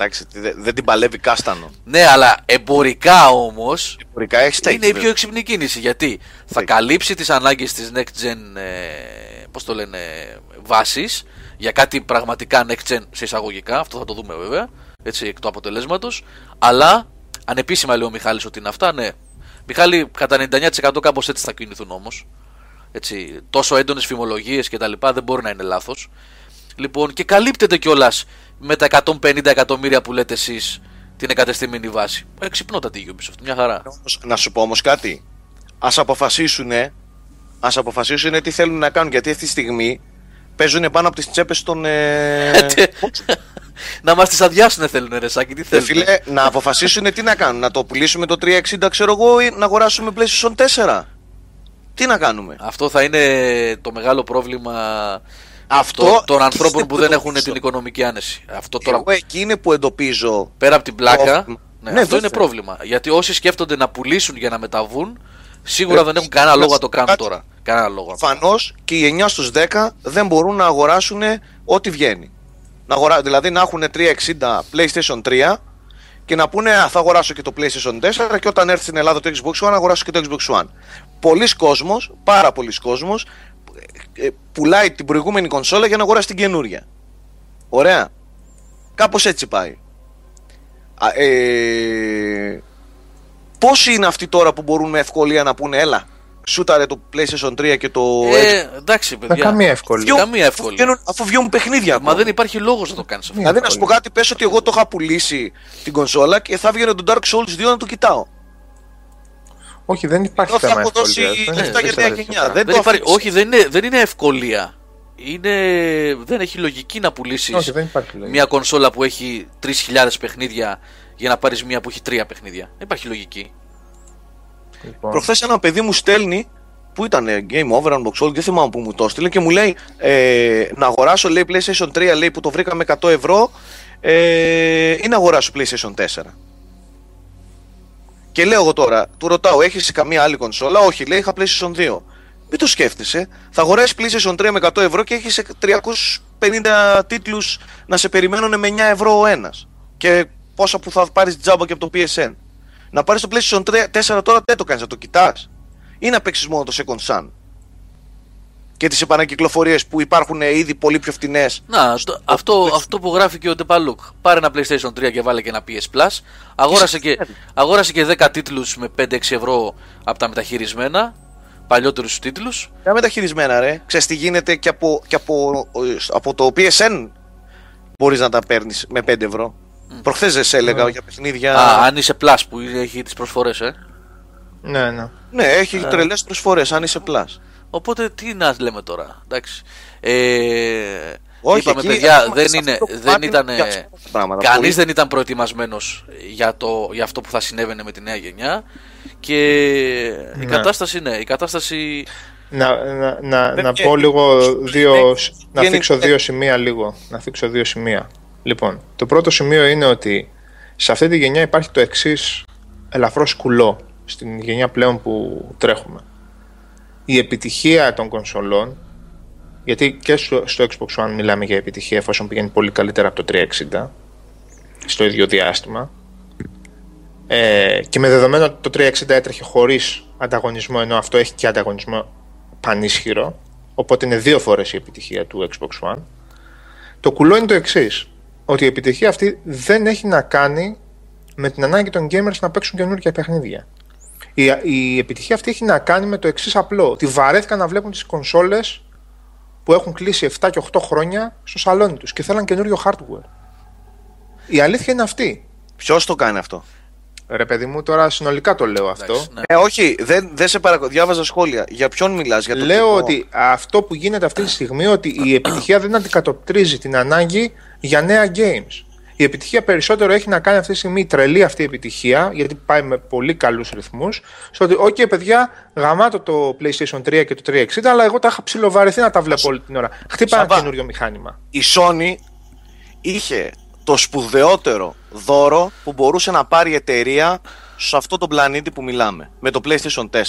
Εντάξει, δεν δεν την παλεύει κάστανο. Ναι, αλλά εμπορικά όμως Εμπορικά έχει είναι η πιο έξυπνη κίνηση. Γιατί θα Stake. καλύψει τις ανάγκες της next gen, ε, πώς το λένε, βάσης για κάτι πραγματικά next gen σε εισαγωγικά. Αυτό θα το δούμε βέβαια. Έτσι, εκ του αποτελέσματος. Αλλά ανεπίσημα λέει ο Μιχάλης ότι είναι αυτά, ναι. Μιχάλη, κατά 99% κάπως έτσι θα κινηθούν όμως. Έτσι, τόσο έντονες φημολογίες και τα λοιπά δεν μπορεί να είναι λάθος. Λοιπόν, και καλύπτεται κιόλας με τα 150 εκατομμύρια που λέτε εσείς την εγκατεστημένη βάση. Εξυπνότατη η Ubisoft, μια χαρά. Όμως, Να σου πω όμως κάτι. Α αποφασίσουν, ας αποφασίσουν τι θέλουν να κάνουν. Γιατί αυτή τη στιγμή παίζουν πάνω από τις τσέπες των. Ε... να μας τις αδειάσουν θέλουν, ρε Σάκη, τι Ρε θέλουν. φίλε, να αποφασίσουν τι να κάνουν. Να το πουλήσουμε το 360, ξέρω εγώ, ή να αγοράσουμε PlayStation 4. Τι να κάνουμε; Αυτό θα είναι το μεγάλο πρόβλημα Αυτό των, των ανθρώπων είναι που δεν έχουν εντοπίζω. την οικονομική άνεση. Αυτό τώρα, Εγώ εκεί είναι που εντοπίζω. πέρα από την πλάκα, πρόβλημα. ναι, Ναι, αυτό είναι βέβαια. πρόβλημα. Γιατί όσοι σκέφτονται να πουλήσουν για να μεταβούν, σίγουρα Ε, δεν έχουν κανένα να λόγο να σου το πω κάνουν κάτι. τώρα. Κανένα λόγο. Προφανώς και οι 9 στους 10 δεν μπορούν να αγοράσουν ό,τι βγαίνει. Να αγορά... Δηλαδή να έχουν 360 PlayStation 3 και να πούνε Α, θα αγοράσω και το PlayStation 4 και όταν έρθει στην Ελλάδα το Xbox One, να αγοράσω και το Xbox One. Πολλοί κόσμος, πάρα πολλοί κόσμος, ε, πουλάει την προηγούμενη κονσόλα για να αγοράσει την καινούρια. Ωραία. Κάπως έτσι πάει. Α, ε, πόσοι είναι αυτοί τώρα που μπορούν με ευκολία να πούνε έλα, σούταρε το PlayStation 3 και το. Ε, εντάξει, Με παιδιά. καμία ευκολία. Βγαίνουν- καμία αφού ευκολία. βγαίνουν- Αφού βγαίνουν παιχνίδια. Μα ακόμα. δεν υπάρχει λόγος να το κάνεις αυτό. Δηλαδή να σου πω κάτι, πες ότι εγώ το είχα πουλήσει την κονσόλα και θα βγαίνει το Dark Souls 2 να το κοιτάω. Όχι, δεν υπάρχει Ενώ θα θέμα έχω δώσει ευκολίας. Δεν λεφτά είναι για τέτοια νέα γενιά. πράγματα. Δεν Δεν το υπάρχει, αφήνεις. όχι, δεν είναι, δεν είναι ευκολία. Είναι, δεν έχει λογική να πουλήσεις Όχι, δεν υπάρχει λόγο. μια κονσόλα που έχει 3.000 παιχνίδια για να πάρεις μια που έχει 3 παιχνίδια. Δεν υπάρχει λογική. Λοιπόν, Προχθές ένα παιδί μου στέλνει που ήταν Game Over, Unbox All, δεν θυμάμαι που μου το έστειλε και μου λέει ε, να αγοράσω λέει PlayStation 3 λέει, που το βρήκαμε 100 ευρώ ε, ή να αγοράσω PlayStation 4. Και λέω εγώ τώρα, του ρωτάω, έχεις καμία άλλη κονσόλα, Όχι, λέει, είχα PlayStation 2. Μην το σκέφτεσαι. Θα αγοράσεις PlayStation 3 με 100 ευρώ και έχεις 350 τίτλους να σε περιμένουν με 9 ευρώ ο ένας. Και πόσα που θα πάρεις τζάμπα και από το PSN. Να πάρεις το PlayStation 3, 4 τώρα δεν το κάνεις, να το κοιτάς. Ή να παίξεις μόνο το Second Sun. Και τις επανακυκλοφορίες που υπάρχουν ήδη πολύ πιο φτηνές. Να, το- αυτό, αυτό που γράφει και ο Ντεπαλούκ. Πάρε ένα PlayStation 3 και βάλε και ένα PS Plus. Αγόρασε και, αγόρασε και 10 τίτλους με 5-6 ευρώ από τα μεταχειρισμένα. Παλιότερους τίτλους. Τα μεταχειρισμένα, ρε. Ξέρεις τι γίνεται και από, και από, από το PSN μπορείς να τα παίρνεις με 5 ευρώ. Προχθές δεν σε έλεγα για παιχνίδια. Α, αν είσαι Plus που έχει τις προσφορές, ε. Ναι, ναι. Ναι, έχει τρελές προσφορές αν είσαι Plus. Οπότε τι να λέμε τώρα, εντάξει. Ε, Όχι, είπαμε εκεί, παιδιά, ακόμα δεν, σε είναι, αυτό το δεν κομμάτι ήταν. είναι και αυτά τα πράγματα. Κανείς Πολύ- δεν ήταν προετοιμασμένος για, το, για αυτό που θα συνέβαινε με τη νέα γενιά. Και η Ναι. κατάσταση, ναι, η κατάσταση. Να, να, να, Δεν να βγαίνει. πω λίγο δύο, να Βγαίνει- θίξω δύο σημεία λίγο. Να θίξω δύο σημεία. Λοιπόν, το πρώτο σημείο είναι ότι σε αυτή τη γενιά υπάρχει το εξής ελαφρώς κουλό στην γενιά πλέον που τρέχουμε. Η επιτυχία των κονσολών, γιατί και στο, στο Xbox One μιλάμε για επιτυχία εφόσον πηγαίνει πολύ καλύτερα από το 360 στο ίδιο διάστημα ε, και με δεδομένο ότι το 360 έτρεχε χωρίς ανταγωνισμό ενώ αυτό έχει και ανταγωνισμό πανίσχυρο οπότε είναι δύο φορές η επιτυχία του Xbox One το κουλό είναι το εξής. ότι η επιτυχία αυτή δεν έχει να κάνει με την ανάγκη των gamers να παίξουν καινούργια παιχνίδια η, η επιτυχία αυτή έχει να κάνει με το εξής απλό ότι βαρέθηκαν να βλέπουν τις κονσόλες που έχουν κλείσει 7 και 8 χρόνια στο σαλόνι τους και θέλαν καινούριο hardware η αλήθεια είναι αυτή Ποιος το κάνει αυτό; Ρε παιδί μου, τώρα συνολικά το λέω αυτό. εντάξει, ναι. Ε, όχι, δεν, δεν σε παρακολουθώ. Διάβαζα σχόλια. Για ποιον μιλάς, για το Λέω κοινό; ότι αυτό που γίνεται αυτή τη στιγμή ότι η επιτυχία δεν αντικατοπτρίζει την ανάγκη για νέα games. Η επιτυχία περισσότερο έχει να κάνει αυτή τη στιγμή η τρελή αυτή η επιτυχία, γιατί πάει με πολύ καλούς ρυθμούς. Στο ότι, OK, παιδιά, γαμάτο το PlayStation 3 και το 360, αλλά εγώ τα είχα ψιλοβαρεθεί να τα βλέπω όλη την ώρα. Χτύπα ένα Σαββά. καινούριο μηχάνημα. η Sony είχε το σπουδαιότερο δώρο που μπορούσε να πάρει η εταιρεία σε αυτό το πλανήτη που μιλάμε, με το PlayStation 4.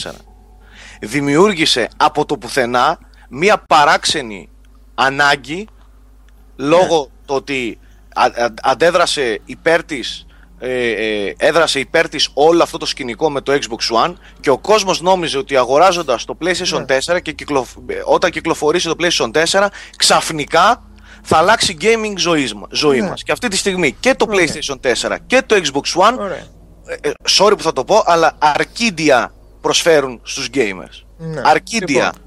Δημιούργησε από το πουθενά μία παράξενη ανάγκη λόγω του ότι α- α- αντέδρασε υπέρ της ε, ε, έδρασε υπέρ της όλο αυτό το σκηνικό με το Xbox One και ο κόσμος νόμιζε ότι αγοράζοντας το PlayStation 4 και κυκλοφ... ε, όταν κυκλοφορήσει το PlayStation 4 ξαφνικά θα αλλάξει gaming ζωής, μα- ζωή Ναι. μας. Και αυτή τη στιγμή και το PlayStation 4 και το Xbox One, Ωραία. ε, ε, sorry που θα το πω, αλλά αρκίδια προσφέρουν στους gamers. Ναι. Αρκίδια. Λοιπόν,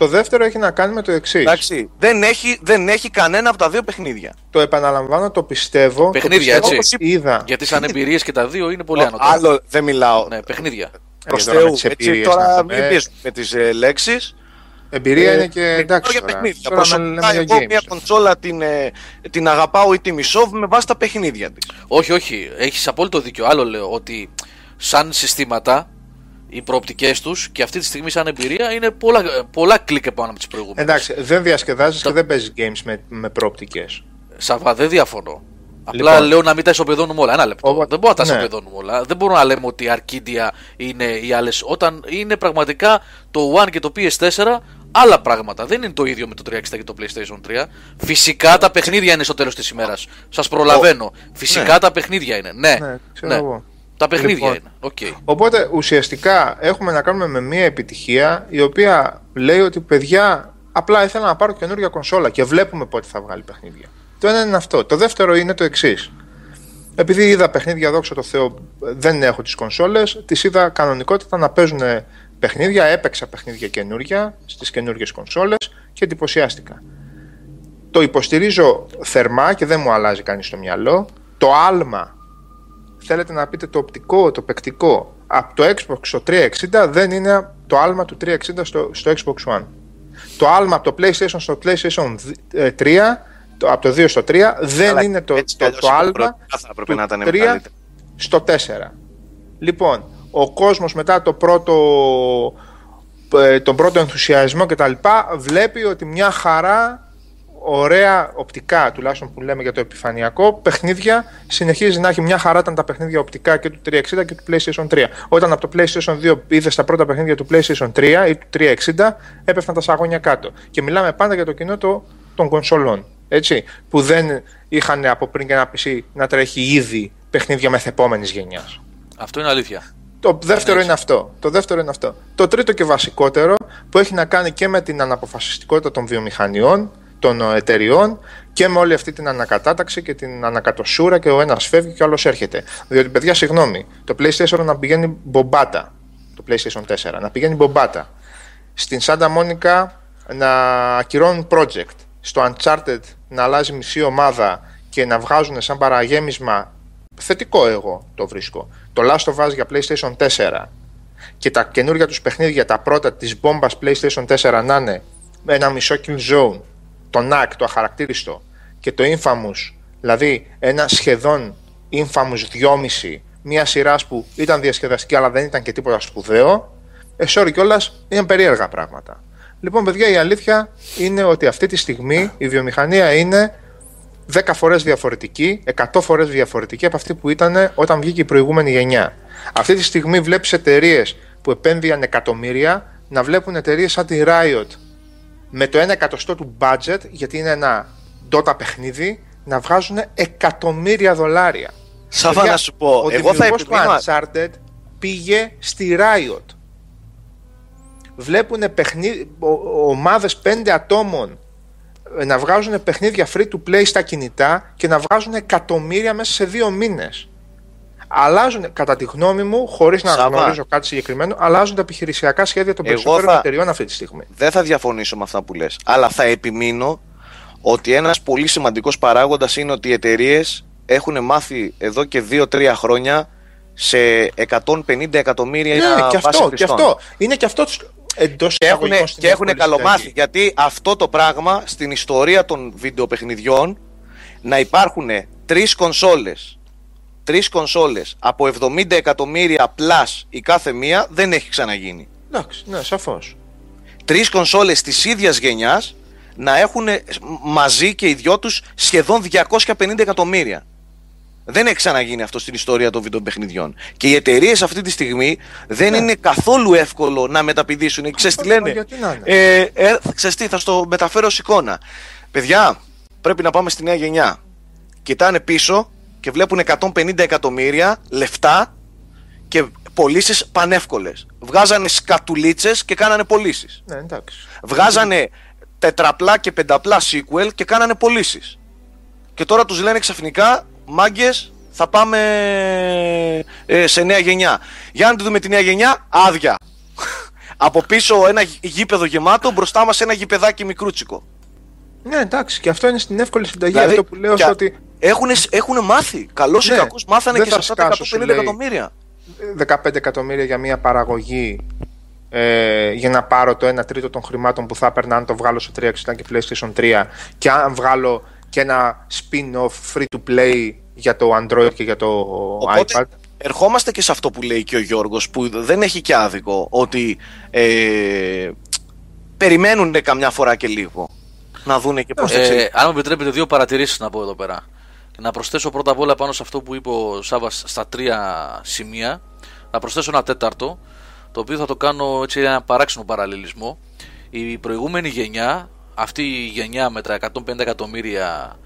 Το δεύτερο έχει να κάνει με το εξής. Εντάξει, δεν έχει, δεν έχει κανένα από τα δύο παιχνίδια. Το επαναλαμβάνω, το πιστεύω. Παιχνίδια, το πιστεύω έτσι. όπως Είδα. Γιατί σαν εμπειρίες και τα δύο είναι πολύ ανώτερα. Άλλο δεν μιλάω. Ναι, παιχνίδια. Προς Ε, τώρα με Θεού. τις Έτσι, εμπειρίες να τώρα πούμε. μην πιέζουμε με τις ε, λέξεις. Εμπειρία Ε, είναι και μιλάω εντάξει. για τώρα. παιχνίδια. Τώρα Προσωπικά λέμε για εγώ games. μια κονσόλα την, ε, την αγαπάω ή τη μισώ με βάση τα παιχνίδια της. Όχι, όχι. Έχεις απόλυτο δίκιο. Άλλο λέω ότι σαν συστήματα οι προοπτικές τους και αυτή τη στιγμή σαν εμπειρία είναι πολλά, πολλά κλικ επάνω από τις προηγούμενες. Εντάξει, δεν διασκεδάζεις και δεν παίζεις games με, με προοπτικές. Σαββά, δεν διαφωνώ. Απλά Λοιπόν. λέω να μην τα ισοπεδώνουμε όλα. Ένα λεπτό. Οπότε- δεν μπορούμε να τα ναι. ισοπεδώνουμε όλα. Δεν μπορούμε να λέμε ότι η Arcadia είναι οι άλλες. Όταν είναι πραγματικά το One και το PS4 άλλα πράγματα. Δεν είναι το ίδιο με το 360 και το PlayStation 3. Φυσικά τα παιχνίδια είναι στο τέλος της ημέρας. Σας προλαβαίνω. Φυσικά Ναι. τα παιχνίδια είναι. Ναι, Ναι, ξέρω εγώ. Τα παιχνίδια Λοιπόν. είναι. Οκ. Οπότε ουσιαστικά έχουμε να κάνουμε με μια επιτυχία η οποία λέει ότι παιδιά απλά ήθελα να πάρω καινούργια κονσόλα και βλέπουμε πότε θα βγάλει παιχνίδια. Το ένα είναι αυτό. Το δεύτερο είναι το εξής. Επειδή είδα παιχνίδια, δόξα τω Θεώ, δεν έχω τις κονσόλες, τις είδα κανονικότητα να παίζουν παιχνίδια, έπαιξα παιχνίδια καινούρια στις καινούριες κονσόλες και εντυπωσιάστηκα. Το υποστηρίζω θερμά και δεν μου αλλάζει κανείς το μυαλό. Το άλμα, θέλετε να πείτε το οπτικό, το παικτικό, από το Xbox στο 360 δεν είναι το άλμα του 360 στο, στο Xbox One. Το άλμα από το PlayStation στο PlayStation 3, το, από το 2 στο 3, δεν είναι το, το, το, άλμα του 3 στο 4. Λοιπόν, ο κόσμος μετά το πρώτο, ε, τον πρώτο ενθουσιασμό και τα λοιπά βλέπει ότι μια χαρά ωραία οπτικά, τουλάχιστον που λέμε για το επιφανειακό, παιχνίδια συνεχίζει να έχει μια χαρά ήταν τα παιχνίδια οπτικά και του 360 και του PlayStation 3. Όταν από το PlayStation 2 είδες τα πρώτα παιχνίδια του PlayStation 3 ή του 360, έπεφταν τα σαγόνια κάτω. Και μιλάμε πάντα για το κοινό το, των κονσολών. Έτσι, που δεν είχαν από πριν και ένα PC να τρέχει ήδη παιχνίδια μεθεπόμενης γενιάς. Αυτό είναι αλήθεια. Το δεύτερο είναι αυτό. Το δεύτερο είναι αυτό. Το τρίτο και βασικότερο που έχει να κάνει και με την αναποφασιστικότητα των βιομηχανιών, των εταιριών και με όλη αυτή την ανακατάταξη και την ανακατοσούρα και ο ένας φεύγει και ο άλλος έρχεται. Διότι, παιδιά, συγγνώμη, το PlayStation να πηγαίνει μπομπάτα. Το PlayStation 4 να πηγαίνει μπομπάτα. Στην Santa Monica να ακυρώνουν project. Στο Uncharted να αλλάζει μισή ομάδα και να βγάζουν σαν παραγέμισμα θετικό εγώ το βρίσκω. Το Last of Us για PlayStation 4 και τα καινούργια τους παιχνίδια, τα πρώτα της μπόμπας PlayStation 4 να είναι ένα μισό kill zone, το NAC, το αχαρακτήριστο και το Infamous, δηλαδή ένα σχεδόν Infamous 2,5, μια σειρά που ήταν διασκεδαστική αλλά δεν ήταν και τίποτα σπουδαίο, ε, sorry κιόλας, είναι περίεργα πράγματα. Λοιπόν, παιδιά, η αλήθεια είναι ότι αυτή τη στιγμή η βιομηχανία είναι 10 φορές διαφορετική, 100 φορές διαφορετική από αυτή που ήταν όταν βγήκε η προηγούμενη γενιά. Αυτή τη στιγμή βλέπεις εταιρείες που επένδυαν εκατομμύρια να βλέπουν εταιρείες σαν τη Riot με το 1 εκατοστό του budget, γιατί είναι ένα Dota παιχνίδι, να βγάζουν εκατομμύρια δολάρια. Σαββά να σου πω, ο εγώ θα επιμείνω... Uncharted πήγε στη Riot. Βλέπουν ομάδες πέντε ατόμων να βγάζουν παιχνίδια free to play στα κινητά και να βγάζουν εκατομμύρια μέσα σε δύο μήνες. Αλλάζουν, κατά τη γνώμη μου, χωρίς να γνωρίζω κάτι συγκεκριμένο, αλλάζουν τα επιχειρησιακά σχέδια των περισσότερων θα... εταιριών αυτή τη στιγμή. Δεν θα διαφωνήσω με αυτά που λες, αλλά θα επιμείνω ότι ένας πολύ σημαντικός παράγοντας είναι ότι οι εταιρείες έχουν μάθει εδώ και 2-3 χρόνια σε 150 εκατομμύρια ναι, και αυτό, και αυτό. Είναι και αυτό εντός και έχουν, και έχουν καλομάθει. Γιατί αυτό το πράγμα στην ιστορία των βιντεοπαιχνιδιών να υπάρχουν τρεις κονσόλες. Τρεις κονσόλες από 70 εκατομμύρια plus η κάθε μία δεν έχει ξαναγίνει. Εντάξει, ναι, σαφώς. Τρεις κονσόλες της ίδιας γενιάς να έχουν μαζί και οι δυο τους σχεδόν 250 εκατομμύρια. Δεν έχει ξαναγίνει αυτό στην ιστορία των βιντεοπαιχνιδιών. Και οι εταιρείες αυτή τη στιγμή δεν ναι. είναι καθόλου εύκολο να μεταπηδήσουν. Ξέρεις τι λένε; Γιατί να είναι. Ε, ε, ξέρεις τι, θα στο μεταφέρω ως εικόνα. Παιδιά, πρέπει να πάμε στη νέα γενιά. Κοιτάνε πίσω και βλέπουν 150 εκατομμύρια λεφτά και πωλήσεις πανεύκολες. Βγάζανε σκατουλίτσες και κάνανε πωλήσεις. Ναι, εντάξει. Βγάζανε τετραπλά και πενταπλά sequel και κάνανε πωλήσεις. Και τώρα τους λένε ξαφνικά μάγκες, θα πάμε ε, σε νέα γενιά. Για να τη δούμε τη νέα γενιά, άδεια. Από πίσω ένα γήπεδο γεμάτο, μπροστά μας ένα γηπεδάκι μικρούτσικο. Ναι, εντάξει, και αυτό είναι στην εύκολη συνταγή. Δηλαδή, αυτό που λέω ότι. Έχουν, μάθει. Καλός ναι, ή κακός μάθανε και σε αυτά τα 150 εκατομμύρια. 15 εκατομμύρια για μια παραγωγή ε, για να πάρω το 1 τρίτο των χρημάτων που θα έπαιρνα αν το βγάλω στο 360 και PlayStation 3 και αν βγάλω και ένα spin-off free to play για το Android και για το Οπότε, iPad. Ερχόμαστε και σε αυτό που λέει και ο Γιώργος που δεν έχει και άδικο ότι ε, περιμένουν καμιά φορά και λίγο να δούνε και πώς ε, Αν μου επιτρέπετε δύο παρατηρήσεις να πω εδώ πέρα και να προσθέσω πρώτα απ' όλα πάνω σε αυτό που είπε ο Σάβας στα τρία σημεία να προσθέσω ένα τέταρτο το οποίο θα το κάνω έτσι ένα παράξενο παραλληλισμό η προηγούμενη γενιά αυτή η γενιά με τα 150 εκατομμύρια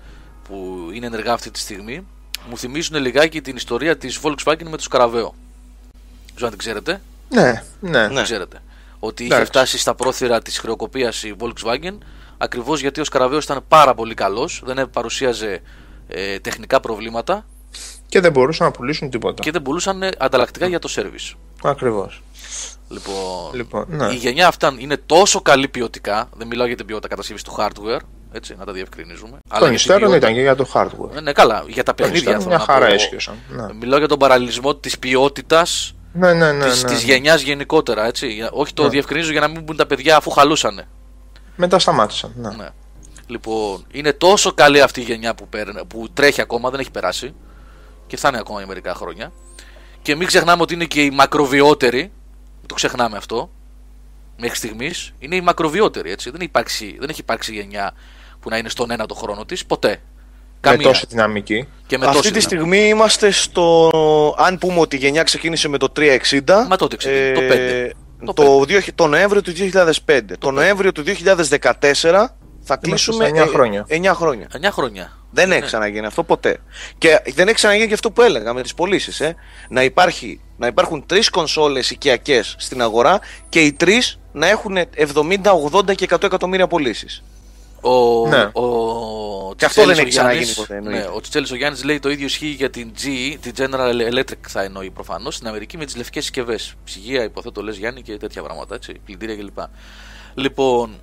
που είναι ενεργά αυτή τη στιγμή μου θυμίζουν λιγάκι την ιστορία της Volkswagen με το Σκαραβαίο. Δεν ξέρω αν την ξέρετε. Ναι, ναι. ναι. ξέρετε. Ότι είχε φτάσει στα πρόθυρα της χρεοκοπίας η Volkswagen ακριβώς γιατί ο Σκαραβαίος ήταν πάρα πολύ καλός, δεν παρουσίαζε ε, τεχνικά προβλήματα και δεν μπορούσαν να πουλήσουν τίποτα. Και δεν πουλούσαν ανταλλακτικά για το service. Ακριβώς. Λοιπόν, Λοιπόν, ναι. η γενιά αυτά είναι τόσο καλή ποιοτικά. Δεν μιλάω για την ποιότητα κατασκευής του hardware. Έτσι, να τα διευκρινίζουμε. Των για την υστέρων ποιότητα- ήταν και για το hardware. Ε, Ναι, καλά, για τα Των παιχνίδια υστέρων θέλω μια να χαρά πω. έσχιωσαν. Ναι. Μιλάω για τον παραλληλισμό της ποιότητας Ναι, ναι, ναι. της, ναι. της γενιάς γενικότερα, έτσι. Για- Όχι το Ναι. διευκρινίζω για να μην μπουν τα παιδιά αφού χαλούσανε. Μετά σταμάτησαν. Ναι. Ναι. Λοιπόν, είναι τόσο καλή αυτή η γενιά που, παίρνε- που τρέχει ακόμα, δεν έχει περάσει και θα είναι ακόμα για μερικά χρόνια. Και μην ξεχνάμε ότι είναι και η μακροβιότερη. Μην το ξεχνάμε αυτό. Μέχρι στιγμής είναι η μακροβιότερη, έτσι. Δεν, υπάρξει, δεν έχει υπάρξει γενιά που να είναι στον ένα το χρόνο της ποτέ. Με Καμία. τόση δυναμική. Και με Αυτή τόση τη δυναμική. στιγμή είμαστε στο. Αν πούμε ότι η γενιά ξεκίνησε με το 360. Μα τότε ξεκίνησε, το πέντε. Το Το, δύο- το Νοέμβριο του 2005. Το, Νοέμβριο του 2014 θα κλείσουμε. στα εννιά χρόνια. 9 χρόνια. 9 χρόνια. Δεν έχει ξαναγίνει αυτό ποτέ. Και δεν έχει ξαναγίνει και αυτό που έλεγα με τις πωλήσεις. Ε. Να, υπάρχει, να υπάρχουν τρεις κονσόλες οικιακές στην αγορά και οι τρεις να έχουν 70, 80 και 100 εκατομμύρια πωλήσεις. Ο, Ναι. ο Και αυτό Τσιτσέλης δεν ο έχει ξαναγίνει Γιάννης- ποτέ, εννοείται. Ναι, ο Τσιτσέλης ο Γιάννης λέει το ίδιο ισχύει για την GE, την General Electric θα εννοεί προφανώς στην Αμερική με τις λευκές συσκευές. Ψυγεία, υποθέτω λες Γιάννη και τέτοια πράγματα, έτσι, πλυντήρια κλπ. Λοιπόν,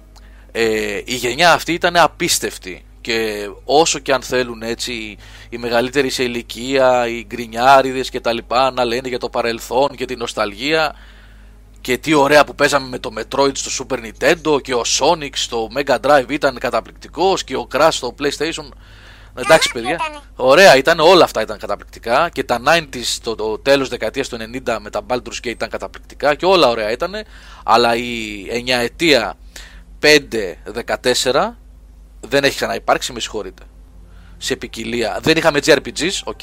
ε, η γενιά αυτή ήταν απίστευτη. Και όσο και αν θέλουν έτσι οι μεγαλύτεροι σε ηλικία, οι γκρινιάριδες και τα λοιπά να λένε για το παρελθόν και την νοσταλγία και τι ωραία που παίζαμε με το Metroid στο Super Nintendo και ο Sonic στο Mega Drive ήταν καταπληκτικός και ο Crash στο PlayStation. Εντάξει παιδιά, ωραία ήταν, όλα αυτά ήταν καταπληκτικά και τα 90s, το, το τέλος δεκαετίας του 90 με τα Baldur's Gate ήταν καταπληκτικά και όλα ωραία ήταν αλλά η 9 ετία 5-14 δεν έχει ξαναυπάρξει, με συγχωρείτε σε ποικιλία, δεν είχαμε JRPGs, OK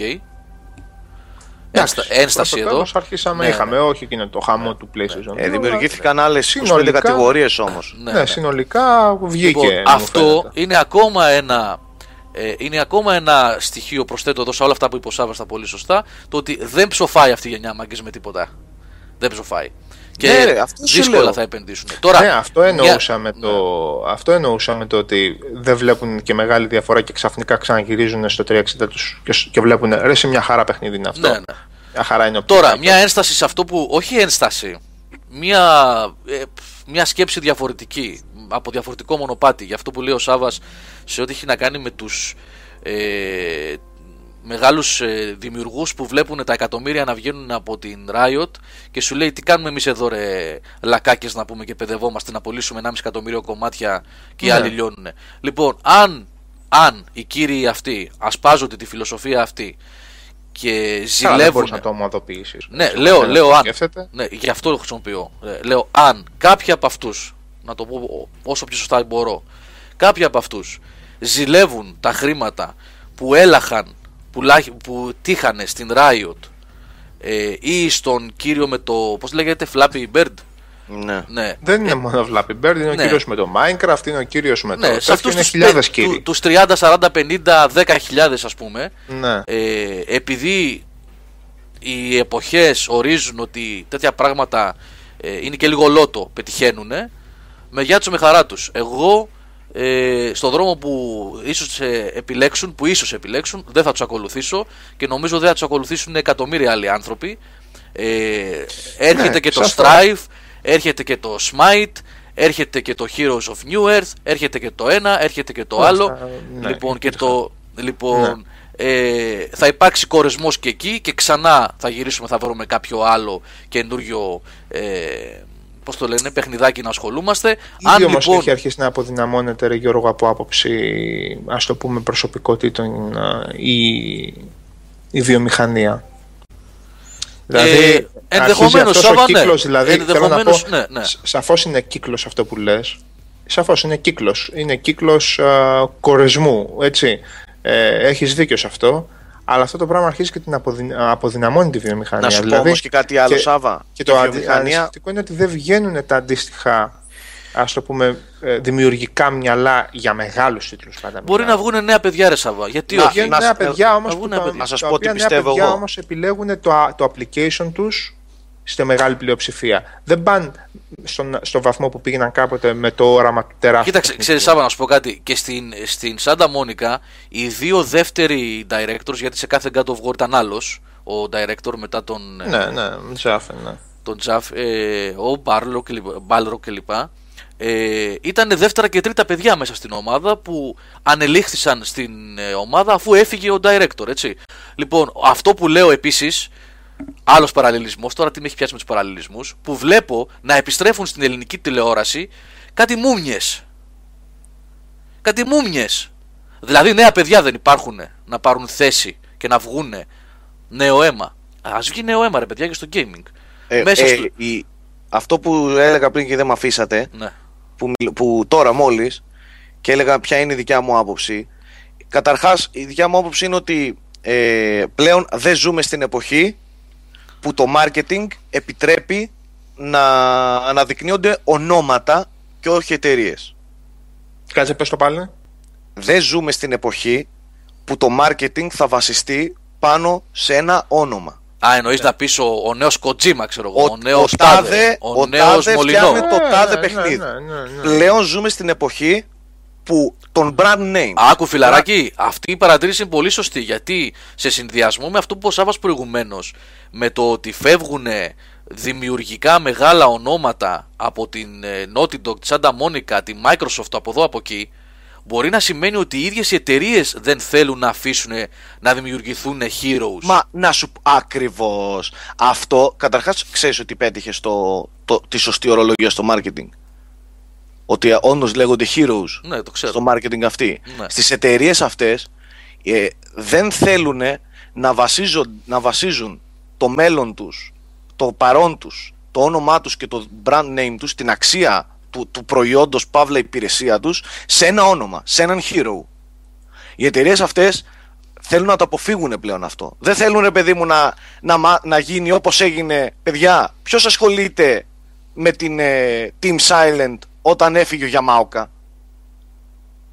Ένστα, ένσταση Προς το εδώ τέλος αρχίσαμε, Ναι, είχαμε ναι. όχι εκείνο το χαμό του PlayStation. Ε, Αλλά, δημιουργήθηκαν άλλες 25 συνολικά- κατηγορίες όμως. Ναι, Ναι, ναι. συνολικά βγήκε. Λοιπόν, μου αυτό φαίνεται. είναι ακόμα ένα ε, είναι ακόμα ένα στοιχείο προσθέτω εδώ σε όλα αυτά που είπε ο Σάββας τα πολύ σωστά το ότι δεν ψοφάει αυτή η γενιά μάγκες με τίποτα δεν ψοφάει και Ναι, ρε, αυτό σου δύσκολα λέω. θα επενδύσουν τώρα ναι, αυτό μια- εννοούσα, με το, αυτό εννοούσα με το ότι δεν βλέπουν και μεγάλη διαφορά και ξαφνικά ξαναγυρίζουν στο 360 τους και, σ- και βλέπουν ρε σε μια χαρά παιχνίδι είναι αυτό. Ναι, ναι. Μια χαρά είναι ο Τώρα, μια ένσταση σε αυτό που. Όχι ένσταση. Μια, ε, μια σκέψη διαφορετική. Από διαφορετικό μονοπάτι. Για αυτό που λέει ο Σάβα σε ό,τι έχει να κάνει με τους ε, μεγάλους ε, δημιουργούς που βλέπουν τα εκατομμύρια να βγαίνουν από την Riot και σου λέει τι κάνουμε εμείς εδώ ρε λακάκες να πούμε και παιδευόμαστε να πωλήσουμε 1,5 εκατομμύριο κομμάτια και οι Ναι. άλλοι λιώνουν. Λοιπόν, αν, αν οι κύριοι αυτοί ασπάζονται τη φιλοσοφία αυτή και Καλά, δεν ζηλεύουν μπορείς να το ομοδοποιήσεις. ναι, λέω, Ένας λέω το αν. σκέφτεται. Ναι, γι' αυτό το χρησιμοποιώ. Ε, λέω αν κάποιοι από αυτούς, να το πω όσο πιο σωστά μπορώ, κάποιοι από αυτούς ζηλεύουν τα χρήματα που έλαχαν, που, λάχ- που τύχανε στην Riot ε, ή στον κύριο με το. Πώς λέγεται, Flappy Bird. Ναι. Ναι, Δεν είναι μόνο Flappy Bird, είναι ο ναι. κύριος με το Minecraft, είναι ο κύριος με το... ναι σε τέτοιο, αυτούς είναι τους χιλιάδες κύριοι. τους 30, 40, 50, 10 χιλιάδες ας πούμε Ναι. ε, επειδή οι εποχές ορίζουν ότι τέτοια πράγματα ε, είναι και λίγο λότο, πετυχαίνουν με γεια τους με χαρά τους. Εγώ ε, στον δρόμο που ίσως ε, επιλέξουν, που ίσως επιλέξουν, δεν θα τους ακολουθήσω και νομίζω δεν θα τους ακολουθήσουν εκατομμύρια άλλοι άνθρωποι. Ε, έρχεται Ναι, και το σαφώς. Strive, έρχεται και το Smite, έρχεται και το Heroes of New Earth, έρχεται και το ένα, έρχεται και το Αυτά, άλλο. ναι, λοιπόν, και υπήρχαν. το, λοιπόν ε, θα υπάρξει κορεσμός και εκεί και ξανά θα γυρίσουμε, θα βρούμε κάποιο άλλο καινούριο ε, πώς το λένε, παιχνιδάκι να ασχολούμαστε. Ήδη όμως λοιπόν, έχει αρχίσει να αποδυναμώνεται, ρε Γιώργο, από άποψη, ας το πούμε, προσωπικότητων α, η, η βιομηχανία. Δηλαδή, Ε, ενδεχομένως, αρχίζει αυτός Σάβα, ο ναι. κύκλος, δηλαδή, θέλω να πω, Ενδεχομένως, ναι, ναι. σ- σαφώς είναι κύκλος αυτό που λες. Σαφώς είναι κύκλος. Είναι κύκλος α, κορεσμού, έτσι. Ε, έχεις δίκιο σε αυτό. Αλλά αυτό το πράγμα αρχίζει και την αποδυ- αποδυναμώνει τη βιομηχανία. Να σου πω δηλαδή, όμως και κάτι άλλο, Σάβα. και Η το αντι- βιομηχανία ανησυχητικό είναι ότι δεν βγαίνουν τα αντίστοιχα ας το πούμε ε, δημιουργικά μυαλά για μεγάλους τίτλους πάντα μπορεί μιλάω. να βγουν νέα παιδιά ρε Σαββά. Γιατί Να- όχι; Βγαίνουν να νέα σου- παιδιά όμως να που βγουν τα, νέα παιδιά. Να σας τα πω οποία τι νέα πιστεύω παιδιά εγώ. όμως επιλέγουν το, α- το application τους στη μεγάλη πλειοψηφία. Δεν πάνε στον, στο βαθμό που πήγαιναν κάποτε με το όραμα του τεράστιου. Κοίταξε, τεχνικού. ξέρεις, Σάβα, να σου πω κάτι. Και στην, στην Σάντα Μόνικα, οι δύο δεύτεροι directors, γιατί σε κάθε God of War ήταν άλλος, ο director μετά τον, ε, Ναι, ναι, Τζάφεν, ναι. τον Τζαφ, ε, ο Μπάλρο κλπ. Ε, ήταν δεύτερα και τρίτα παιδιά μέσα στην ομάδα που ανελήχθησαν στην ε, ομάδα αφού έφυγε ο director, έτσι. Λοιπόν, αυτό που λέω επίσης, άλλος παραλληλισμός, τώρα τι με έχει πιάσει με τους παραλληλισμούς, που βλέπω να επιστρέφουν στην ελληνική τηλεόραση κάτι μούμιες. Κάτι μούμιες. Δηλαδή νέα παιδιά δεν υπάρχουν να πάρουν θέση και να βγουν νέο αίμα. Ας βγει νέο αίμα ρε παιδιά και στο gaming. Ε, Μέσα ε, στο- η- αυτό που έλεγα πριν και δεν με αφήσατε, Ναι. που, μιλ- που τώρα μόλις και έλεγα ποια είναι η δικιά μου άποψη. Καταρχάς η δικιά μου άποψη είναι ότι ε, πλέον δεν ζούμε στην εποχή που το marketing επιτρέπει να αναδεικνύονται ονόματα και όχι εταιρείες. Κάτσε, πες το πάλι. Δεν ζούμε στην εποχή που το marketing θα βασιστεί πάνω σε ένα όνομα. Α, εννοείς να πεις ο, ο νέος Κοτζίμα, ξέρω εγώ. Ο, Ο, νέος ο τάδε, Ο, ο νέος τάδε Μολυνό. φτιάχνει το Ναι, τάδε ναι, παιχνίδι. ναι, ναι, ναι, ναι. Πλέον ζούμε στην εποχή που τον brand name. Άκου φιλαράκι, αυτή η παρατήρηση είναι πολύ σωστή γιατί σε συνδυασμό με αυτό που ο Σάββας προηγουμένως με το ότι φεύγουν δημιουργικά μεγάλα ονόματα από την ε, Naughty Dog, τη Santa Monica, τη Microsoft από εδώ από εκεί μπορεί να σημαίνει ότι οι ίδιες οι εταιρείες δεν θέλουν να αφήσουν να δημιουργηθούν heroes. Μα να σου ακριβώς αυτό, καταρχάς ξέρεις ότι πέτυχε στο, το, τη σωστή ορολογία στο marketing. Ότι όντως λέγονται heroes Ναι, το ξέρω. στο marketing αυτή. Ναι. Στις εταιρείες αυτές ε, δεν θέλουν να βασίζουν, να βασίζουν το μέλλον τους, το παρόν τους, το όνομά τους και το brand name τους, την αξία του, του προϊόντος παύλα υπηρεσία τους σε ένα όνομα, σε έναν hero. Οι εταιρείες αυτές θέλουν να το αποφύγουν πλέον αυτό. Δεν θέλουν ρε παιδί μου να, να, μα- να γίνει όπως έγινε παιδιά. Ποιος ασχολείται με την ε, Team Silent όταν έφυγε ο Γιαμάοκα.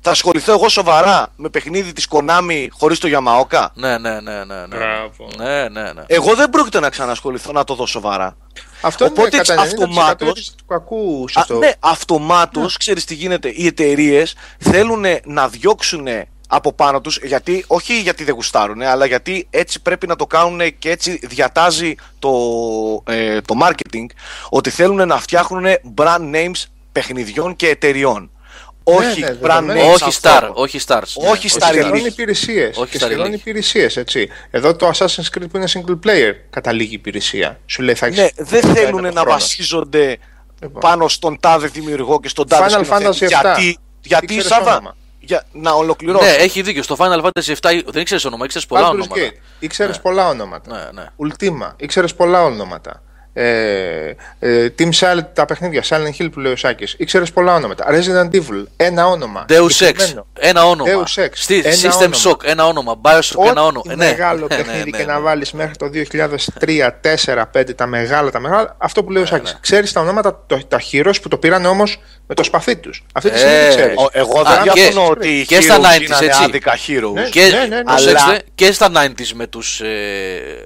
Θα ασχοληθώ εγώ σοβαρά με παιχνίδι της Konami χωρίς το Yamaoka. Ναι, ναι, ναι, ναι. ναι. Μπράβο. Ναι, ναι, ναι. Εγώ δεν πρόκειται να ξανασχοληθώ να το δω σοβαρά. Αυτό Οπότε, είναι κατά 90% αυτομάτως- αίτηση του κακού σε Α, αυτό. ναι, αυτομάτως, ξέρεις τι γίνεται. Οι εταιρείες θέλουν να διώξουν από πάνω τους, γιατί, όχι γιατί δεν γουστάρουν, αλλά γιατί έτσι πρέπει να το κάνουν και έτσι διατάζει το, ε, το marketing, ότι θέλουν να φτιάχνουν brand names παιχνιδιών και εταιριών. όχι ναι, brand δεδομένο. names όχι Star, ανθρώπων. όχι Stars. Όχι Ναι, Star σχεδόν Elite. υπηρεσίες. Όχι Και Star σχεδόν Elite. υπηρεσίες, έτσι. Εδώ το Assassin's Creed που είναι single player καταλήγει υπηρεσία. Σου λέει θα έχεις Ναι, δεν ένα θέλουν να χρόνο. βασίζονται Λοιπόν. πάνω στον τάδε δημιουργό και στον τάδε Final σκηνοθέτη. Fantasy 7. Γιατί, γιατί Ήξερες Σάβα, όνομα. για, να ολοκληρώσω. Ναι, έχει δίκιο. Στο Final Fantasy 7 δεν ήξερες όνομα, ήξερες πολλά Baldur's ονόματα. Gate. Ήξερες Ναι. πολλά ονόματα. Ναι, ναι. Ultima. Ήξερες πολλά ονόματα. Ε, ε, Team Silent, τα παιχνίδια, Silent Hill που λέει ο Σάκης. Ήξερες πολλά ονόματα. Resident Evil, ένα όνομα. Deus Ex, Συγκεκριμένο. ένα όνομα. Deus Ex, Στη- ένα System όνομα. Shock, ένα όνομα. Bioshock, ένα όνομα. Ό,τι Ναι. μεγάλο Ναι, παιχνίδι ναι, και ναι, να ναι. βάλεις μέχρι το 2003, 4, 5 τα μεγάλα, τα μεγάλα, αυτό που λέει ο Σάκης. ναι. Ξέρεις τα ονόματα, το, τα heroes που το πήραν όμως με το σπαθί τους. Αυτή τη Ε, στιγμή δεν ξέρεις. Ο- Εγώ Α, δεν και- διαφωνώ ότι οι και στα heroes 90s, είναι έτσι. άδικα heroes. Ναι. Και, ναι, ναι. προσέξτε, Αλλά- και στα 90s με τους ε,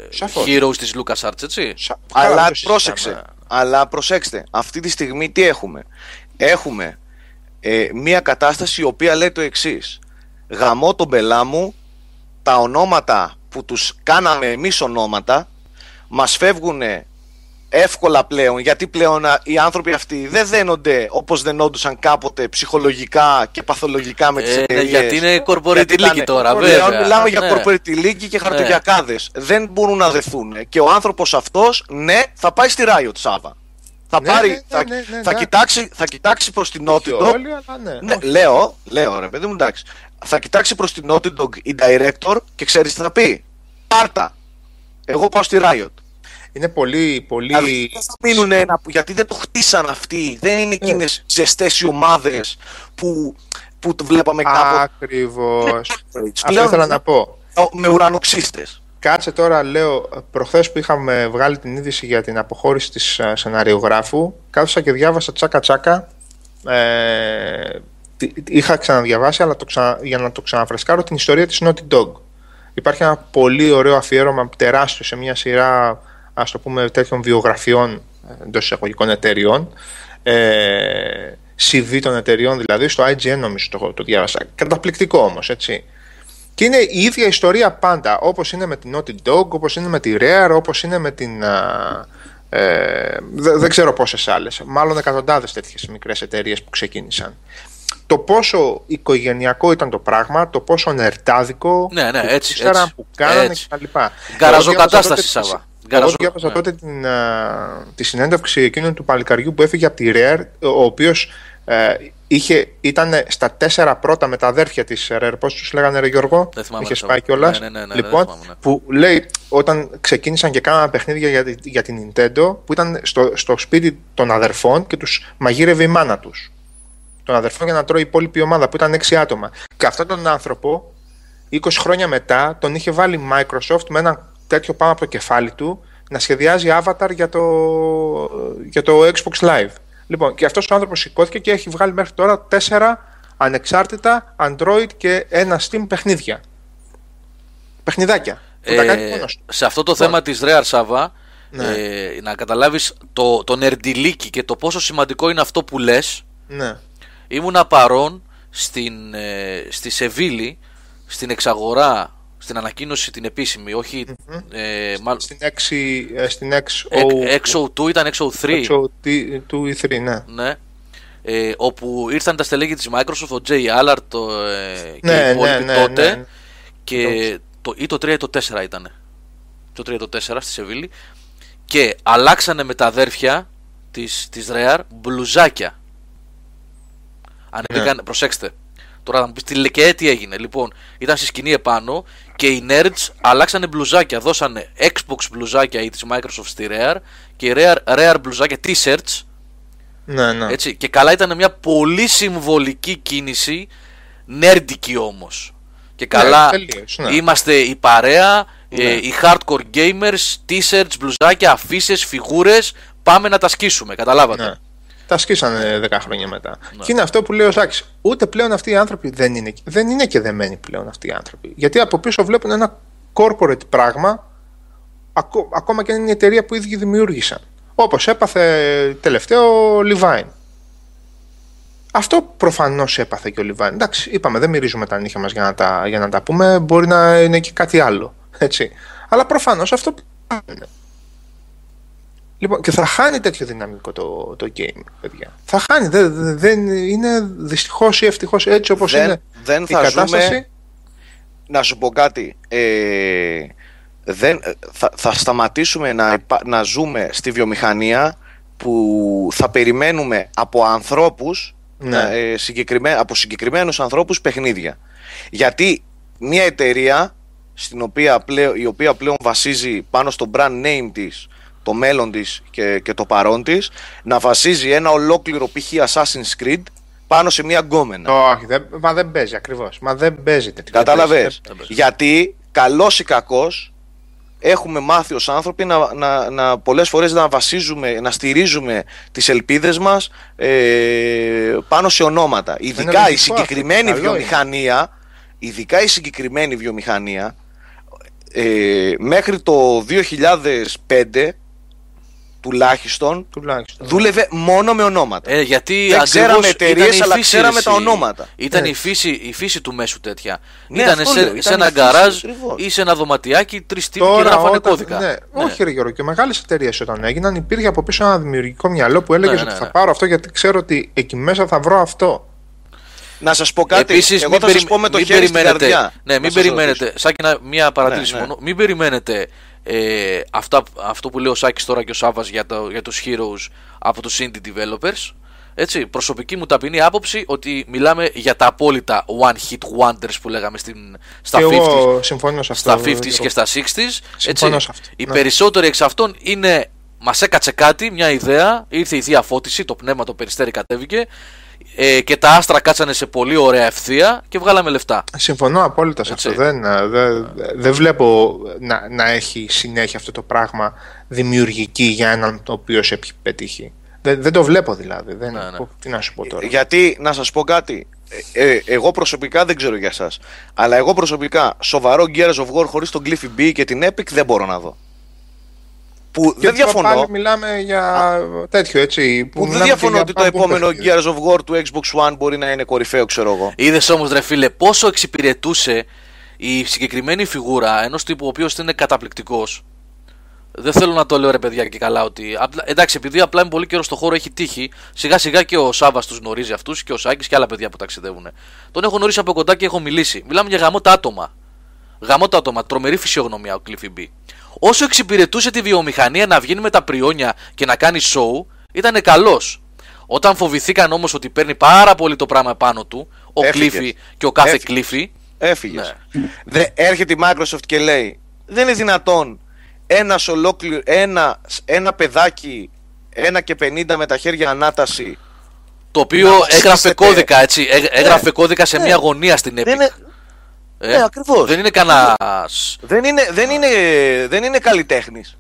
Σαφώς. heroes της LucasArts, έτσι. Σα- καλά, Αλλά δεν το συζητάμε. πρόσεξε. Αλλά προσέξτε. Αυτή τη στιγμή τι έχουμε; Έχουμε ε, μια κατάσταση η οποία λέει το εξής. Γαμώ τον πελά μου, τα ονόματα που τους κάναμε εμείς ονόματα μας φεύγουν εύκολα πλέον γιατί πλέον α, οι άνθρωποι αυτοί δεν δένονται όπως δενόντουσαν κάποτε ψυχολογικά και παθολογικά με τις Ε, εταιρείες. γιατί είναι corporate Γιατί league ήταν- τώρα, Πλέον βέβαια. μιλάμε για Ναι. corporate league και χαρτογιακάδες. Δεν μπορούν να δεθούν. Και ο άνθρωπος αυτός, ναι, θα πάει στη Riot Σάβα. Θα, Ναι, πάρει, ναι, ναι, θα, ναι, ναι, θα, ναι. κοιτάξει, θα κοιτάξει προς την Όχι Naughty Dog. όλοι, αλλά ναι. Ναι, όχι. λέω, λέω ρε παιδί μου, εντάξει. Θα κοιτάξει προς την Naughty Dog η director και ξέρεις τι θα πει. Πάρτα. Εγώ πάω στη Riot. Είναι πολύ, πολύ... Δηλαδή, δεν θα μείνουν ένα, γιατί δεν το χτίσαν αυτοί. Δεν είναι Ναι. εκείνες ζεστές οι ομάδες που, που το βλέπαμε κάποτε. Ακριβώς. Αυτό Πλέον- ήθελα να πω. με ουρανοξύστες. Κάτσε τώρα, λέω, προχθές που είχαμε βγάλει την είδηση για την αποχώρηση της α, σεναριογράφου, κάθισα και διάβασα τσάκα τσάκα. Ε, τι- είχα ξαναδιαβάσει, αλλά το ξανα, για να το ξαναφρεσκάρω την ιστορία της Naughty Dog. Υπάρχει ένα πολύ ωραίο αφιέρωμα τεράστιο σε μια σειρά, ας το πούμε, τέτοιων βιογραφιών εντός εισαγωγικών εταιριών. Ε, CV των εταιριών δηλαδή, στο IGN νομίζω το, το διάβασα. Καταπληκτικό όμως, έτσι. Και είναι η ίδια ιστορία πάντα, όπως είναι με την Naughty Dog, όπως είναι με τη Rare, όπως είναι με την, α, Ε, δεν, δεν ξέρω πόσες άλλες. Μάλλον εκατοντάδες τέτοιες μικρές εταιρείες που ξεκίνησαν. Το πόσο οικογενειακό ήταν το πράγμα, το πόσο νερτάδικο Ναι, ναι, που έτσι, ήξεραν, έτσι, που κάνανε έτσι. κτλ. Γκαραζοκατάσταση, Σάβα. Εγώ Γκαραζο- διάβασα ναι. τότε την, α, τη συνέντευξη εκείνου του παλικαριού που έφυγε από τη Rare, ο οποίος ε, είχε, ήταν στα τέσσερα πρώτα με τα αδέρφια της Rare. Πώς τους λέγανε, Ρε Γιώργο, Δεν θυμάμαι, είχε Σάβα. πάει κιόλας. Ναι, ναι, ναι, ναι, λοιπόν, δεν θυμάμαι, ναι. που λέει όταν ξεκίνησαν και κάνανε παιχνίδια για, τη- για την Nintendo, που ήταν στο, στο σπίτι των αδερφών και τους μαγείρευε η μάνα τους. Των αδερφών για να τρώει η υπόλοιπη ομάδα που ήταν έξι άτομα. Και αυτόν τον άνθρωπο 20 χρόνια μετά τον είχε βάλει η Microsoft με ένα τέτοιο πάνω από το κεφάλι του να σχεδιάζει avatar για το, για το Xbox Live. Λοιπόν, και αυτός ο άνθρωπος σηκώθηκε και έχει βγάλει μέχρι τώρα τέσσερα ανεξάρτητα Android και ένα Steam παιχνίδια. Παιχνιδάκια. Που τα κάνει Ε, μόνος του. σε αυτό το Λοιπόν. θέμα της Rare Σάβα Ναι. ε, να καταλάβεις το, το νερντιλίκι και το πόσο σημαντικό είναι αυτό που λες Ναι. ήμουνα παρόν στην, ε, στη Σεβίλη στην εξαγορά στην ανακοίνωση την επίσημη όχι ε, μάλλον Στην, 6, ε, στην XO, XO2 ήταν XO3 XO2 E3, ναι. ναι, ε, όπου ήρθαν τα στελέχη της Microsoft, ο Jay Allard το, ε, και Ναι, οι υπόλοιποι ναι, ναι, τότε ναι. και το, ή το 3 ή το 4 ήταν. Το 3 ή το 4 στη Σεβίλη και αλλάξανε με τα αδέρφια της, της Rare μπλουζάκια. Ανεβήκαν, προσέξτε. Τώρα θα μου πεις τι, λέ- και τι έγινε. Λοιπόν, ήταν στη σκηνή επάνω και οι nerds αλλάξανε μπλουζάκια. Δώσανε Xbox μπλουζάκια ή της Microsoft στη Rare και η Rare, Rare μπλουζάκια t-shirts Ναι, ναι. έτσι, και καλά ήταν μια πολύ συμβολική κίνηση, νέρντικη όμως. Και καλά τελείως, ναι. είμαστε η παρέα, Ναι. ε, οι hardcore gamers, t-shirts, μπλουζάκια, αφήσει, φιγούρες, πάμε να τα σκίσουμε, καταλάβατε. Ναι. Τα σκίσανε 10 χρόνια μετά. Και είναι αυτό που λέει ο Σάκη. Ούτε πλέον αυτοί οι άνθρωποι δεν είναι, δεν είναι και δεμένοι πλέον αυτοί οι άνθρωποι. Γιατί από πίσω βλέπουν ένα corporate πράγμα, ακό- ακόμα και αν είναι η εταιρεία που οι ίδιοι δημιούργησαν. Όπως έπαθε τελευταίο ο Levine. Αυτό προφανώς έπαθε και ο Levine. Εντάξει, είπαμε, δεν μυρίζουμε τα νύχια μας για, να τα- για να τα πούμε. Μπορεί να είναι και κάτι άλλο. Έτσι. Αλλά προφανώς αυτό είναι. Λοιπόν, και θα χάνει τέτοιο δυναμικό το, το game, παιδιά. Θα χάνει. Δεν, δεν είναι δυστυχώς ή ευτυχώς έτσι όπως Δεν- είναι δεν η θα κατάσταση. ζούμε- Να σου πω κάτι. Ε, δεν, θα, θα σταματήσουμε να, υπά- να ζούμε στη βιομηχανία που θα περιμένουμε από ανθρώπους Ναι. να, ε, συγκεκριμέ- από συγκεκριμένους ανθρώπους παιχνίδια. Γιατί μια εταιρεία στην οποία πλέον, η οποία πλέον βασίζει πάνω στο brand name της το μέλλον της και, και το παρόν της να βασίζει ένα ολόκληρο π.χ. Assassin's Creed πάνω σε μια γκόμενα. Όχι, δεν, μα δεν παίζει ακριβώς. Μα δεν παίζει τέτοιο. Κατάλαβες; Δεν παίζει. Γιατί καλός ή κακός έχουμε μάθει ως άνθρωποι να, να, να πολλές φορές να βασίζουμε, να στηρίζουμε τις ελπίδες μας ε, πάνω σε ονόματα. Ειδικά η λογικό συγκεκριμένη αυτό, καλό βιομηχανία, ειδικά η συγκεκριμένη βιομηχανία, ε, μέχρι το 2005 τουλάχιστον Τουλάχιστον. δούλευε μόνο με ονόματα. Ε, γιατί Δεν ακριβώς ξέραμε εταιρείες, ήταν η αλλά φύση, ξέραμε ρε, τα εσύ. ονόματα. Ήταν Ναι. η, φύση, η φύση του μέσου τέτοια. Ναι, ήταν αυτό σε, λέω, ήταν σε η ένα φύση, γκαράζ ακριβώς. ή σε ένα δωματιάκι, τρεις τύποι και Τώρα, γράφανε όταν, κώδικα. ναι, όχι ρε Γιώργο, και μεγάλες εταιρείες όταν έγιναν υπήρχε από πίσω ένα δημιουργικό μυαλό που έλεγες Ναι, ότι ναι, θα ναι. πάρω αυτό γιατί ξέρω ότι εκεί μέσα θα βρω αυτό. Να σας πω κάτι, Επίσης, εγώ μην θα σας περι- πω με το μην χέρι στην περιμένετε- καρδιά. Ναι, Να μην σας περιμένετε. ρωτήσω. Σαν και ένα- μια παρατήρηση Ναι, ναι. μόνο. Μην περιμένετε ε, αυτά, αυτό που λέει ο Σάκης τώρα και ο Σάβας για, το, για τους heroes από τους indie developers. Έτσι, προσωπική μου ταπεινή άποψη ότι μιλάμε για τα απόλυτα one hit wonders που λέγαμε στην, στα και 50s, εγώ συμφωνώ σε αυτό. στα 50s Γιώργο. και στα 60s. Συμφωνώ Έτσι. σε αυτό, Οι ναι. περισσότεροι εξ αυτών είναι. Μας έκατσε κάτι, μια ιδέα, ήρθε η θεία φώτιση, το πνεύμα το περιστέρι κατέβηκε ε, και τα άστρα κάτσανε σε πολύ ωραία ευθεία και βγάλαμε λεφτά. Συμφωνώ απόλυτα σε Έτσι. αυτό. Δεν, ε, δεν, δεν βλέπω να, να έχει συνέχεια αυτό το πράγμα δημιουργική για έναν το οποίο σε έχει πετύχει. Δεν, δεν το βλέπω δηλαδή. Δεν, Ναι, ναι. Τι να σου πω τώρα. Γιατί, να σας πω κάτι, ε, ε, εγώ προσωπικά δεν ξέρω για σας, αλλά εγώ προσωπικά σοβαρό Gears of War χωρίς τον Cliffy B και την Epic δεν μπορώ να δω. Που Και δεν τώρα διαφωνώ, Πάλι μιλάμε για τέτοιο έτσι. που δεν μιλάμε και διαφωνώ για ότι το bumper επόμενο παιχνίδι. Gears of War του Xbox One μπορεί να είναι κορυφαίο, ξέρω εγώ. Είδες όμως, ρε φίλε, πόσο εξυπηρετούσε η συγκεκριμένη φιγούρα ενός τύπου ο οποίος είναι καταπληκτικός. Δεν θέλω να το λέω ρε παιδιά και καλά ότι. Απλά, εντάξει, επειδή απλά είμαι πολύ καιρό στο χώρο, έχει τύχει. Σιγά σιγά και ο Σάβα τους γνωρίζει αυτούς και ο Σάκης και άλλα παιδιά που ταξιδεύουν. Τον έχω γνωρίσει από κοντά και έχω μιλήσει. Μιλάμε για γαμώτα άτομα. Γαμώτα άτομα, τρομερή φυσιογνωμία ο Cliffy B. Όσο εξυπηρετούσε τη βιομηχανία να βγαίνει με τα πριόνια και να κάνει show, ήταν καλός. Όταν φοβηθήκαν όμως ότι παίρνει πάρα πολύ το πράγμα πάνω του, ο Έφυγες. Cliffy και ο κάθε Έφυγες. Cliffy, Έφυγες. Ναι. Δε, έρχεται η Microsoft και λέει: Δεν είναι δυνατόν ένας ολόκληρο, ένα, ένα παιδάκι, ένα και 50 με τα χέρια ανάταση. το οποίο Να έγραφε βασίσετε. κώδικα, έτσι. έγ- έγραφε κώδικα σε Ναι. μια γωνία στην Epic. Δεν είναι, Ε, ναι, ακριβώς. Δεν είναι κανένα. δεν είναι, δεν είναι, δεν είναι καλλιτέχνης.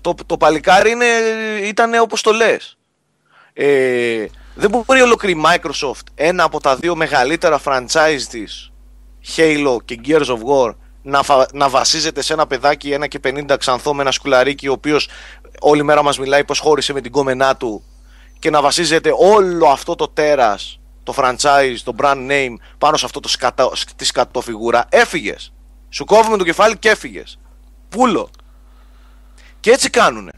Το, το παλικάρι είναι, ήταν όπως το λες. Ε, δεν μπορεί ολόκληρη η Microsoft, ένα από τα δύο μεγαλύτερα franchise της, Halo και Gears of War, να, φα- να βασίζεται σε ένα παιδάκι ένα και 50 ξανθό με ένα σκουλαρίκι ο οποίος όλη μέρα μας μιλάει πως χώρισε με την κόμενά του και να βασίζεται όλο αυτό το τέρας, το franchise, το brand name πάνω σε αυτό το σκατα, τη σκατοφιγούρα. Έφυγες. Σου κόβουμε το κεφάλι και έφυγες. Πούλο. Και έτσι κάνουνε.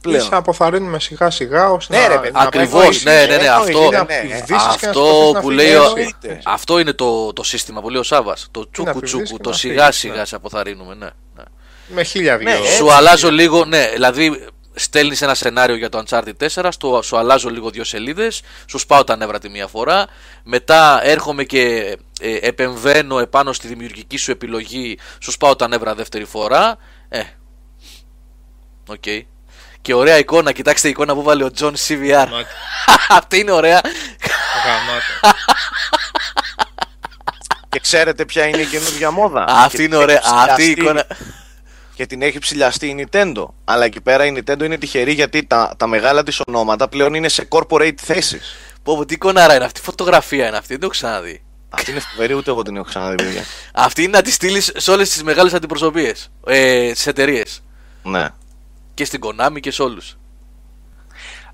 Πλέον. Ή σε αποθαρρύνουμε σιγά σιγά ώστε Ναι, να, ρε, παιδί, να Ακριβώς, εννοείται, ναι, ναι, ναι, εννοείται, αυτό, ναι, να ναι. πηδήσεις και να αυτό σκοτώσεις να που φύγει λέει ο, έτσι. Εννοείται. αυτό είναι το, το σύστημα που λέει ο Σάβα. Το τσούκου να πηδήσεις τσούκου, και το να σιγά φύγεις, σιγά ναι. σε αποθαρρύνουμε, ναι. ναι. με χίλια δυο. Ναι, έτσι. Σου αλλάζω λίγο, ναι, δηλαδή στέλνεις ένα σενάριο για το Uncharted 4, στο, σου αλλάζω λίγο δύο σελίδες, σου σπάω τα νεύρα τη μία φορά. Μετά έρχομαι και ε, επεμβαίνω επάνω στη δημιουργική σου επιλογή, σου σπάω τα νεύρα δεύτερη φορά. Ε. Οκ. Και ωραία εικόνα, κοιτάξτε η εικόνα που 'βαλε ο John CVR. Γαμάτο. Αυτή είναι ωραία. Γαμάτο. Και ξέρετε ποια είναι η καινούργια μόδα. Αυτή Και είναι την ωραία. έχει Αυτή η ψηλιαστεί- εικόνα. Και την έχει ψηλιαστεί η Nintendo. Αλλά εκεί πέρα η Nintendo είναι τυχερή γιατί τα, τα μεγάλα της ονόματα πλέον είναι σε corporate θέσεις. Πω, πω, τι εικόνα είναι αυτή, φωτογραφία είναι αυτή, δεν το έχω ξαναδεί. Αυτή είναι φοβερή, ούτε εγώ την έχω ξαναδεί, παιδιά. Αυτή είναι να τη στείλεις σε όλες τις μεγάλες αντιπροσωπείες. Ε, στι εταιρείες. ναι. Και στην Konami και σε όλους.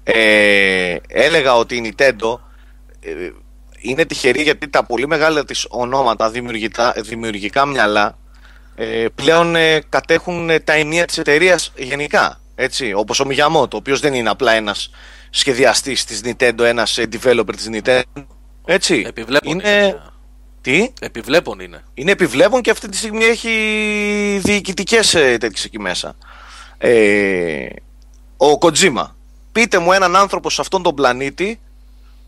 Ε, έλεγα ότι η Nintendo ε, είναι τυχερή γιατί τα πολύ μεγάλα της ονόματα δημιουργικά, δημιουργικά μυαλά ε, πλέον ε, κατέχουν ε, τα ενία της εταιρείας γενικά. Έτσι, όπως ο Miyamoto, ο οποίος δεν είναι απλά ένας σχεδιαστής της Nintendo, ένας ε, developer της Nintendo. Έτσι, Επιβλέπων είναι... είναι. Τι; Επιβλέπων είναι. Είναι επιβλέπων και αυτή τη στιγμή έχει διοικητικές ε, τέτοιες εκεί μέσα. Ε, ο Kojima. Πείτε μου έναν άνθρωπο σε αυτόν τον πλανήτη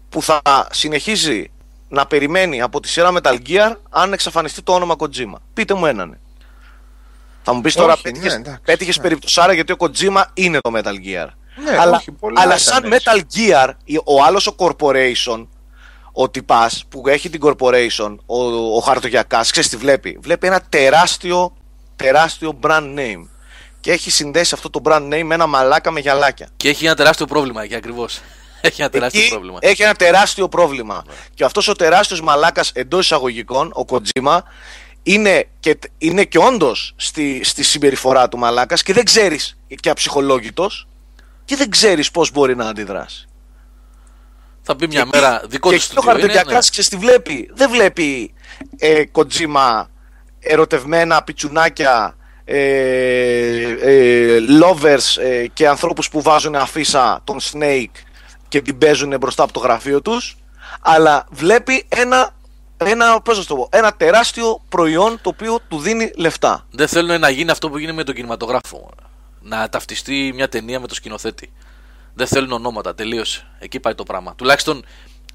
που θα συνεχίζει να περιμένει από τη σειρά Metal Gear αν εξαφανιστεί το όνομα Kojima. Πείτε μου έναν. Θα μου πεις τώρα Όχι, πέτυχες, ναι, εντάξει, πέτυχες ναι. περιπτωσάρα γιατί ο Kojima είναι το Metal Gear. Ναι, αλλά όχι, πολλά αλλά ήταν σαν έτσι. Metal Gear, ο άλλος ο Corporation, ο τυπάς που έχει την Corporation, ο, ο χαρτογιακάς, ξέρεις τι βλέπει; Βλέπει ένα τεράστιο, τεράστιο brand name. Και έχει συνδέσει αυτό το brand name με ένα μαλάκα με γυαλάκια. Και έχει ένα τεράστιο πρόβλημα εκεί ακριβώς. Έχει ένα τεράστιο Εκεί πρόβλημα. έχει ένα τεράστιο πρόβλημα. Και αυτός ο τεράστιος μαλάκας εντός εισαγωγικών, ο Kojima, είναι και, είναι και όντως στη, στη συμπεριφορά του μαλάκας και δεν ξέρεις και αψυχολόγητος και δεν ξέρεις πώς μπορεί να αντιδράσει. Θα πει μια Και μέρα εκεί- δικό και του εκεί ο στούντιο είναι. ναι. Χαρτογιακάς ξέρεις τι βλέπει. Δεν βλέπει ε, Kojima ερωτευμένα πιτσουνάκια ε, ε, lovers ε, και ανθρώπους που βάζουν αφίσα τον Snake και την παίζουν μπροστά από το γραφείο τους αλλά βλέπει ένα, ένα, πώς να σου το πω, ένα τεράστιο προϊόν το οποίο του δίνει λεφτά. Δεν θέλουν να γίνει αυτό που γίνει με τον κινηματογράφο. Να ταυτιστεί μια ταινία με το σκηνοθέτη. Δεν θέλουν ονόματα, τελείωσε. Εκεί πάει το πράγμα. Τουλάχιστον,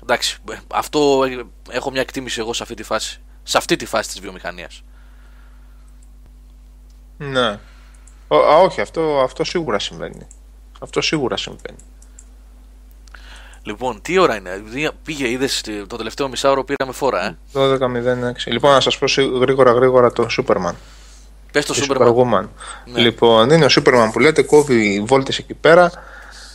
εντάξει, ε, αυτό ε, έχω μια εκτίμηση εγώ σε αυτή τη φάση. Σε αυτή τη φάση της βιομηχανίας. Ναι. Ο, α, όχι, αυτό, αυτό σίγουρα συμβαίνει. Αυτό σίγουρα συμβαίνει. Λοιπόν, τι ώρα είναι. Δι- Πήγε, είδες το τελευταίο μισάωρο πήραμε φόρα, ε; 12.06. Λοιπόν, να σας πω σι- γρήγορα γρήγορα το Superman. Πες το και Superman. Superwoman. Ναι. Λοιπόν, είναι ο Superman που λέτε, κόβει βόλτες εκεί πέρα.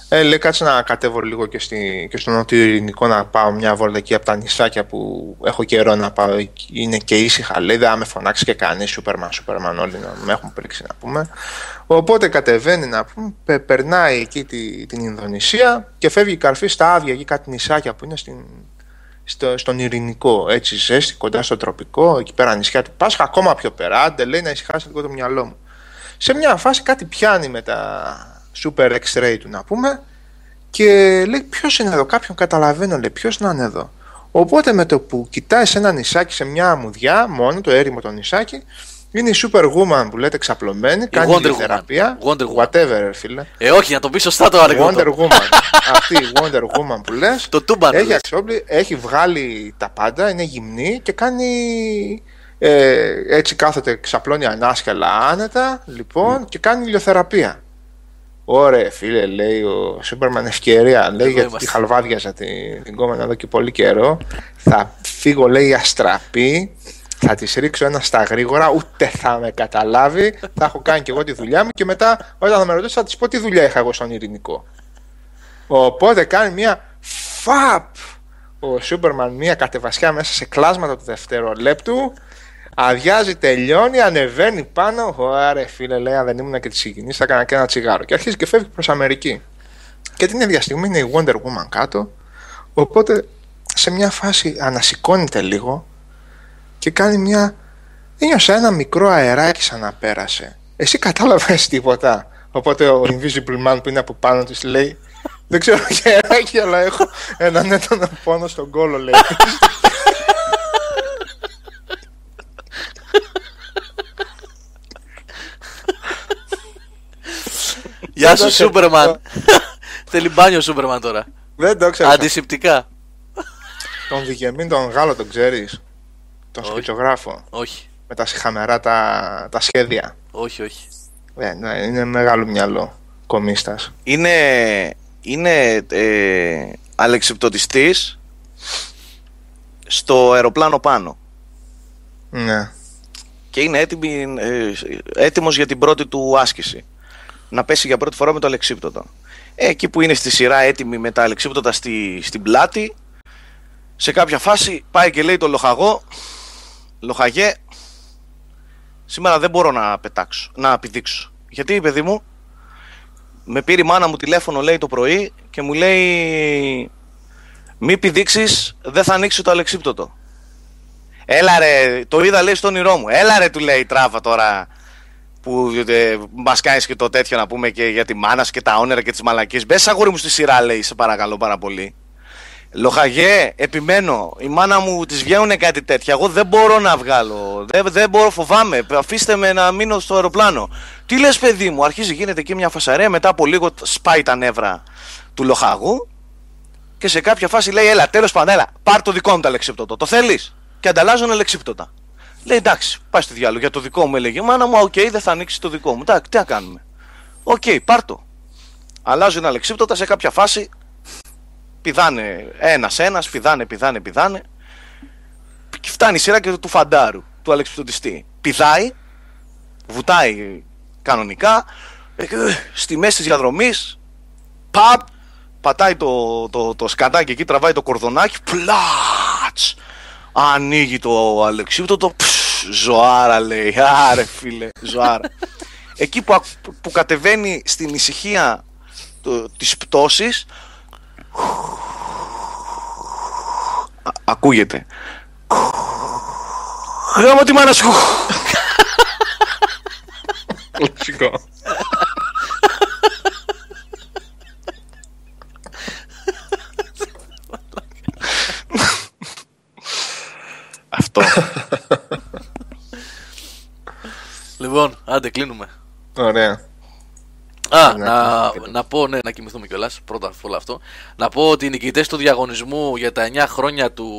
Ε, λέει κάτσε να κατέβω λίγο και, στη, και στο νότιο ειρηνικό να πάω μια βόλτα εκεί από τα νησάκια που έχω καιρό να πάω. εκεί. Είναι και ήσυχα. Λέει δεν θα με φωνάξει και κανείς. Superman, Superman, όλοι να με έχουν πρίξει να πούμε. Οπότε κατεβαίνει να πούμε, πε- περνάει εκεί τη, την Ινδονησία και φεύγει η καρφή στα άδεια εκεί κάτι νησάκια που είναι στην, στο, στον ειρηνικό, έτσι ζέστη, κοντά στο τροπικό, εκεί πέρα νησιά του Πάσχα, ακόμα πιο πέρα. Άντε, λέει να ησυχάσει λίγο το μυαλό μου. σε μια φάση κάτι πιάνει με τα super x-ray του να πούμε και λέει ποιος είναι εδώ, κάποιον καταλαβαίνω λέει ποιος να είναι εδώ. Οπότε με το που κοιτάει σε ένα νησάκι, σε μια αμμουδιά, μόνο το έρημο το νησάκι, είναι η Superwoman που λέτε ξαπλωμένη, κάνει Wonder τη Woman. θεραπεία. Wonder Woman. Whatever, φίλε. Ε, όχι, να το πει σωστά το αργό. Wonder Woman. Αυτή η Wonder Woman που λες Το τούμπανο. έχει, λες. αξιόπλη, έχει βγάλει τα πάντα, είναι γυμνή και κάνει ε, έτσι κάθεται, ξαπλώνει ανάσκελα άνετα, λοιπόν, και κάνει ηλιοθεραπεία. Ωραία, φίλε, λέει ο Σούπερμαν ευκαιρία. Λέει γιατί είμαστε. τη χαλβάδιαζα την, την κόμμα εδώ και πολύ καιρό. Θα φύγω, λέει, αστραπή. Θα τη ρίξω ένα στα γρήγορα, ούτε θα με καταλάβει. Θα έχω κάνει και εγώ τη δουλειά μου και μετά, όταν θα με ρωτήσει, θα της πω τι δουλειά είχα εγώ στον ειρηνικό. Οπότε κάνει μια φαπ ο Σούπερμαν μια κατεβασιά μέσα σε κλάσματα του δευτερολέπτου. Αδειάζει, τελειώνει, ανεβαίνει πάνω. Ωραία, φίλε, λέει, αν δεν ήμουν και της συγκινή, θα έκανα και ένα τσιγάρο. Και αρχίζει και φεύγει προς Αμερική. Και την ίδια στιγμή είναι η Wonder Woman κάτω. Οπότε σε μια φάση ανασηκώνεται λίγο και κάνει μια. Ένιωσα ένα μικρό αεράκι σαν να πέρασε. Εσύ κατάλαβες τίποτα. Οπότε ο Invisible Man που είναι από πάνω της λέει: Δεν ξέρω για αεράκι, αλλά έχω έναν έντονο πόνο στον κόλο, λέει. Γεια σου, Δεν το Σούπερμαν. Θέλει μπάνιο ο Σούπερμαν τώρα. Δεν το ξέρω. Αντισηπτικά. Τον Βηγεμίν τον Γάλλο τον ξέρεις; Τον Όχι. σκητσογράφο. Όχι, Με τα συχαμερά τα, τα σχέδια. όχι, όχι. Ε, ναι, είναι μεγάλο μυαλό. Κομίστας. Είναι, είναι ε, αλεξιπτωτιστής στο αεροπλάνο πάνω. Ναι. και είναι έτοιμη, ε, έτοιμος για την πρώτη του άσκηση. Να πέσει για πρώτη φορά με το αλεξίπτωτο. Ε, εκεί που είναι στη σειρά έτοιμη με τα αλεξίπτωτα στη, στην πλάτη, σε κάποια φάση πάει και λέει το λοχαγό, λοχαγέ, σήμερα δεν μπορώ να πετάξω, να πηδήξω. Γιατί, παιδί μου, με πήρε η μάνα μου τηλέφωνο, λέει το πρωί και μου λέει μη πηδήξεις, δεν θα ανοίξει το αλεξίπτωτο. Έλα ρε, το είδα λέει στο όνειρό μου. Έλα ρε, του λέει η τράβα τώρα που ε, μας κάνεις και το τέτοιο να πούμε και για τη μάνας σου και τα όνειρα και τις μαλακίες. Μπες αγόρι μου στη σειρά, λέει, σε παρακαλώ πάρα πολύ. Λοχαγέ, επιμένω. Η μάνα μου της βγαίνουν κάτι τέτοια. Εγώ δεν μπορώ να βγάλω. Δεν, δεν μπορώ, φοβάμαι. Αφήστε με να μείνω στο αεροπλάνο. Τι λες, παιδί μου, αρχίζει γίνεται εκεί μια φασαρία. Μετά από λίγο σπάει τα νεύρα του λοχαγού. Και σε κάποια φάση λέει: Έλα, τέλος πάντων, έλα, πάρ το δικό μου το αλεξίπτωτο. Το θέλεις; Και ανταλλάζουν αλεξίπτωτα. Λέει: Εντάξει, πάει στο διάολο. Για το δικό μου έλεγε: Μάνα μου, οκ, δεν θα ανοίξει το δικό μου. Εντάξει, τι να κάνουμε. Οκ, πάρ το. Αλλάζουν αλεξίπτωτα σε κάποια φάση. Πηδάνε ένα-ένα, πηδάνε, πηδάνε, πηδάνε. Και φτάνει η σειρά και του φαντάρου, του αλεξιπτωτιστή. Πηδάει, βουτάει κανονικά. ε, και, ε, Στη μέση της διαδρομής, παπ, πατάει το, το, το σκατάκι εκεί, τραβάει το κορδονάκι, πλάτς, ανοίγει το αλεξίπτωτο, ψ, ζωάρα λέει, άρε φίλε, ζωάρα. εκεί που, ακ- που κατεβαίνει στην ησυχία το, της πτώσης, α- ακούγεται. Γάμο τη μάνα σου! Λογικό. Αυτό. Λοιπόν, άντε κλείνουμε. Ωραία. Α, Ναι, να, κοιμηθούμε. να πω, ναι, να κοιμηθούμε κιόλας. Πρώτα απ' όλα αυτό. Να πω ότι οι νικητές του διαγωνισμού για τα 9 χρόνια του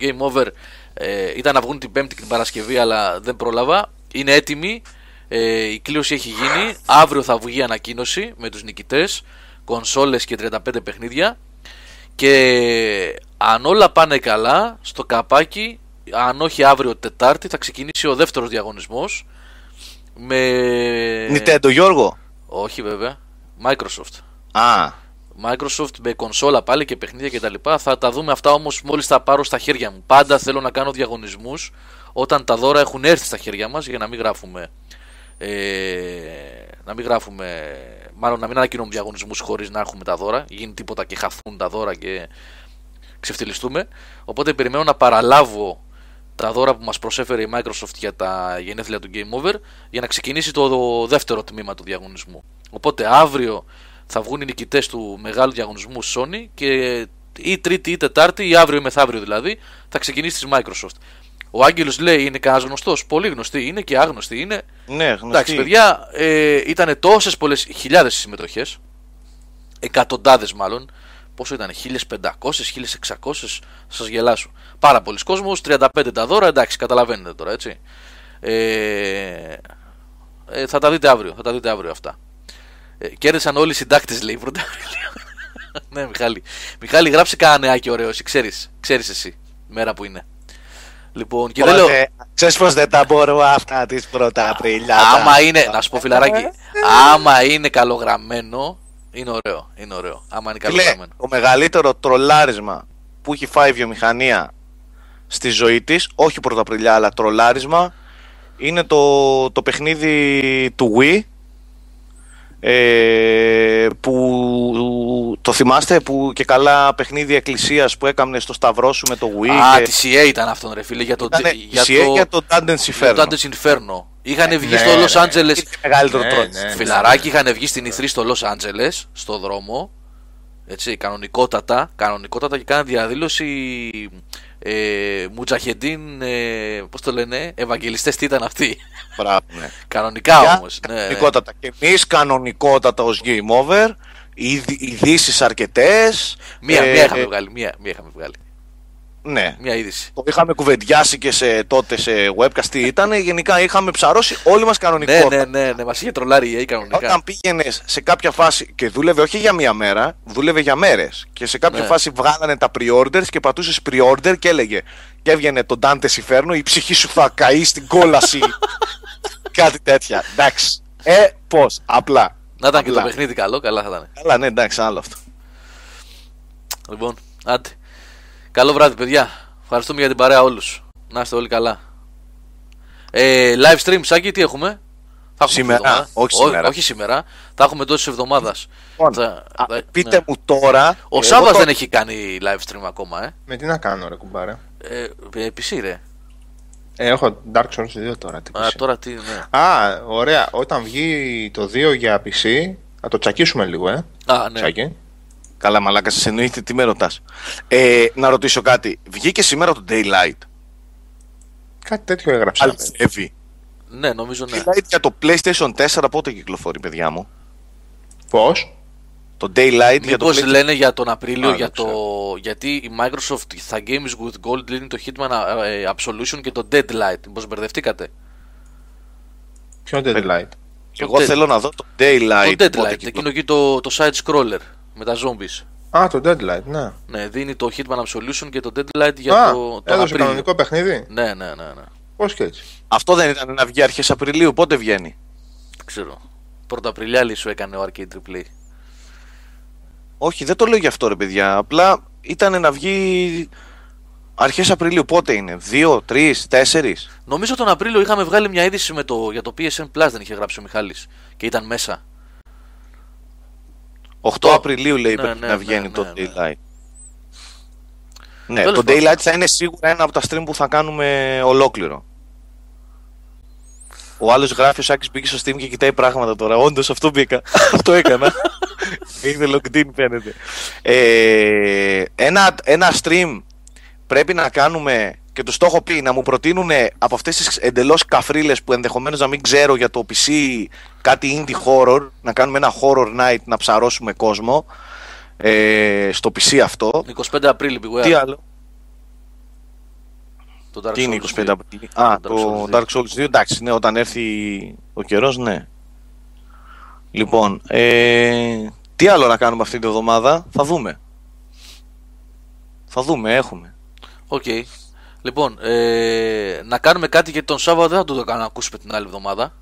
Game Over ε, ήταν να βγουν την Πέμπτη και την Παρασκευή, αλλά δεν πρόλαβα. Είναι έτοιμοι. Ε, η κλήρωση έχει γίνει. Αύριο θα βγει ανακοίνωση με τους νικητές Κονσόλες και 35 παιχνίδια. Και αν όλα πάνε καλά, στο καπάκι, αν όχι αύριο Τετάρτη, θα ξεκινήσει ο δεύτερος διαγωνισμός. Με... Nintendo Γιώργο. Όχι βέβαια. Microsoft. Α, Microsoft με κονσόλα πάλι και παιχνίδια και τα λοιπά. Θα τα δούμε αυτά όμως μόλις τα πάρω στα χέρια μου. Πάντα θέλω να κάνω διαγωνισμούς όταν τα δώρα έχουν έρθει στα χέρια μας για να μην γράφουμε. Ε, να μην γράφουμε. Μάλλον να μην ανακοινώνουμε διαγωνισμούς χωρίς να έχουμε τα δώρα. Γίνει τίποτα και χαθούν τα δώρα και ξεφτυλιστούμε. Οπότε περιμένω να παραλάβω τα δώρα που μας προσέφερε η Microsoft για τα γενέθλια του Game Over για να ξεκινήσει το δεύτερο τμήμα του διαγωνισμού. Οπότε αύριο θα βγουν οι νικητές του μεγάλου διαγωνισμού Sony και ή Τρίτη ή Τετάρτη ή αύριο ή μεθαύριο δηλαδή θα ξεκινήσει της Microsoft. Ο Άγγελος λέει είναι κανένα γνωστό. Πολύ γνωστή είναι και άγνωστη είναι. Ναι, γνωστή. Εντάξει, παιδιά, ε, ήταν τόσες πολλές χιλιάδες συμμετοχές. Εκατοντάδες μάλλον. Πόσο ήταν, 1500, 1600, σας γελάσω. Πάρα πολλοί κόσμος, 35 τα δώρα, εντάξει, καταλαβαίνετε τώρα, έτσι. Ε, ε, θα τα δείτε αύριο, θα τα δείτε αύριο αυτά. Ε, κέρδισαν όλοι οι συντάκτες, λέει, πρώτα ναι, Μιχάλη. Μιχάλη, γράψε κανένα νεάκι ωραίο, εσύ ξέρεις, ξέρεις εσύ, μέρα που είναι. Λοιπόν, και δεν λέω... Ξέρεις πως δεν τα μπορώ αυτά τις πρώτα Απριλιά. Άμα είναι, να σου πω φιλαράκι, άμα είναι καλογραμμένο, είναι ωραίο, είναι ωραίο. Άμα είναι καλογραμμένο. το μεγαλύτερο τρολάρισμα που έχει φάει η βιομηχανία στη ζωή της, όχι πρωταπριλιά αλλά τρολάρισμα, είναι το, το παιχνίδι του Wii ε, που το θυμάστε που και καλά παιχνίδι εκκλησίας που έκαμνε στο σταυρό σου με το Wii Α, και... τη CA ήταν αυτό ρε φίλε για το, Ήτανε για CA το, για το Dungeons για Inferno. το Dante's Inferno. Είχαν βγει ναι, στο Los ναι. Angeles Είναι μεγαλύτερο Ναι, τρόλ. ναι. Φιλαράκι είχαν βγει στην E3 στο Los Angeles, στο δρόμο. Έτσι, κανονικότατα, κανονικότατα και κάναν διαδήλωση ε, Μουτζαχεντίν, ε, πώς το λένε, Ευαγγελιστές τι ήταν αυτοί; Μπράβο, ναι. Κανονικά Για όμως. Ναι, ναι. Κανονικότατα. Και εμείς κανονικότατα ως Game Over, ειδ- ειδήσεις αρκετές. Μία, μία είχαμε βγάλει, μία, μία είχαμε βγάλει. Ναι. Μία είδηση. Το είχαμε κουβεντιάσει και σε, τότε σε webcast τι ήταν. Γενικά είχαμε ψαρώσει όλοι μας Ναι, κανονικότατα. ναι, ναι, ναι, μας είχε τρολάρει η EA κανονικά. Όταν πήγαινες σε κάποια φάση και δούλευε όχι για μία μέρα, δούλευε για μέρες. Και σε κάποια Ναι. φάση βγάλανε τα pre-orders και πατούσες pre-order και έλεγε και έβγαινε το Dante Inferno, η ψυχή σου θα καεί στην κόλαση. Κάτι τέτοια. Εντάξει. Ε, πώς. Απλά. Να ήταν και το Απλά. παιχνίδι καλό, καλά θα ήταν. Καλά, ναι, εντάξει, άλλο αυτό. Λοιπόν, άντε. Καλό βράδυ, παιδιά. Ευχαριστούμε για την παρέα όλους. Να είστε όλοι καλά. Ε, live stream, Σάκη, τι έχουμε; Θα έχουμε Σήμερα, εβδομάδα. όχι Ό- σήμερα. όχι σήμερα. Θα έχουμε εντό τη εβδομάδα. Λοιπόν, α, πείτε μου τώρα. Ο εγώ Σάβα το- δεν έχει κάνει live stream ακόμα, ε. Με τι να κάνω, ρε κουμπάρε. ε ε, PC, ρε. Ε, έχω Dark Souls 2 τώρα. Τι Α, PC. τώρα τι, ναι. Α, ωραία. Όταν βγει το 2 για PC, θα το τσακίσουμε λίγο, ε. Α, ναι. Τσάκι. Καλά, μαλάκα, σας εννοείται τι με ρωτάς. Ε, να ρωτήσω κάτι. Βγήκε σήμερα το Daylight; Κάτι τέτοιο έγραψα. Αληθεύει. Ναι, νομίζω ναι. Daylight για το PlayStation 4 πότε κυκλοφορεί, παιδιά μου; Πώς; Το Daylight για το Μήπως PlayStation. λένε για τον Απρίλιο Α, για δεν το... γιατί η Microsoft θα Games with Gold λύνει το Hitman ε, Absolution και το Deadlight. Μήπως μπερδευτήκατε; Ποιο Deadlight; Εγώ Dead- θέλω να δω το Daylight. το πότε Deadlight, κυκλο- εκείνο εκεί το, το side scroller με τα zombies. Α, το Deadlight, ναι. Ναι, δίνει το Hitman Absolution και το Deadlight για Α, το, τον έδωσε Απρίλιο. κανονικό παιχνίδι; Ναι, ναι, ναι, ναι. Πώς και έτσι. Αυτό δεν ήταν να βγει αρχές Απριλίου. Πότε βγαίνει; Δεν ξέρω. Πρώτα Απριλιάλη σου έκανε ο Arcade Replay. Όχι, δεν το λέω για αυτό, ρε παιδιά. Απλά ήταν να βγει αρχές Απριλίου. Πότε είναι, 2, 3, 4. Νομίζω τον Απρίλιο είχαμε βγάλει μια είδηση με το, για το PSN Plus, δεν είχε γράψει ο Μιχάλης. Και ήταν μέσα. 8 Απριλίου λέει Ναι, πρέπει ναι, να ναι, βγαίνει ναι, το ναι. Daylight. Ναι, Τέλος το πάντων. Daylight θα είναι σίγουρα ένα από τα stream που θα κάνουμε ολόκληρο. Ο άλλος γράφει ο Σάκης μπήκε στο Steam και κοιτάει πράγματα τώρα. Όντως αυτό μπήκα. αυτό έκανα. Είδε logged in φαίνεται. Ε, ένα, ένα stream πρέπει να κάνουμε και του το έχω πει να μου προτείνουν από αυτές τις εντελώς καφρίλες που ενδεχομένως να μην ξέρω για το PC κάτι indie horror, να κάνουμε ένα horror night να ψαρώσουμε κόσμο ε, στο PC αυτό. 25 Απρίλη, beware. Τι άλλο, Το Dark τι είναι Souls 25 2. Απριλίου. Α, Το το Dark Dark Souls 2, εντάξει, ναι, όταν έρθει ο καιρός, ναι. Λοιπόν, ε, τι άλλο να κάνουμε αυτή τη εβδομάδα, θα δούμε. Θα δούμε, έχουμε. Οκ. Λοιπόν, ε, να κάνουμε κάτι γιατί τον Σάββατο δεν θα το κάνω να ακούσουμε την άλλη εβδομάδα.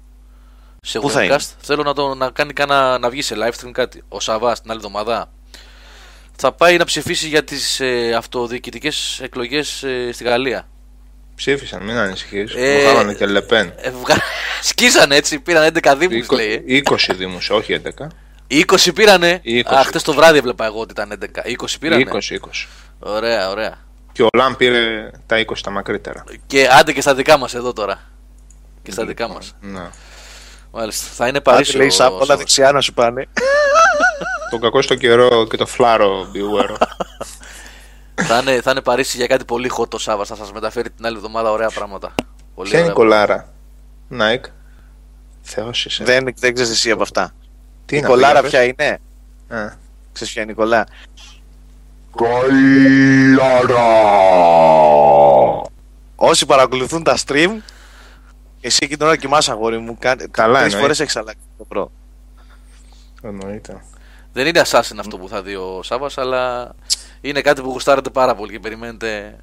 Σε Πού θα webcast. είναι; Θέλω να, το, να κάνει κάνα, να βγει σε live stream κάτι. Ο Σαββά την άλλη εβδομάδα θα πάει να ψηφίσει για τις ε, αυτοδιοικητικές εκλογές ε, στη Γαλλία. Ψήφισαν, μην ανησυχείς. Ε, Το κάνανε και Λεπέν. Ε, βγα... Σκίσανε έτσι, πήραν 11 δήμους λέει. ε. 20 δήμους, όχι 11. 20 πήρανε. 20. Α, χτες το βράδυ έβλεπα εγώ ότι ήταν 11. 20 πήρανε. 20, 20. Ωραία, ωραία. Και ο Λαμ πήρε τα 20 τα μακρύτερα. Και άντε και στα δικά μας εδώ τώρα. Και στα δικά μας. Ναι. Μάλιστα. Θα είναι Άντε Παρίσι. λέει ο Σάβα, όλα Σάββας. δεξιά να σου πάνε. Τον κακό στο καιρό και το φλάρο Beware. θα, είναι, θα είναι Παρίσι για κάτι πολύ hot το Σάββα. Θα σας μεταφέρει την άλλη εβδομάδα ωραία πράγματα. Πολύ Ποια είναι η ωραία κολάρα; Nike; Θεός είσαι. Δεν, δεν ξέρεις εσύ από αυτά. Τι η είναι κολάρα αυτό, για ποια είναι; πες. Α. Ξέρεις ποια είναι η κολάρα; Όσοι παρακολουθούν τα stream, εσύ εκεί την ώρα κοιμάσαι αγόρι μου. Κάνε, Καλά Τρεις εννοείται. φορές έχεις αλλάξει το προ. Εννοείται. Δεν είναι assassin αυτό που θα δει ο Σάββας, αλλά είναι κάτι που γουστάρετε πάρα πολύ και περιμένετε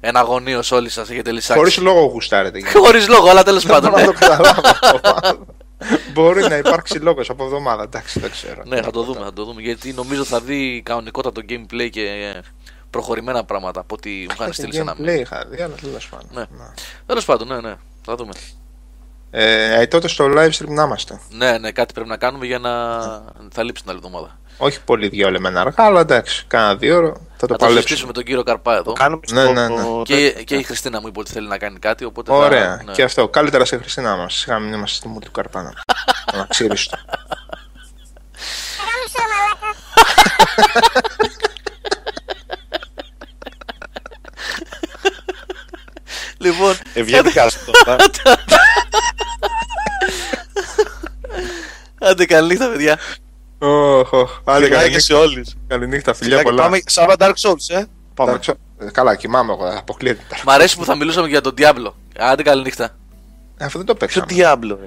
εναγωνίω όλοι σας. Έχετε λυσάξει. Χωρίς λόγο γουστάρετε. γενικά. Χωρίς λόγο, αλλά τέλος Δεν πάντων. μπορώ να ναι. το καταλάβω. Μπορεί να υπάρξει λόγος από εβδομάδα. Εντάξει, δεν ξέρω. ναι, θα το δούμε, θα το δούμε. Γιατί νομίζω θα δει κανονικότατο gameplay και προχωρημένα πράγματα από ό,τι μου είχαν στείλει σε ένα Gameplay είχα δει, αλλά τέλος πάντων. Ναι. Ναι. Τέλος πάντων, ναι, ναι. Θα δούμε. Ε, ε, τότε στο live stream να είμαστε. Ναι, ναι, κάτι πρέπει να κάνουμε για να. θα λείψει την άλλη εβδομάδα. Όχι πολύ διόλεμενα αργά, αλλά εντάξει, κάνα δύο ώρα θα το Θα το παλέψουμε. συζητήσουμε τον κύριο Καρπά εδώ. Το κάνουμε Ναι, στο... ναι, ναι. Και, και η Χριστίνα μου είπε ότι θέλει να κάνει κάτι. Οπότε θα- Ωραία. ναι. Και αυτό. Καλύτερα σε Χριστίνα μας. Σιγά μην είμαστε στη μούρη του Καρπάνα. Να ξέρεις το. Λοιπόν, Ευγενικά στο άντε καλή νύχτα, παιδιά. Ωχ, ωχ. Άντε, Φιλιά και καληνύχτα. σε όλους. Καληνύχτα, φιλιά Φιλιά και πολλά. Πάμε Σάβα Dark Souls, ε. Πάμε. Εντάξει, ε, Καλά, κοιμάμαι εγώ, αποκλείεται. τώρα. Μ' αρέσει που θα μιλούσαμε για τον Diablo. Άντε καλή νύχτα. Ε, Αυτό δεν το Ποιο παίξαμε. διάμπλο, ρε.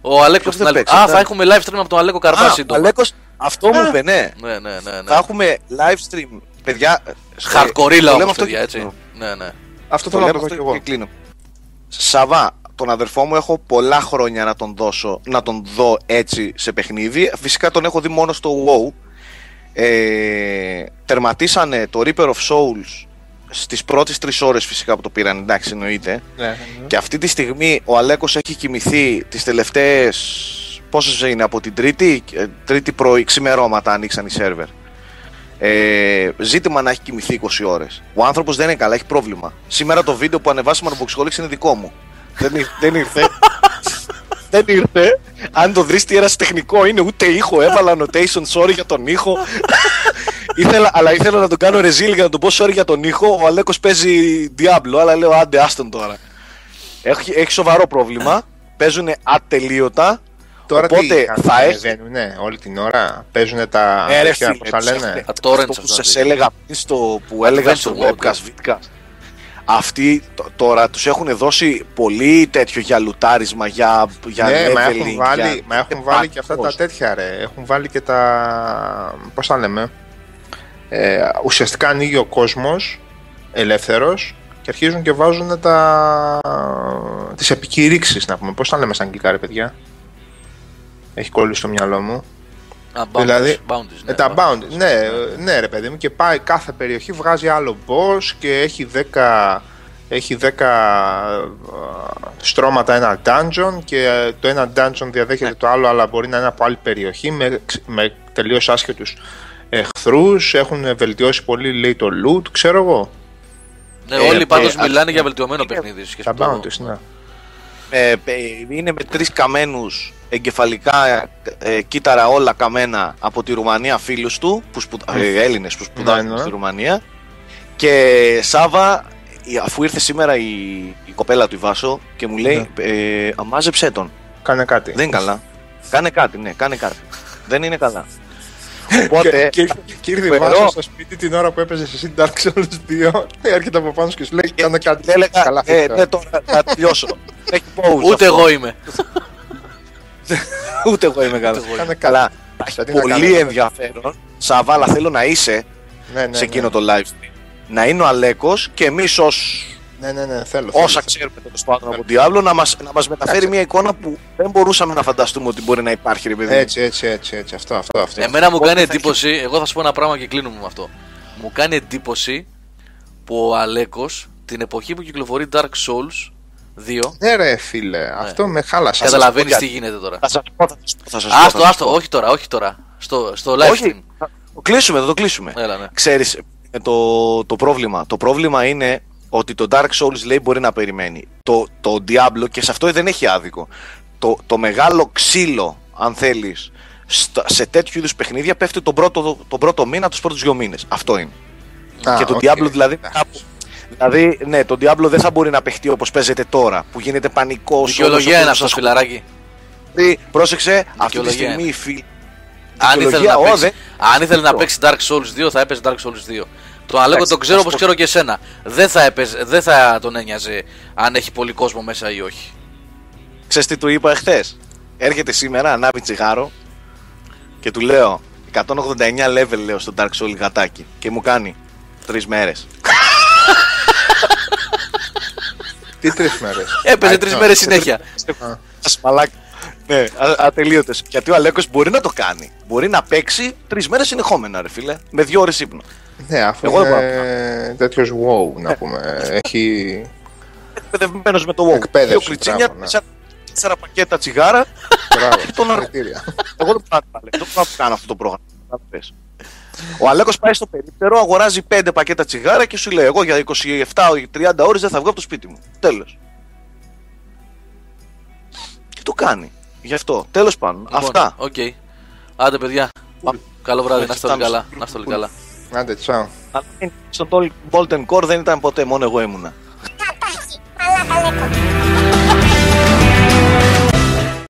Ο Αλέκος. Ποιος δεν παίξει, Α, ναι. θα έχουμε live stream από τον Αλέκο Καρπά Α, σύντομα. Αλέκος, αυτό μου είπε, ναι. Ναι, ναι, ναι. ναι. Θα έχουμε live stream. Παιδιά, στο- Χαρτκορίλα το λέμε όμω, αυτό παιδιά, και έτσι. κλείνω. Ναι, ναι. Αυτό Το θέλω να λέμε πω αυτό κι και εγώ. κλείνω. Σαβά, τον αδερφό μου έχω πολλά χρόνια να τον δώσω, να τον δω έτσι σε παιχνίδι. Φυσικά τον έχω δει μόνο στο WoW. Ε, τερματίσανε το Reaper of Souls στις πρώτες τρεις ώρες φυσικά που το πήραν, εντάξει εννοείται. Ναι, ναι. Και αυτή τη στιγμή ο Αλέκος έχει κοιμηθεί τις τελευταίες, πόσες είναι, από την τρίτη, ε, τρίτη πρωί, ξημερώματα ανοίξαν οι σερβερ. Ε, ζήτημα να έχει κοιμηθεί 20 ώρες. Ο άνθρωπος δεν είναι καλά, έχει πρόβλημα. Σήμερα το βίντεο που ανεβάσαμε από Boxholics είναι δικό μου. Δεν, ήρ- δεν ήρθε. δεν ήρθε. Αν το δεις τι ένας τεχνικό είναι, ούτε ήχο, έβαλα annotation, sorry για τον ήχο. ήθελα, αλλά ήθελα να τον κάνω reveal για να τον πω sorry για τον ήχο. Ο Αλέκος παίζει Diablo, αλλά λέω άντε άστον τώρα. Έχει, έχει σοβαρό πρόβλημα. Παίζουν ατελείωτα. Τώρα Οπότε τι θα έχει. ανεβαίνουνε όλη την ώρα, παίζουν τα Ε, ρε τέτοια, φίλε, πώς τα τους λένε. έχουν- Τα torrents αυτό που αυτά σας δείχνουν. έλεγα πριν στο, που έλεγα στο Adventure mode, webcast, vidcast. Αυτοί τ- τώρα τους έχουν δώσει πολύ τέτοιο για λουτάρισμα, για, για Ναι, μα leveling, έχουν βάλει, για- μα έχουν βάλει και αυτά τα Πώς. τέτοια ρε. Έχουν βάλει και τα. Πώς τα λέμε. Ε, ουσιαστικά ανοίγει ο κόσμος ελεύθερος και αρχίζουν και βάζουν τα. τις επικηρύξεις να πούμε. Πώς τα λέμε στα αγγλικά, ρε παιδιά; Έχει κόλλει στο μυαλό μου. Α, bounties, Δηλαδή, bounties, Ε, τα bounty. Ναι, ε, ναι, ρε παιδί μου, και πάει κάθε περιοχή, βγάζει άλλο boss και έχει 10, έχει 10 ε, στρώματα ένα dungeon και ε, το ένα dungeon διαδέχεται Ναι. το άλλο, αλλά μπορεί να είναι από άλλη περιοχή με, με τελείως άσχετους εχθρούς, έχουν βελτιώσει πολύ λέει το loot, ξέρω εγώ. Ναι, Ε, όλοι ε, πάντως ε, μιλάνε ε, για βελτιωμένο παιχνίδι. σχέση Τα με το- bounties, ναι. Ε, ε, είναι με τρεις καμένους εγκεφαλικά ε, κύτταρα όλα καμένα από τη Ρουμανία φίλους του, που σπουδα... ε, Έλληνες που σπουδάζουν Ναι, ναι. στη Ρουμανία. Και Σάβα, η- αφού ήρθε σήμερα η, η κοπέλα του η Βάσο και μου λέει ε, αμάζεψέ τον. Κάνε κάτι. Δεν είναι καλά. κάνε κάτι, ναι, κάνε κάτι. Δεν είναι καλά. Οπότε, Και, και, και ήρθε η Φερό. Βάσο στο σπίτι την ώρα που έπαιζε εσύ Dark Souls 2. Έρχεται από πάνω σου και σου λέει: Κάνε κάτι. έλεγα, Καλά, ε, φύγα. ναι, τώρα θα τελειώσω. Έχει pause Ούτε αυτό. εγώ είμαι. Ούτε εγώ είμαι καλά. Ούτε εγώ Κάνε κάτι. Καλά. Δηλαδή, να Πολύ κάνουμε- ενδιαφέρον. Σαβάλα, θέλω να είσαι Ναι, ναι, σε εκείνο ναι. το live stream. Να είναι ο Αλέκος και εμείς ως Ναι, ναι, ναι, θέλω. όσα θέλω. ξέρουμε τέλος πάντων από Diablo να μας, να μας μεταφέρει Κάτσε. μια εικόνα που δεν μπορούσαμε να φανταστούμε ότι μπορεί να υπάρχει, ρε παιδί. Έτσι, έτσι, έτσι, έτσι. Αυτό, αυτό, αυτό. Εμένα μου Οπότε κάνει θα εντύπωση, εγώ θα σου πω ένα πράγμα και κλείνουμε με αυτό. Μου κάνει εντύπωση που ο Αλέκος την εποχή που κυκλοφορεί Dark Souls 2. Ναι, ρε φίλε, αυτό με χάλασε. Καταλαβαίνεις πω τι κάτι. γίνεται τώρα. Θα σας πω, θα σας πω, θα σας πω, Άστο, θα σας άστο, πω. όχι τώρα, όχι τώρα. Στο, στο live stream. Όχι, θα το κλείσουμε, θα το κλείσουμε. Έλα, ναι. Ξέρεις, ε, το, το πρόβλημα. Το πρόβλημα είναι ότι το Dark Souls λέει μπορεί να περιμένει. Το, το Diablo και σε αυτό δεν έχει άδικο. Το, το μεγάλο ξύλο, αν θέλεις, σε τέτοιου είδους παιχνίδια πέφτει τον πρώτο, τον πρώτο μήνα, τους πρώτους δύο μήνες. Αυτό είναι. Α, και το OK. Diablo δηλαδή. κάπου- Δηλαδή, ναι, το Diablo δεν θα μπορεί να παιχτεί όπως παίζεται τώρα, που γίνεται πανικός. Δικαιολογία είναι αυτό, φιλαράκι. Πρόσεξε, αυτή τη Δικαιολογία στιγμή είναι. οι φίλοι. Αν ήθελε, Δικαιολογία, να ω, παίξει, δεν- αν ήθελε να Αυτό. παίξει Dark Souls 2, θα έπαιζε Dark Souls 2. Το Αλέκο Εντάξει, το ξέρω ας όπως πω- ξέρω και εσένα. Δεν θα, έπαιζε, δεν θα τον ένοιαζε αν έχει πολύ κόσμο μέσα ή όχι. Ξέρεις τι του είπα εχθές; Έρχεται σήμερα, ανάβει τσιγάρο και του λέω 189 level λέω στο Dark Souls γατάκι και μου κάνει τρεις μέρες. Τι τρεις μέρες; Έπαιζε τρεις μέρες συνέχεια. Ας μαλάκα. Ναι, α- ατελείωτες. Γιατί ο Αλέκος μπορεί να το κάνει. Μπορεί να παίξει τρεις μέρες συνεχόμενα, ρε φίλε. Με δύο ώρες ύπνο. Ναι, αφού Εγώ δεν μπορώ είναι τέτοιος wow, να πούμε. Έχει. Εκπαιδευμένος με το WoW. Εκπαίδευση, Δύο κριτσίνια, μπράβο, ναι. τέσσερα, τέσσερα πακέτα τσιγάρα. Μπράβο, Τον αργό. συγχαρητήρια. Εγώ δεν μπορώ να το δεν μπορώ να το κάνω αυτό το πρόγραμμα. Να το πες. Ο Αλέκος πάει στο περίπτερο, αγοράζει 5 πακέτα τσιγάρα και σου λέει: Εγώ για 27 ή 30 ώρες δεν θα βγω από το σπίτι μου. Τέλος. Και το κάνει. Γι' αυτό. Τέλος πάντων. Λοιπόν, Αυτά. Οκ. Άντε, παιδιά. Καλό βράδυ, να Έτσι, είστε όλοι φτάνουμε καλά. στο- Να είστε όλοι καλά. Άντε, τσάου. Αλλά Στον Golden Core δεν ήταν ποτέ, μόνο εγώ ήμουνα. Καπάκι, μαλάκα λέκο.